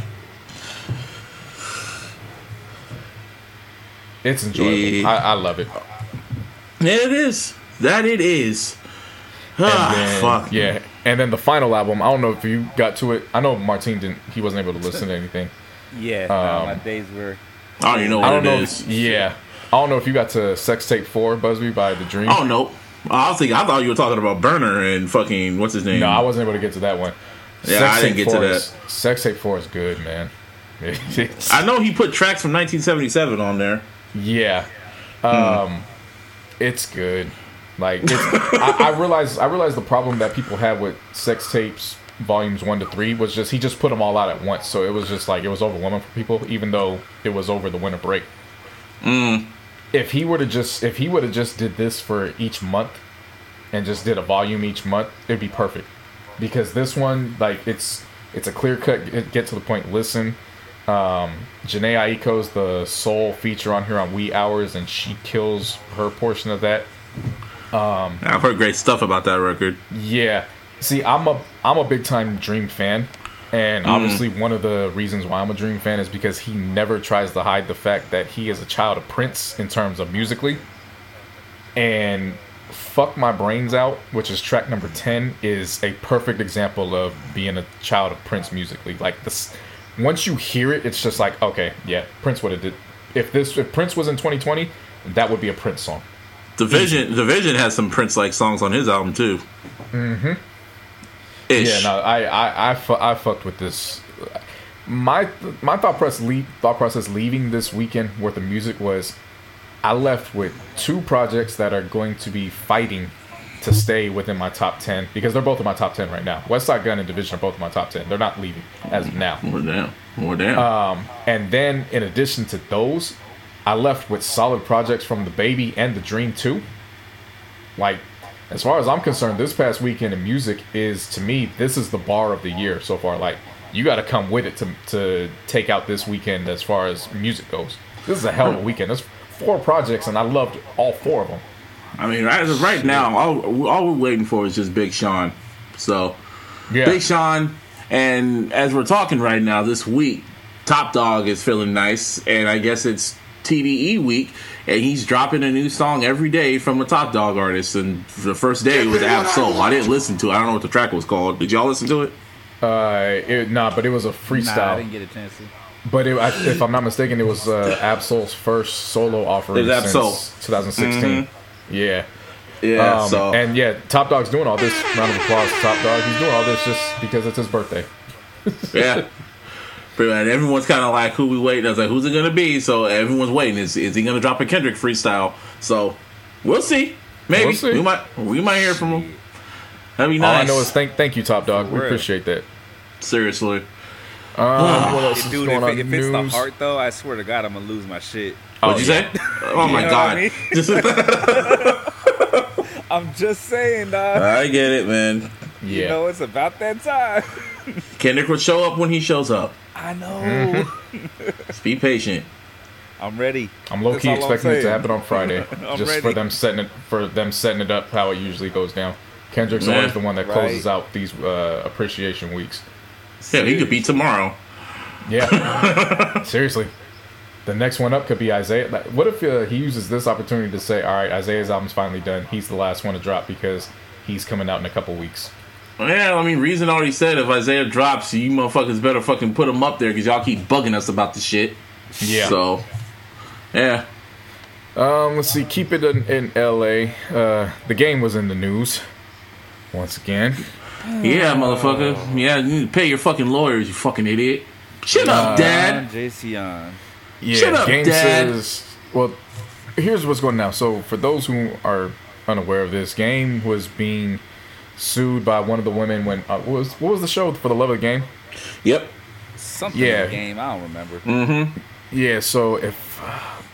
It's enjoyable. Yeah. I, I love it. Yeah, it is. That it is. And Ah, then, fuck. Yeah, and then the final album. I don't know if you got to it. I know Martin didn't. He wasn't able to listen to anything. Yeah, Um, nah, my days were. I don't even know I what don't it know. is. If, yeah, I don't know if you got to Sex Tape Four, Busby by The Dream. Oh no. I was thinking. I thought you were talking about Burner and fucking what's his name. No, I wasn't able to get to that one. Yeah, I didn't get to 4 that. is- Sex Tape Four is good, man. [laughs] I know he put tracks from 1977 on there. yeah, um, it's good. Like it's, I, I realize I realize the problem that people have with sex tapes volumes one to three was just he just put them all out at once, so it was just like it was overwhelming for people, even though it was over the winter break. If he were to just if he would have just did this for each month and just did a volume each month, it'd be perfect. Because this one, like it's it's a clear cut get, get to the point listen. Um Jhené Aiko's the sole feature on here on Wee Hours and she kills her portion of that. Um, I've heard great stuff about that record. Yeah. See, I'm a I'm a big time Dream fan, and mm. obviously one of the reasons why I'm a Dream fan is because he never tries to hide the fact that he is a child of Prince in terms of musically. And "Fuck My Brains Out," which is track number ten, is a perfect example of being a child of Prince musically. Like this, once you hear it, it's just like, okay, yeah, Prince would have did. If this if Prince was in 2020, that would be a Prince song. Division dvsn has some Prince like songs on his album too. Mm-hmm. Ish. Yeah, no, I, I, I, fu- I fucked with this. My, my thought process, le- thought process leaving this weekend worth of music was, I left with two projects that are going to be fighting to stay within my top ten because they're both in my top ten right now. Westside Gunn and dvsn are both in my top ten. They're not leaving as of now. More down. More down. Um, and then in addition to those, I left with solid projects from the Baby and the Dream too. Like, as far as I'm concerned, this past weekend in music is to me this is the bar of the year so far. Like, you got to come with it to to take out this weekend as far as music goes. This is a hell of a weekend. There's four projects, and I loved all four of them. I mean, as of right now, all, all we're waiting for is just Big Sean. So Yeah, Big Sean, and as we're talking right now, this week, Top Dawg is feeling nice, and I guess it's TDE week, and he's dropping a new song every day from a Top Dawg artist. And the first day was Ab-Soul. I didn't listen to it. I don't know what the track was called. Did y'all listen to it? uh, it, nah, but it was a Nah, I didn't get a chance to. But it, I, if I'm not mistaken, it was uh, Ab-Soul's first solo offering It was since Ab-Soul. 2016. Yeah. Yeah. Um, so And yeah, Top Dawg's doing all this. Round of applause Top Dawg. He's doing all this just because it's his birthday. yeah. [laughs] Pretty much. Everyone's kind of like, who we waiting? I was like, who's it gonna be? So everyone's waiting. Is is he gonna drop a Kendrick freestyle? So we'll see. Maybe We'll see. we might we might hear from him. That'd be nice. All I know is thank thank you, Top Dawg. We real. appreciate that. seriously. Um, what else is Dude, going if, on it, in if it's the heart though, I swear to God, I'm gonna lose my shit. What'd you yeah. say? [laughs] Oh my You know god! what [laughs] [laughs] I'm just saying, dog. I get it, man. Yeah. You know, it's about that time. Kendrick will show up when he shows up. I know. Mm-hmm. Just [laughs] be patient. I'm ready. I'm low key That's all expecting it to happen on Friday, [laughs] I'm just for them setting it for them setting it up how it usually goes down. Kendrick's Yeah. always the one that closes Right. out these uh, appreciation weeks. Yeah, he could be tomorrow. Yeah, [laughs] seriously. The next one up could be Isaiah. Like, what if uh, he uses this opportunity to say, "All right, Isaiah's album's finally done. He's the last one to drop because he's coming out in a couple weeks." Yeah, I mean, Reason already said if Isaiah drops, you motherfuckers better fucking put him up there because y'all keep bugging us about the shit. Yeah. So, yeah. Um, let's see. Keep it in, in L.A. Uh, the game was in the news once again. Yeah, motherfucker. Yeah, you need to pay your fucking lawyers, you fucking idiot. Shut up, Dad. JC on. Yeah, Shut up, game Dad. says. Well, here's what's going on now. So, for those who are unaware of this, game was being sued by one of the women when uh, what was what was the show for the love of the game? Yep. Something Yeah. in the game. I don't remember. Yeah. So if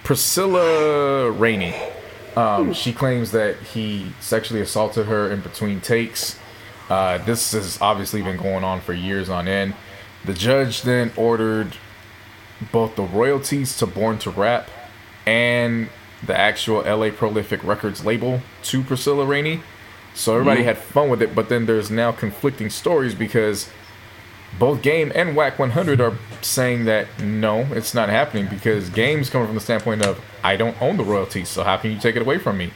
Priscilla Rainey. Um, she claims that he sexually assaulted her in between takes. Uh, this has obviously been going on for years on end. The judge then ordered both the royalties to Born to Rap and the actual LA Prolific Records label to Priscilla Rainey. So everybody mm-hmm. had fun with it, but then there's now conflicting stories because both Game and Wack 100 are saying that no, it's not happening because Game's coming from the standpoint of I don't own the royalties, so how can you take it away from me?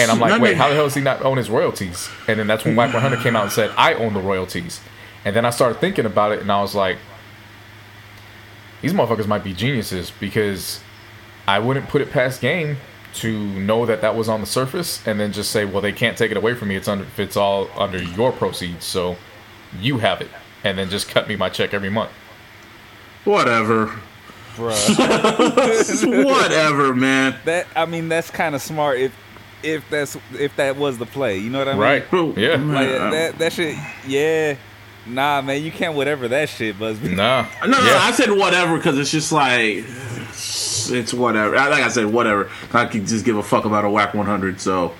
And I'm like, None wait, how the hell does he not own his royalties? And then that's when Wack 100 came out and said, I own the royalties. And then I started thinking about it, and I was like, these motherfuckers might be geniuses because I wouldn't put it past Game to know that that was on the surface and then just say, well, they can't take it away from me. It's under, it's all under your proceeds, so you have it, and then just cut me my check every month. Whatever. Bruh. [laughs] [laughs] Whatever, man. that I mean, that's kind of smart if if that's if that was the play. You know what I mean? Right? Oh, yeah. Like that that shit. Yeah. Nah, man, you can't whatever that shit, Busby. Nah. No, no, Yeah. I said whatever because it's just like it's whatever. Like I said, whatever. I could just give a fuck about a Wack 100. So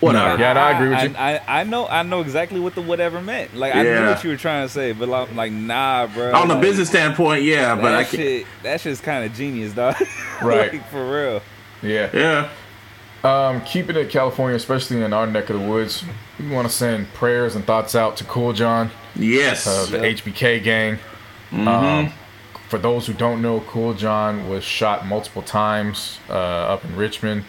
whatever. Yeah, no, I agree with you. I, I, I know I know exactly what the whatever meant. Like I Yeah. knew what you were trying to say, but like, like nah, bro. On the business standpoint, yeah, that but I can shit that shit's kind of genius, dog. [laughs] Right. like, for real. Yeah. Yeah. Um, keeping it at California, especially in our neck of the woods, we want to send prayers and thoughts out to Kool John, Yes. uh, the Yep. HBK gang. Um, for those who don't know, Kool John was shot multiple times uh, up in Richmond,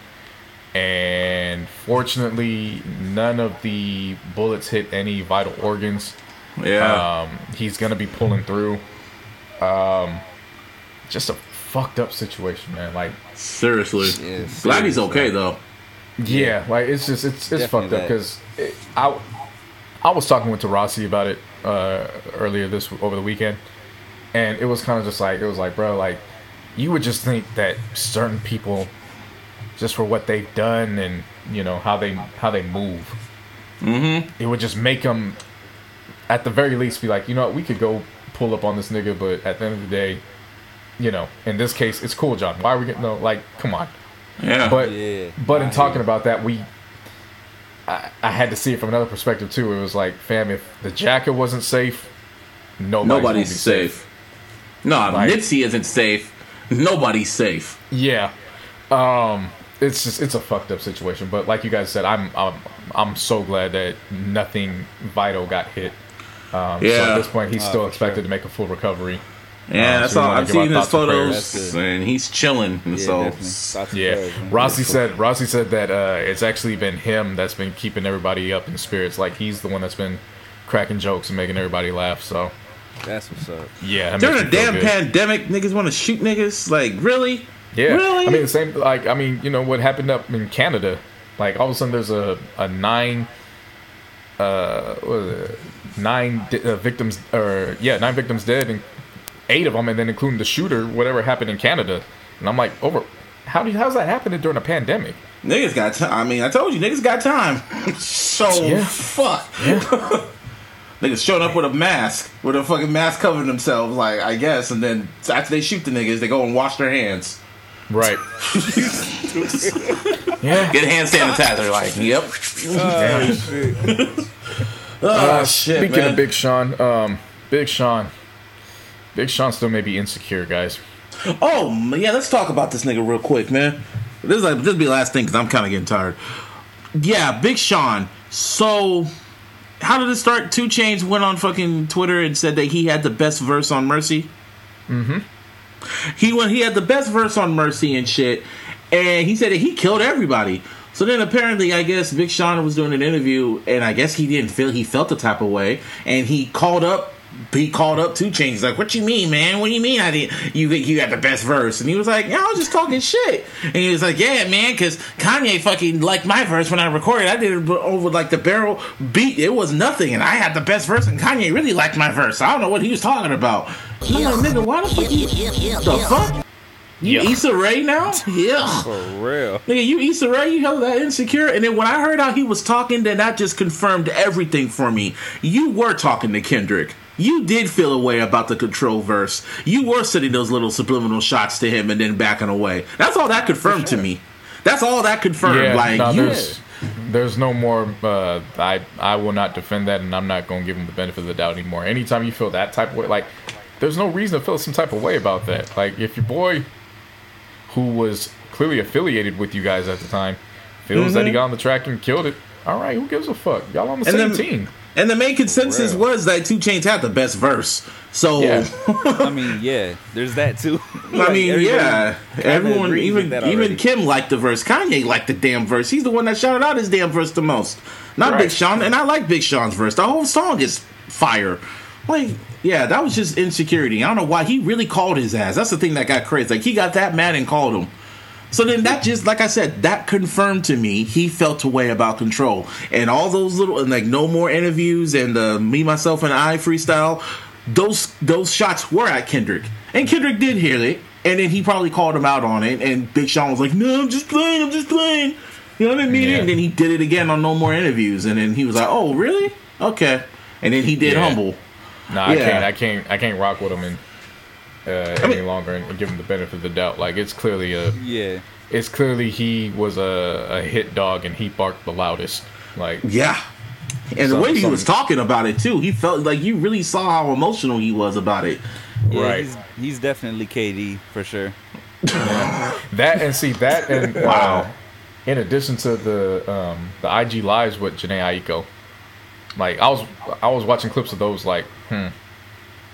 and fortunately, none of the bullets hit any vital organs. yeah. Um, he's gonna be pulling through. Um, just a fucked up situation, man. Like, Seriously. Yeah, Glad he's okay though. yeah, like it's just it's it's Definitely fucked up because I I was talking with Tarasi about it uh, earlier this over the weekend, and it was kind of just like it was like, bro, like you would just think that certain people, just for what they've done and you know how they how they move, mm-hmm. it would just make them, at the very least, be like, you know, what, we could go pull up on this nigga, but at the end of the day, you know, in this case, it's cool, John. Why are we getting no? Like, come on. Yeah. But Yeah. but in talking about that, we I, I had to see it from another perspective too. It was like, fam, if the Jacka wasn't safe, nobody's, nobody's be safe. No, Like- Nipsey isn't safe. Nobody's safe. Yeah, um, it's just it's a fucked up situation. But like you guys said, I'm I'm I'm so glad that nothing vital got hit. Um, So Yeah. at this point, he's still for expected sure. to make a full recovery. Yeah, Um, that's so all. I've give our seen his thoughts and prayers. photos, and he's chilling. Yeah, so definitely. Thoughts and Yeah, prayers, man. Rossi said Rossi said that uh, it's actually been him that's been keeping everybody up in spirits. Like he's the one that's been cracking jokes and making everybody laugh. So That's what's up. yeah, during makes a damn good. pandemic, niggas want to shoot niggas. Like really? Yeah, Really? I mean the same. Like I mean, you know what happened up in Canada? Like all of a sudden there's a a nine, uh, what is it? Nine di- uh, victims, or yeah, nine victims dead, and eight of them, and then including the shooter, whatever happened in Canada. And I'm like, over. How do how's that happening during a pandemic? Niggas got time. I mean, I told you, niggas got time. [laughs] so Yeah. fuck. [laughs] niggas showing up with a mask, with a fucking mask covering themselves, like I guess, and then after they shoot the niggas, they go and wash their hands, Right. [laughs] yeah. get hand sanitizer. Like, yep. [laughs] Uh, shit, speaking man. of Big Sean, um, Big Sean, Big Sean still may be insecure, guys. Oh yeah, let's talk about this nigga real quick, man. This is like this will be the last thing because I'm kind of getting tired. Yeah, Big Sean. So, how did it start? 2 Chainz went on fucking Twitter and said that he had the best verse on Mercy. Mm-hmm. He went. He had the best verse on Mercy and shit, and he said that he killed everybody. So then apparently, I guess Big Sean was doing an interview, and I guess he didn't feel he felt the type of way, and he called up. He called up 2 Chainz. Like, "What you mean, man? What do you mean I didn't? You think you got the best verse?" And he was like, "Yeah, I was just talking shit." And he was like, "Yeah, man, because Kanye fucking liked my verse when I recorded. I did it over like the barrel beat. It was nothing, and I had the best verse, and Kanye really liked my verse. I don't know what he was talking about." I'm like, "Nigga, why the fuck you? The fuck? You Yeah. Issa Rae now? Yeah." For real. Nigga, you Issa Rae, you held that insecure. And then when I heard how he was talking, then that just confirmed everything for me. You were talking to Kendrick. You did feel a way about the control verse. You were sending those little subliminal shots to him and then backing away. That's all that confirmed to me. That's all that confirmed. Yeah, like no, you, there's there's no more. Uh, I I will not defend that, and I'm not going to give him the benefit of the doubt anymore. Anytime you feel that type of way, like there's no reason to feel some type of way about that. Like if your boy, who was clearly affiliated with you guys at the time, feels that he got on the track and killed it, all right, who gives a fuck? Y'all on the And same then- team. And the main consensus was that 2 Chainz had the best verse. So Yeah. [laughs] I mean, yeah, there's that too. I mean, yeah, everyone, even even. Kim liked the verse. Kanye liked the damn verse. He's the one that shouted out his damn verse the most, not Right. Big Sean. And I like Big Sean's verse. The whole song is fire. Like, yeah, that was just insecurity. I don't know why he really called his ass. That's the thing that got crazy. Like, he got that mad and called him. So then that just like I said, that confirmed to me he felt a way about control. And all those little and like no more interviews and the me myself and I freestyle, those those shots were at Kendrick. And Kendrick did hear it. And then he probably called him out on it. And Big Sean was like, No, I'm just playing, I'm just playing. You know what I mean? Yeah. And then he did it again on no more interviews. And then he was like, Oh, really? Okay. And then he did Yeah. humble. No, I Yeah. can't. I can't. I can't rock with him and uh, any longer and, and give him the benefit of the doubt. Like it's clearly a. Yeah, It's clearly he was a, a hit dog and he barked the loudest. Like Yeah. And the way he some- was talking about it too, he felt like you really saw how emotional he was about it. yeah Right. He's, he's definitely KD for sure. [laughs] that and see that and Wow. wow. in addition to the um, the IG lives with Jhené Aiko, like I was I was watching clips of those like hmm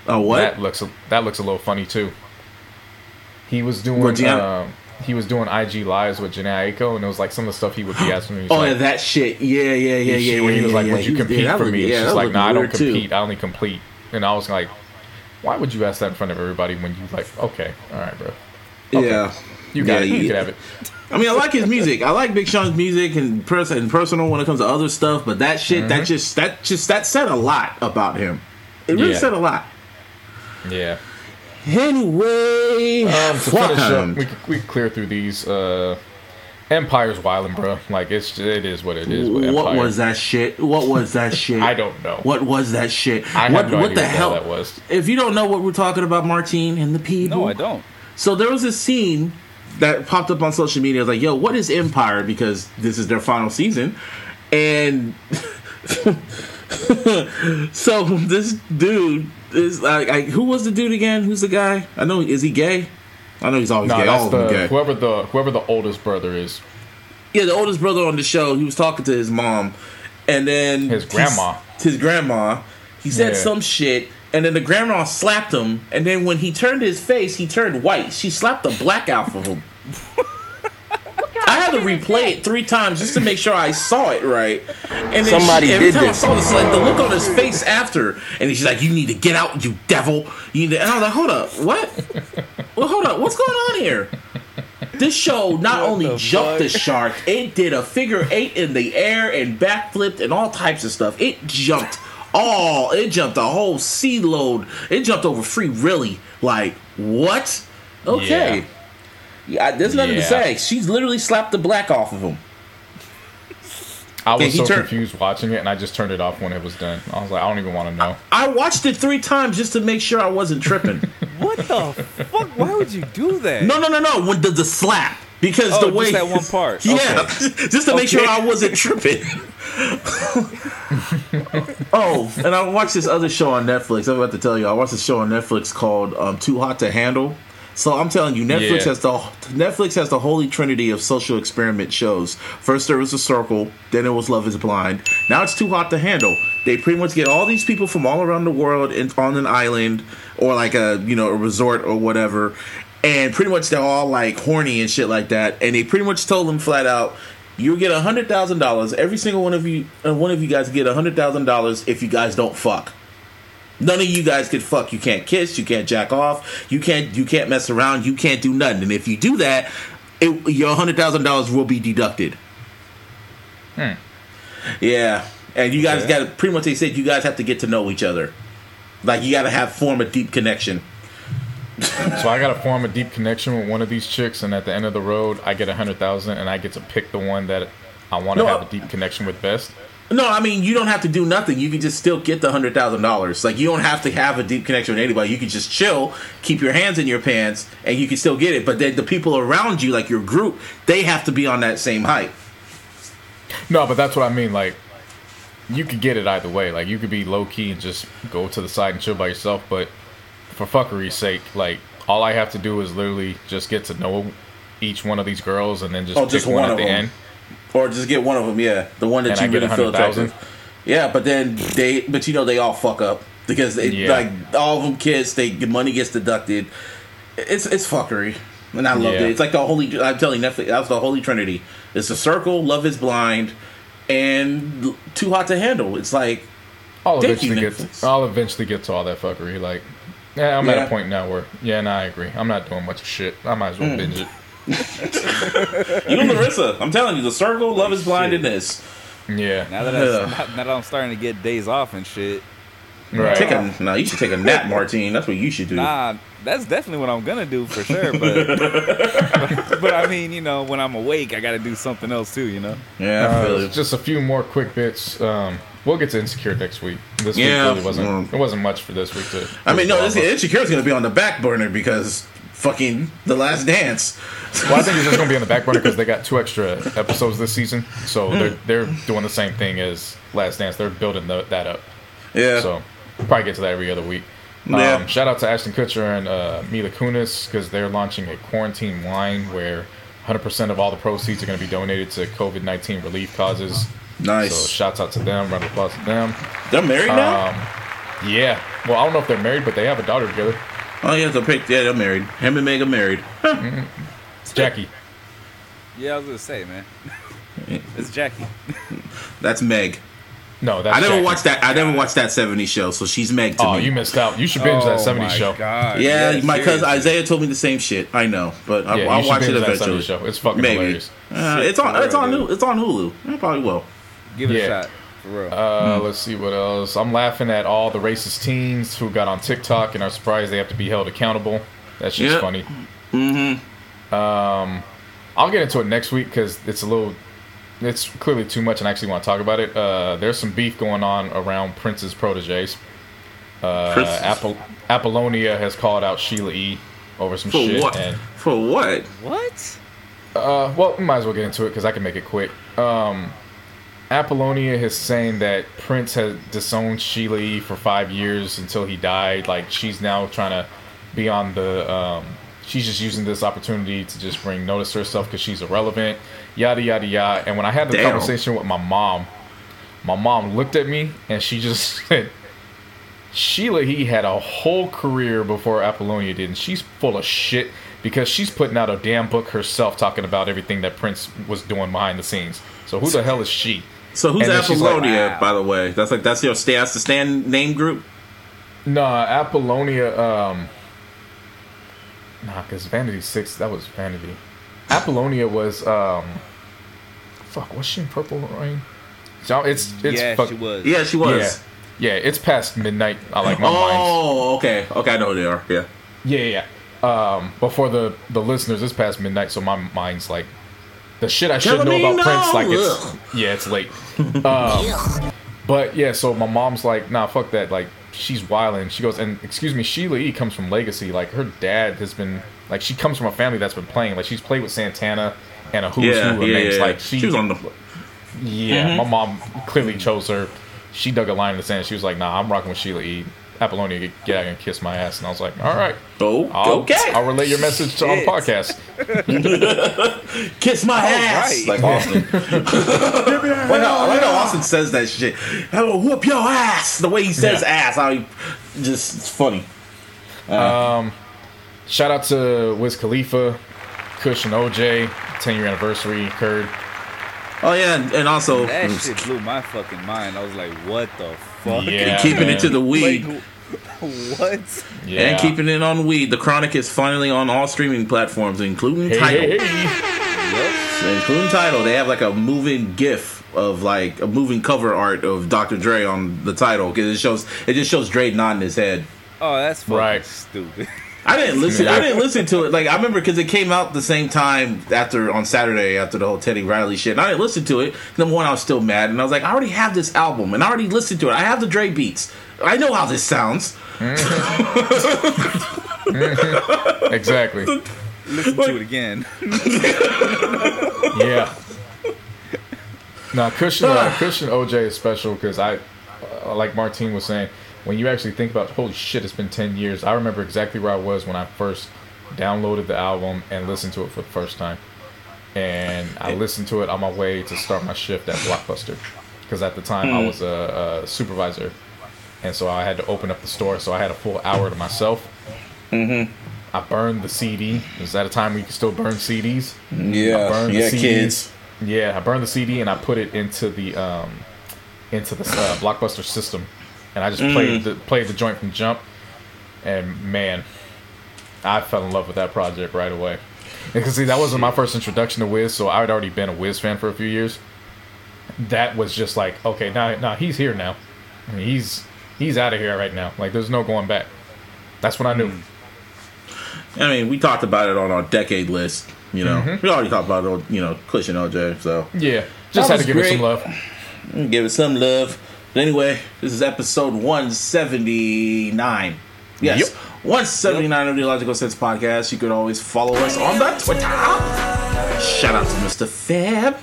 Oh what? that looks a, that looks a little funny too. He was doing Gian- um, he was doing IG lives with Jhené Aiko and it was like some of the stuff he would be [gasps] asking me. Oh like, yeah, that shit. Yeah, yeah, yeah, yeah. where he was yeah, like, yeah, "Would you compete yeah, for me?" yeah, It's just like, "No, I don't weird, too. compete. I only complete." And I was like, "Why would you ask that in front of everybody when you like, okay, all right, bro, Okay. Yeah. you got Yeah, it, you can have it." I mean, I like his music. I like Big Sean's music and person and personal when it comes to other stuff. But that shit, that just that just that said a lot about him. It really said a lot. Yeah. Anyway, Um, to finish up, we we clear through these. Uh, Empire's wilding, bro. Like it's it is what it is. what was that shit? What was that [laughs] shit? I don't know. What was that shit? I have what no what idea the what hell hell that was. If you don't know what we're talking about, Martine and the people. No, I don't. So there was this scene that popped up on social media. I was like, "Yo, what is Empire?" Because this is their final season, and [laughs] so this dude is like, I, who was the dude again? Who's the guy? I know is he gay? I know he's always No, gay. that's All the gay. whoever the whoever the oldest brother is. Yeah, the oldest brother on the show. He was talking to his mom, and then His grandma. he's- His grandma. He said Yeah. some shit, and then the grandma slapped him. And then when he turned his face, he turned white. She slapped the black out of him. [laughs] I had to replay it three times just to make sure I saw it right. And then Somebody she, every did time this. I saw this, like the look on his face after, and she's like, "You need to get out, you devil!" You need to, and I was like, "Hold up, what? Well, hold up, what's going on here?" This show not What only the jumped the shark, it did a figure eight in the air and backflipped and all types of stuff. It jumped all, it jumped a whole sea load. It jumped over free, really. Like, what? Okay. Yeah, there's nothing to say. She's literally slapped the black off of him. I was so turned- confused watching it, and I just turned it off when it was done. I was like, I don't even want to know. I watched it three times just to make sure I wasn't tripping. [laughs] What the fuck? Why would you do that? no, no, no, no. When the, the slap. Because Oh, the just way that one part. [laughs] Yeah, [laughs] just to make sure I wasn't tripping. oh, and I watched this other show on Netflix. I'm about to tell you, I watched a show on Netflix called um, "Too Hot to Handle." So I'm telling you, Netflix Yeah. has the Netflix has the holy trinity of social experiment shows. First there was a circle, then it was Love Is Blind. Now it's Too Hot to Handle. They pretty much get all these people from all around the world in, on an island or like a you know a resort or whatever, and pretty much they're all like horny and shit like that. And they pretty much told them flat out, "You get a hundred thousand dollars. Every single one of you, uh, one of you guys get a hundred thousand dollars if you guys don't fuck." None of you guys can fuck. You can't kiss. You can't jack off. You can't. You can't mess around. You can't do nothing. And if you do that, it, your hundred thousand dollars will be deducted. Hmm. Yeah, and you guys Okay. got to pretty much. They said you guys have to get to know each other. Like you got to have form a deep connection. [laughs] So I gotta form a deep connection with one of these chicks, and at the end of the road, I get a hundred thousand, and I get to pick the one that I want to No, have I- a deep connection with best. No, I mean you don't have to do nothing. You can just still get the hundred thousand dollars. Like you don't have to have a deep connection with anybody. You can just chill, keep your hands in your pants, and you can still get it. But then the people around you, like your group, they have to be on that same height. No, but that's what I mean. Like, you could get it either way. Like, you could be low key and just go to the side and chill by yourself. But for fuckery's sake, like, all I have to do is literally just get to know each one of these girls and then just Oh, pick just one, one at the them. end. Or just get one of them, yeah, the one that And you get really feel 100,000? attracted. Yeah, but then they, but you know they all fuck up because they, Yeah. like all of them kids, they the money gets deducted. It's it's fuckery, and I loved Yeah. it. It's like the holy. I'm telling you, Netflix. That's the holy trinity. It's the circle, Love Is Blind, and Too Hot to Handle. It's like I'll eventually get. I'll eventually get to all that fuckery. Like, yeah, I'm at a point now where, yeah, no, I agree. I'm not doing much shit. I might as well Mm. binge it. [laughs] you and Larissa. I'm telling you, the circle, Love Is Blind, Shit. and this. Yeah, Now that, Ugh. I, now that I'm starting to get days off and shit, right. Take a no. You should take a nap, Martine. That's what you should do. nah, that's definitely what I'm gonna do for sure. But, [laughs] but, but I mean, you know, when I'm awake, I got to do something else too. You know. Yeah, Uh, just a few more quick bits. Um, we'll get to insecure next week. This Yeah. week really wasn't. Mm. It wasn't much for this week. To I mean, no, this Well, Insecure is going to be on the back burner because fucking The Last Dance. Well, I think it's just gonna be on the back burner because they got two extra episodes this season, so Hmm. they're they're doing the same thing as Last Dance. They're building the, that up. Yeah. So probably get to that every other week. Yeah. Um, shout out to Ashton Kutcher and uh, Mila Kunis because they're launching a quarantine line where 100% of all the proceeds are going to be donated to COVID 19 relief causes. nice. So shouts out to them. Round of applause to them. They're married now? Um, yeah. Well, I don't know if they're married, but they have a daughter together. Oh, yeah, they're, picked, yeah, they're married. Him and Megan married. It's Jackie. Yeah, I was gonna say, man. [laughs] it's Jackie. That's Meg. No, that's I never Jackie. watched that. I never watched that 70s show, so she's Meg to Oh, me. you missed out. You should binge that 70s Oh show. God. yeah, my cousin. Isaiah told me the same shit. I know, but I, yeah, I'll watch it binge that eventually. show. It's fucking Maybe. hilarious. Uh, it's on. It's on. Dude. Hulu. It's on Hulu. I probably will. Give it Yeah. a shot. For real. Uh, Let's see what else. I'm laughing at all the racist teens who got on TikTok and are surprised they have to be held accountable. That's just Yeah. funny. Mm-hmm. Um, I'll get into it next week because it's a little, it's clearly too much, and I actually want to talk about it. Uh, there's some beef going on around Prince's proteges. Uh, Prince- Apple, Apollonia has called out Sheila E. over some For shit, what? and For what? what? uh, well, we might as well get into it because I can make it quick. Um, Apollonia is saying that Prince has disowned Sheila E. for five years until he died. Like she's now trying to be on the. Um, she's just using this opportunity to just bring notice to herself because she's irrelevant. Yada yada yada. And when I had the Damn. conversation with my mom, my mom looked at me and she just [laughs] said, Sheila he had a whole career before Apollonia did, and she's full of shit because she's putting out a damn book herself talking about everything that Prince was doing behind the scenes. So who the hell is she? So who's And then she's like, Apollonia, wow. by the way? That's like that's your stand. That's the stand name group. Nah, Apollonia. Um, nah, because Vanity Six that was Vanity. Apollonia was um, fuck. Was she in Purple Rain? So it's it's yeah, fuck, she was. Yeah, she was. yeah yeah. It's past midnight. I like my mind's Oh, okay. Okay, I know who they are. Yeah. Yeah, yeah. yeah. Um, but for the the listeners, it's past midnight, so my mind's like the shit I should know me about Prince. Like it's [laughs] yeah, it's late. Um, but yeah, so my mom's like, nah, fuck that. Like she's wilding. She goes, and excuse me, Sheila E comes from Legacy. Like her dad has been like she comes from a family that's been playing. Like she's played with Santana and a who's Yeah, who of yeah, names. yeah. Like she, She was on the. yeah, my mom clearly chose her. She dug a line in the sand. She was like, "Nah, I'm rocking with Sheila E. Apollonia, get, get out and kiss my ass." And I was like, "All right, Oh, I'll, okay. I'll relay your message to, on the Shit. podcast." [laughs] Kiss my ass, right. like Austin. [laughs] like, how, like how Austin says that shit. I will whoop your ass. The way he says Yeah. ass, how he just it's funny. Um, Shout out to Wiz Khalifa, Kush and OJ, 10 year anniversary occurred. Oh yeah, and, and also That shit blew my fucking mind. I was like, what the fuck? Yeah, keeping man. it to the Like, weed. [laughs] what? Yeah. And keeping it on weed. The Chronic is finally on all streaming platforms, including hey, Tidal. hey, hey. Yup. Including Tidal. They have like a moving GIF of like a moving cover art of Dr. Dre on the title because it shows it just shows Dre nodding his head. Oh, that's fucking Right. stupid. I didn't listen. I didn't [laughs] listen to it. Like I remember because it came out the same time after on Saturday after the whole Teddy Riley shit. And I didn't listen to it. Number one, I was still mad, and I was like, I already have this album, and I already listened to it. I have the Dre beats. I know how this sounds. [laughs] Exactly. Listen to it again. [laughs] Yeah. Now, Kush and, uh, [sighs] Kush and OJ is special because I, uh, like Martine was saying, when you actually think about, holy shit, it's been 10 years. I remember exactly where I was when I first downloaded the album and listened to it for the first time. And I listened to it on my way to start my shift at Blockbuster because at the time I was a, a supervisor. And so I had to open up the store, so I had a full hour to myself. Mm-hmm. I burned the CD. It was at a time where you could still burn CDs. I Yeah, yeah, kids. Yeah, I burned the CD and I put it into the um, into the uh, Blockbuster system, and I just played the played the joint from jump, and man, I fell in love with that project right away. Because see, that wasn't my first introduction to Wiz, so I'd already been a Wiz fan for a few years. That was just like, okay, now now he's here now, I mean, he's he's out of here right now. Like, there's no going back. That's what I knew. I mean, we talked about it on our decade list. You know, Mm-hmm. we already talked about it. You know, Kush and OJ. So Yeah, just had to give it some love. give it some love. But anyway, this is episode 179. Yes, Yep. 179 of the Logical Sense podcast. You could always follow us on the Twitter. Shout out to Mr. Fab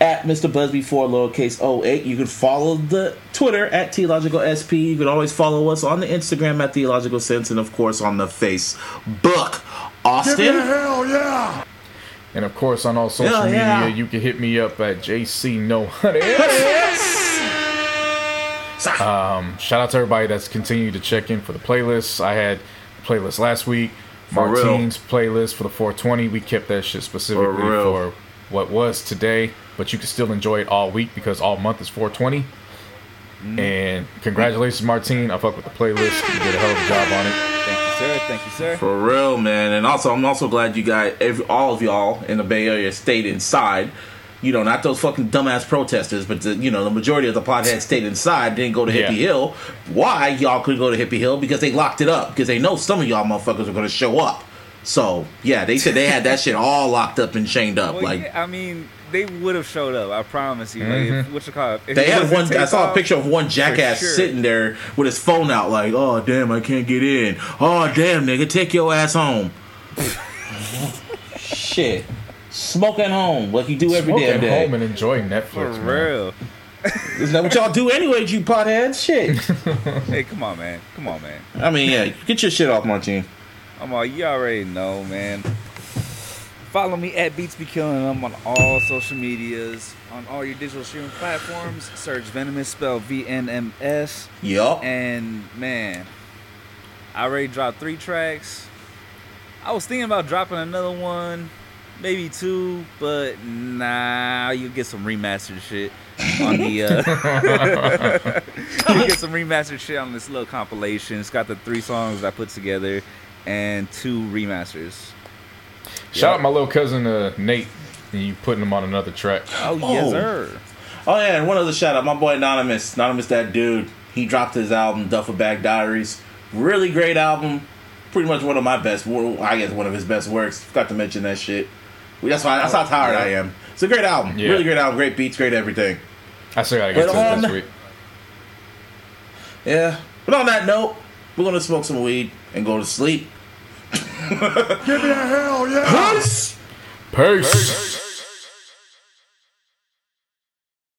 at Mr. Busby for lowercase 08. You can follow the Twitter at TLogicalSP. You can always follow us on the Instagram at Theological Sense and, of course, on the Facebook. Austin. And of course, on all social Yeah, yeah. media, you can hit me up at JC No Honey. [laughs] Sorry. Um, shout out to everybody that's continued to check in for the playlists. I had a playlist last week. For real. Martine's playlist for the 420. We kept that shit specifically For real. for what was today, but you can still enjoy it all week because all month is 420. Mm. And congratulations, Martine. I fuck with the playlist. You did a hell of a job on it. Thank you, sir. Thank you, sir. For real, man. And also, I'm also glad you guys, every, all of y'all in the Bay Area stayed inside. You know, not those fucking dumbass protesters, but the, you know, the majority of the potheads stayed inside, didn't go to Yeah. Hippie Hill. Why y'all couldn't go to Hippie Hill? Because they locked it up. Because they know some of y'all motherfuckers are going to show up. So, yeah, they said they had that shit all locked up and chained up. Well, like, yeah, I mean, they would have showed up. I promise you. Like, if, what you call it? If They had one. I saw a picture of one jackass sure. sitting there with his phone out, like, "Oh damn, I can't get in. Oh damn, nigga, take your ass home." [laughs] Shit, smoke at home like you do every Smoke damn at day. home and enjoy Netflix. For man. real. Isn't that what y'all do anyway, you potheads? Shit. [laughs] Hey, come on, man. Come on, man. I mean, yeah, get your shit off, Martine. I'm all, you already know, man. Follow me at Beats Be Killing them on all social medias, on all your digital streaming platforms. Search Venomous, spell V N M S. Yup. And man, I already dropped three tracks. I was thinking about dropping another one, maybe two, but nah, you'll get some remastered shit on the. Uh, [laughs] you get some remastered shit on this little compilation. It's got the three songs I put together and two remasters. Shout Yep. out my little cousin uh, Nate. And you putting him on another track. Oh, Oh. yes, sir. Oh yeah, and one other shout out, my boy Anonymous. Anonymous, that dude. He dropped his album Duffel Bag Diaries. Really great album. Pretty much one of my best. I guess one of his best works. Forgot to mention that shit. That's why. That's how tired I am. It's a great album. Yeah. Really great album. Great beats. Great everything. I still gotta get But to it this week. Yeah. But on that note, we're gonna smoke some weed and go to sleep. Give me a hell yeah. Peace. Peace.